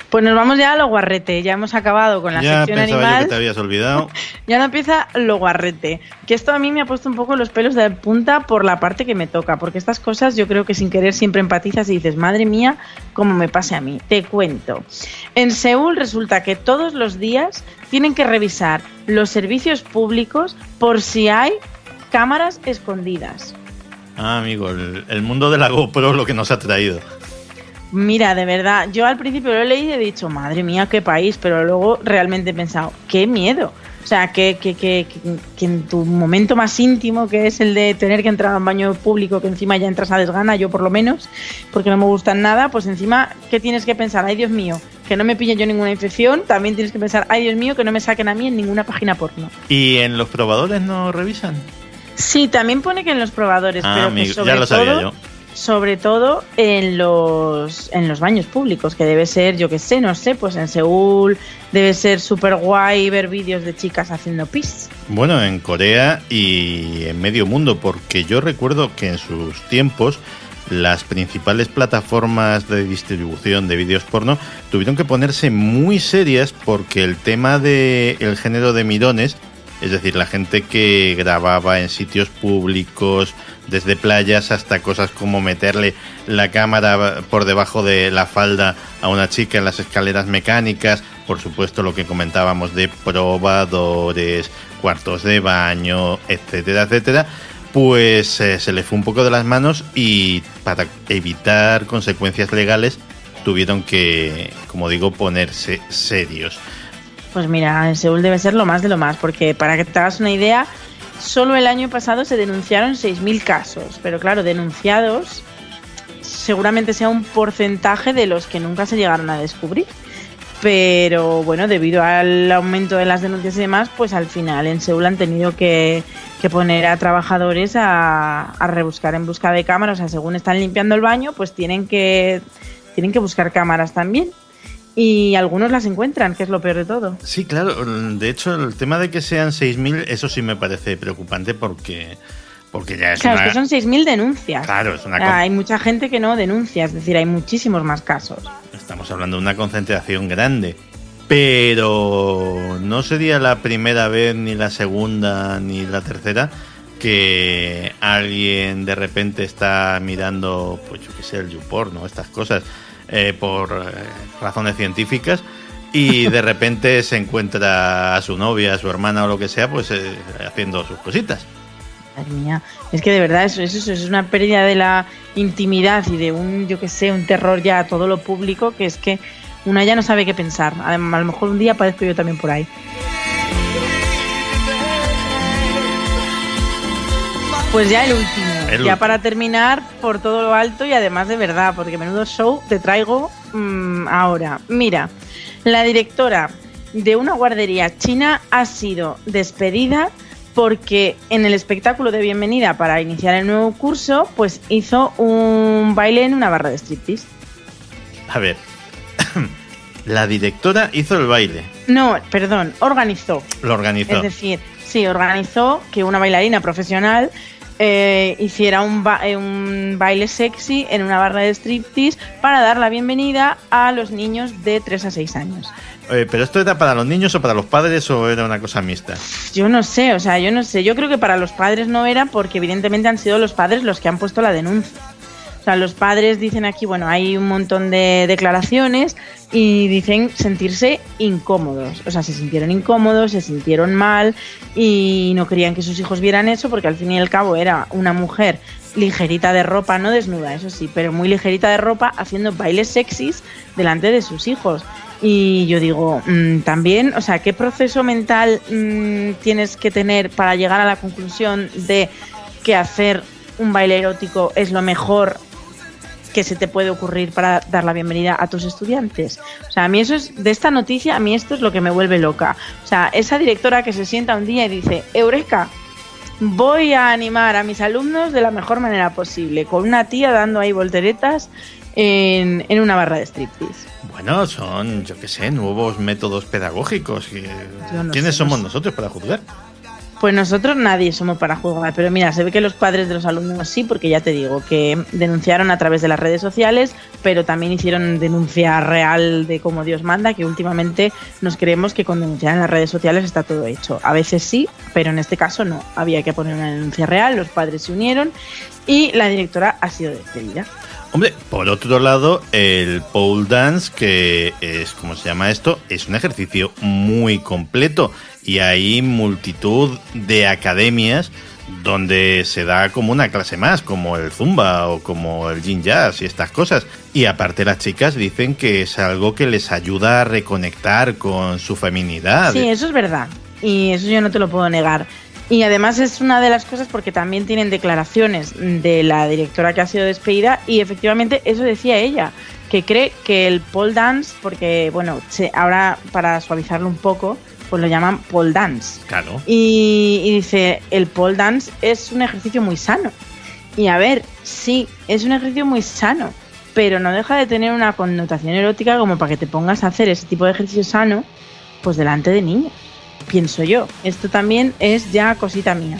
Pues nos vamos ya a lo guarrete. Ya hemos acabado con la ya sección pensaba animal. yo que te habías olvidado. Ya no empieza lo guarrete. Que esto a mí me ha puesto un poco los pelos de punta por la parte que me toca. Porque estas cosas yo creo que sin querer siempre empatizas y dices, madre mía, cómo me pase a mí. Te cuento. En Seúl resulta que todos los días tienen que revisar los servicios públicos por si hay cámaras escondidas. Ah, amigo, el, el mundo de la GoPro es lo que nos ha traído. Mira, de verdad, yo al principio lo he leído y he dicho, madre mía, qué país, pero luego realmente he pensado, qué miedo. O sea, que, que, que, que- en tu momento más íntimo, que es el de tener que entrar a un baño público, que encima ya entras a desgana, yo por lo menos, porque no me gustan nada, pues encima, ¿qué tienes que pensar? Ay, Dios mío, que no me pille yo ninguna infección, también tienes que pensar, ay, Dios mío, que no me saquen a mí en ninguna página porno. ¿Y en los probadores no revisan? Sí, también pone que en los probadores, Ah, pero que amigo, sobre ya lo sabía todo- yo. Sobre todo en los en los baños públicos, que debe ser, yo que sé, no sé, pues en Seúl debe ser súper guay ver vídeos de chicas haciendo pis. Bueno, en Corea y en medio mundo, porque yo recuerdo que en sus tiempos las principales plataformas de distribución de vídeos porno tuvieron que ponerse muy serias porque el tema del el género de mirones, es decir, la gente que grababa en sitios públicos, desde playas hasta cosas como meterle la cámara por debajo de la falda a una chica en las escaleras mecánicas, por supuesto lo que comentábamos de probadores, cuartos de baño, etcétera, etcétera, pues eh, se le fue un poco de las manos y para evitar consecuencias legales tuvieron que, como digo, ponerse serios. Pues mira, en Seúl debe ser lo más de lo más, porque para que te hagas una idea, solo el año pasado se denunciaron 6.000 casos, pero claro, denunciados seguramente sea un porcentaje de los que nunca se llegaron a descubrir. Pero bueno, debido al aumento de las denuncias y demás, pues al final en Seúl han tenido que, que poner a trabajadores a, a rebuscar en busca de cámaras. O sea, según están limpiando el baño, pues tienen que, tienen que buscar cámaras también. Y algunos las encuentran, que es lo peor de todo. Sí, claro. De hecho, el tema de que sean 6.000, eso sí me parece preocupante porque, porque ya es Claro, una... es que son 6.000 denuncias. Claro, es una hay mucha gente que no denuncia, es decir, hay muchísimos más casos. Estamos hablando de una concentración grande. Pero no sería la primera vez, ni la segunda, ni la tercera que alguien de repente está mirando, pues yo qué sé, el YouPorn, ¿no? Estas cosas, eh, por eh, razones científicas y de repente se encuentra a su novia, a su hermana o lo que sea, pues eh, haciendo sus cositas. Madre mía, es que de verdad eso, es una pérdida de la intimidad y de un, yo qué sé, un terror ya a todo lo público que es que una ya no sabe qué pensar. Además, a lo mejor un día aparezco yo también por ahí. Pues ya el último. El ya para terminar, por todo lo alto y además de verdad, porque menudo show te traigo mm, ahora. Mira, la directora de una guardería china ha sido despedida porque en el espectáculo de bienvenida para iniciar el nuevo curso, pues hizo un baile en una barra de striptease. A ver. La directora hizo el baile, No, perdón, organizó. lo organizó. Es decir, sí, organizó que una bailarina profesional eh, hiciera un, ba- eh, un baile sexy en una barra de striptease para dar la bienvenida a los niños de 3 a 6 años. Eh, ¿Pero esto era para los niños o para los padres o era una cosa mixta? Yo no sé, o sea, yo no sé. Yo creo que para los padres no era porque evidentemente han sido los padres los que han puesto la denuncia. Sea, los padres dicen aquí, bueno, hay un montón de declaraciones y dicen sentirse incómodos. O sea, se sintieron incómodos, se sintieron mal y no querían que sus hijos vieran eso porque al fin y al cabo era una mujer ligerita de ropa, no desnuda, eso sí, pero muy ligerita de ropa haciendo bailes sexys delante de sus hijos. Y yo digo, mm, también, o sea, ¿qué proceso mental mm, tienes que tener para llegar a la conclusión de que hacer un baile erótico es lo mejor que se te puede ocurrir para dar la bienvenida a tus estudiantes? O sea, a mí eso es, de esta noticia, a mí esto es lo que me vuelve loca. O sea, esa directora que se sienta un día y dice, Eureka, voy a animar a mis alumnos de la mejor manera posible, con una tía dando ahí volteretas en, en una barra de striptease. Bueno, son, yo qué sé, nuevos métodos Yo no ¿Quiénes sé, no somos sé. nosotros para juzgar? Pues nosotros nadie somos para juzgar, pero mira, se ve que los padres de los alumnos sí, porque ya te digo que denunciaron a través de las redes sociales, pero también hicieron denuncia real de cómo Dios manda, que últimamente nos creemos que con denunciar en las redes sociales está todo hecho. A veces sí, pero en este caso no. Había que poner una denuncia real, los padres se unieron y la directora ha sido despedida. Hombre, por otro lado, el pole dance, que es como se llama esto, es un ejercicio muy completo y hay multitud de academias donde se da como una clase más, como el zumba o como el yin jazz y estas cosas. Y aparte las chicas dicen que es algo que les ayuda a reconectar con su feminidad. Sí, eso es verdad. Y eso yo no te lo puedo negar. Y además es una de las cosas porque también tienen declaraciones de la directora que ha sido despedida y efectivamente eso decía ella, que cree que el pole dance, porque bueno, ahora para suavizarlo un poco, pues lo llaman pole dance. Claro. Y, y dice, el pole dance es un ejercicio muy sano. Y a ver, sí, es un ejercicio muy sano, pero no deja de tener una connotación erótica como para que te pongas a hacer ese tipo de ejercicio sano, pues delante de niños. Pienso yo. Esto también es ya cosita mía.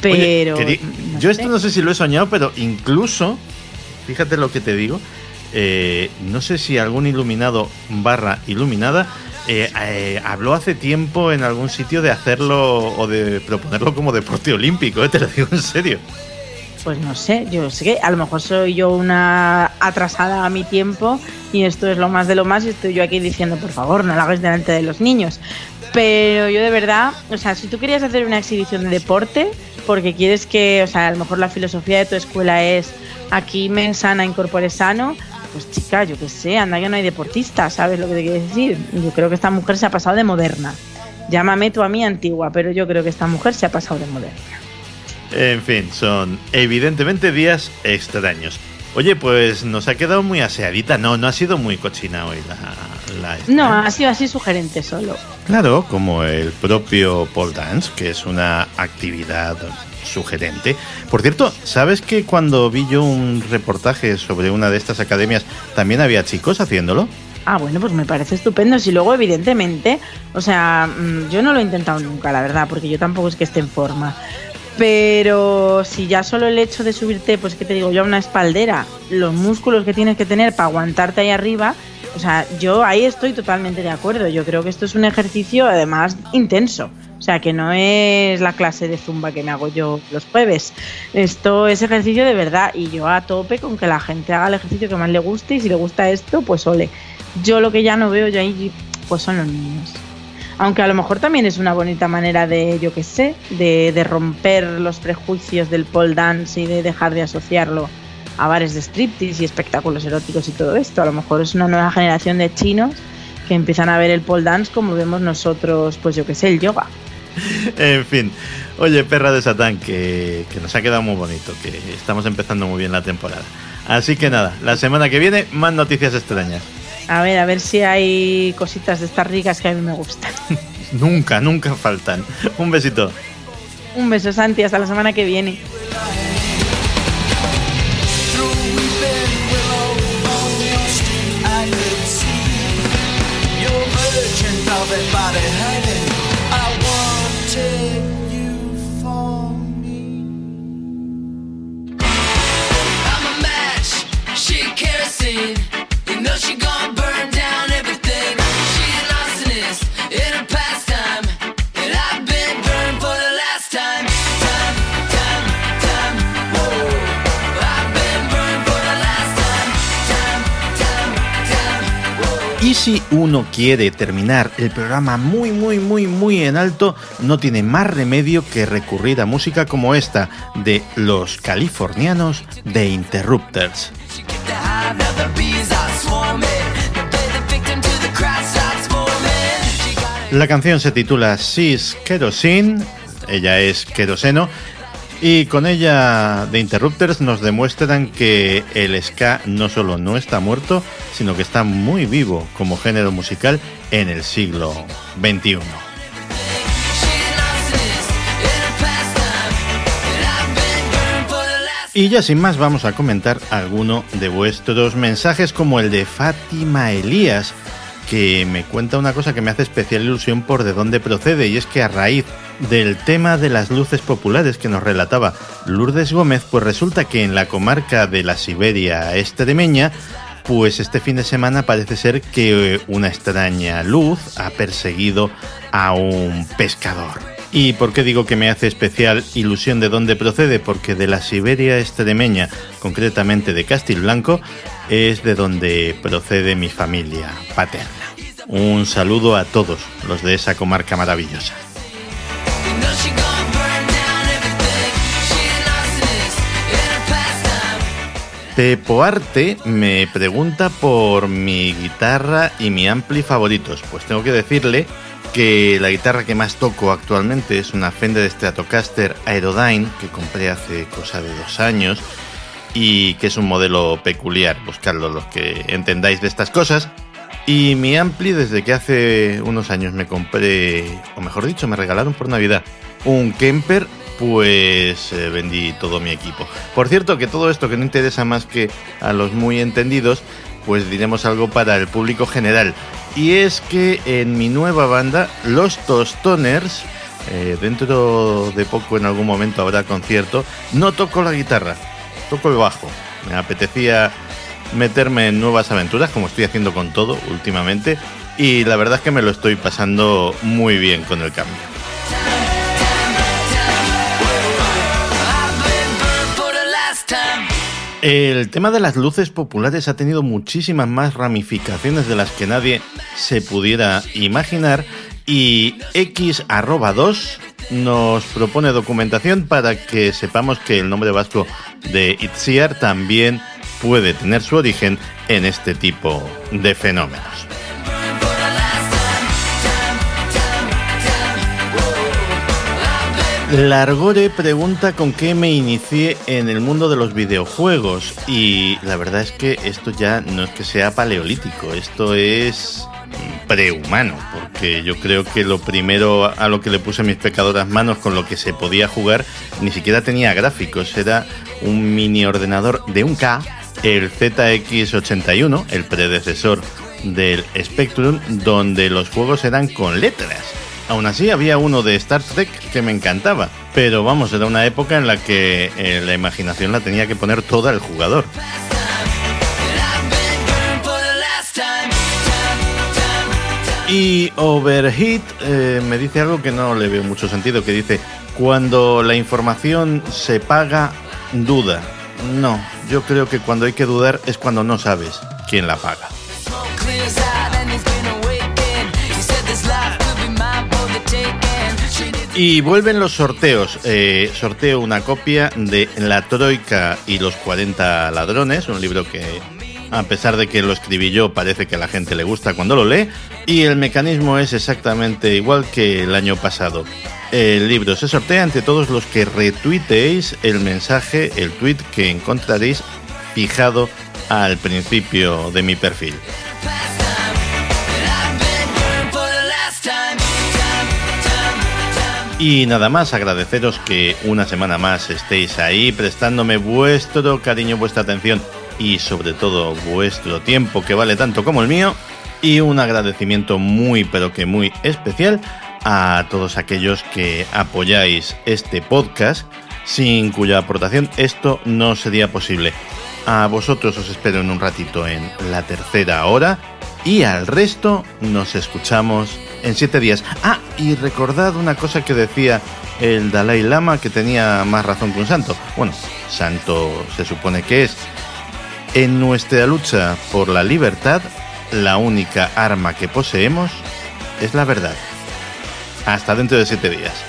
Pero. no yo sé. esto no sé si lo he soñado, pero incluso, fíjate lo que te digo, eh, no sé si algún iluminado barra iluminada eh, eh, habló hace tiempo en algún sitio de hacerlo o de proponerlo como deporte olímpico, eh, te lo digo en serio. Pues no sé, yo sé que a lo mejor soy yo una atrasada a mi tiempo y esto es lo más de lo más y estoy yo aquí diciendo, por favor, no lo hagáis delante de los niños. Pero yo de verdad, o sea, si tú querías hacer una exhibición de deporte, porque quieres que, o sea, a lo mejor la filosofía de tu escuela es aquí men sana, incorpore sano, pues chica, yo qué sé, anda que no hay deportistas, ¿sabes lo que te quiero decir? Yo creo que esta mujer se ha pasado de moderna. Llámame tú a mí antigua, pero yo creo que esta mujer se ha pasado de moderna. En fin, son evidentemente días extraños. Oye, pues nos ha quedado muy aseadita. No, no ha sido muy cochina hoy la... la No, ¿eh? ha sido así sugerente solo. Claro, como el propio pole dance, que es una actividad sugerente. Por cierto, ¿sabes que cuando vi yo un reportaje sobre una de estas academias también había chicos haciéndolo? Ah, bueno, pues me parece estupendo. Si luego, evidentemente, o sea, mm, yo no lo he intentado nunca, la verdad, porque yo tampoco es que esté en forma. Pero si ya solo el hecho de subirte, pues que te digo yo, a una espaldera, los músculos que tienes que tener para aguantarte ahí arriba, o sea, yo ahí estoy totalmente de acuerdo. Yo creo que esto es un ejercicio además intenso. O sea, que no es la clase de zumba que me hago yo los jueves. Esto es ejercicio de verdad y yo a tope con que la gente haga el ejercicio que más le guste y si le gusta esto, pues ole. Yo lo que ya no veo ya ahí, pues son los niños. Aunque a lo mejor también es una bonita manera de, yo qué sé, de, de romper los prejuicios del pole dance y de dejar de asociarlo a bares de striptease y espectáculos eróticos y todo esto. A lo mejor es una nueva generación de chinos que empiezan a ver el pole dance como vemos nosotros, pues yo qué sé, el yoga. en fin. Oye, perra de Satán, que, que nos ha quedado muy bonito, que estamos empezando muy bien la temporada. Así que nada, la semana que viene, más noticias extrañas. A ver, a ver si hay cositas de estas ricas que a mí me gustan. nunca, nunca faltan. Un besito. Un beso, Santi, hasta la semana que viene. I you for me. I'm a match, she kerosene. You know she gone. Si uno quiere terminar el programa muy, muy, muy, muy en alto, no tiene más remedio que recurrir a música como esta de los californianos de Interrupters. La canción se titula Sis Kerosene, ella es queroseno, y con ella de Interrupters nos demuestran que el ska no solo no está muerto, sino que está muy vivo como género musical en el siglo XXI. Y ya sin más vamos a comentar alguno de vuestros mensajes como el de Fátima Elías, que me cuenta una cosa que me hace especial ilusión por de dónde procede, y es que a raíz del tema de las luces populares que nos relataba Lourdes Gómez, pues resulta que en la comarca de la Siberia extremeña, pues este fin de semana parece ser que una extraña luz ha perseguido a un pescador. ¿Y por qué digo que me hace especial ilusión de dónde procede? Porque de la Siberia extremeña, concretamente de Castilblanco, es de donde procede mi familia paterna. Un saludo a todos los de esa comarca maravillosa. Pepo Arte me pregunta por mi guitarra y mi ampli favoritos. Pues tengo que decirle que la guitarra que más toco actualmente es una Fender Stratocaster Aerodyne que compré hace cosa de dos años y que es un modelo peculiar, buscarlo los que entendáis de estas cosas. Y mi ampli desde que hace unos años me compré, o mejor dicho, me regalaron por Navidad un Kemper pues eh, vendí todo mi equipo. Por cierto, que todo esto que no interesa más que a los muy entendidos, pues diremos algo para el público general. Y es que en mi nueva banda, Los Tostoners, eh, dentro de poco en algún momento habrá concierto, no toco la guitarra, toco el bajo. Me apetecía meterme en nuevas aventuras, como estoy haciendo con todo últimamente, y la verdad es que me lo estoy pasando muy bien con el cambio. El tema de las luces populares ha tenido muchísimas más ramificaciones de las que nadie se pudiera imaginar y X2 nos propone documentación para que sepamos que el nombre vasco de Itziar también puede tener su origen en este tipo de fenómenos. Largore pregunta con qué me inicié en el mundo de los videojuegos. Y la verdad es que esto ya no es que sea paleolítico, esto es prehumano, porque yo creo que lo primero a lo que le puse mis pecadoras manos con lo que se podía jugar ni siquiera tenía gráficos, era un mini ordenador de un K, el ZX81, el predecesor del Spectrum, donde los juegos eran con letras Aún así había uno de Star Trek que me encantaba, pero vamos, era una época en la que eh, la imaginación la tenía que poner toda el jugador. Y Overheat eh, me dice algo que no le veo mucho sentido, que dice, cuando la información se paga, duda. No, yo creo que cuando hay que dudar es cuando no sabes quién la paga. Y vuelven los sorteos. Eh, sorteo una copia de La Troika y los 40 ladrones, un libro que a pesar de que lo escribí yo, parece que a la gente le gusta cuando lo lee. Y el mecanismo es exactamente igual que el año pasado. El libro se sortea entre todos los que retuiteéis el mensaje, el tweet que encontraréis fijado al principio de mi perfil. Y nada más, agradeceros que una semana más estéis ahí prestándome vuestro cariño, vuestra atención y sobre todo vuestro tiempo que vale tanto como el mío. Y un agradecimiento muy pero que muy especial a todos aquellos que apoyáis este podcast, sin cuya aportación esto no sería posible. A vosotros os espero en un ratito en la tercera hora y al resto nos escuchamos en siete días. Ah, y recordad una cosa que decía el Dalai Lama, que tenía más razón que un santo. Bueno, santo se supone que es. En nuestra lucha por la libertad, la única arma que poseemos es la verdad. Hasta dentro de siete días.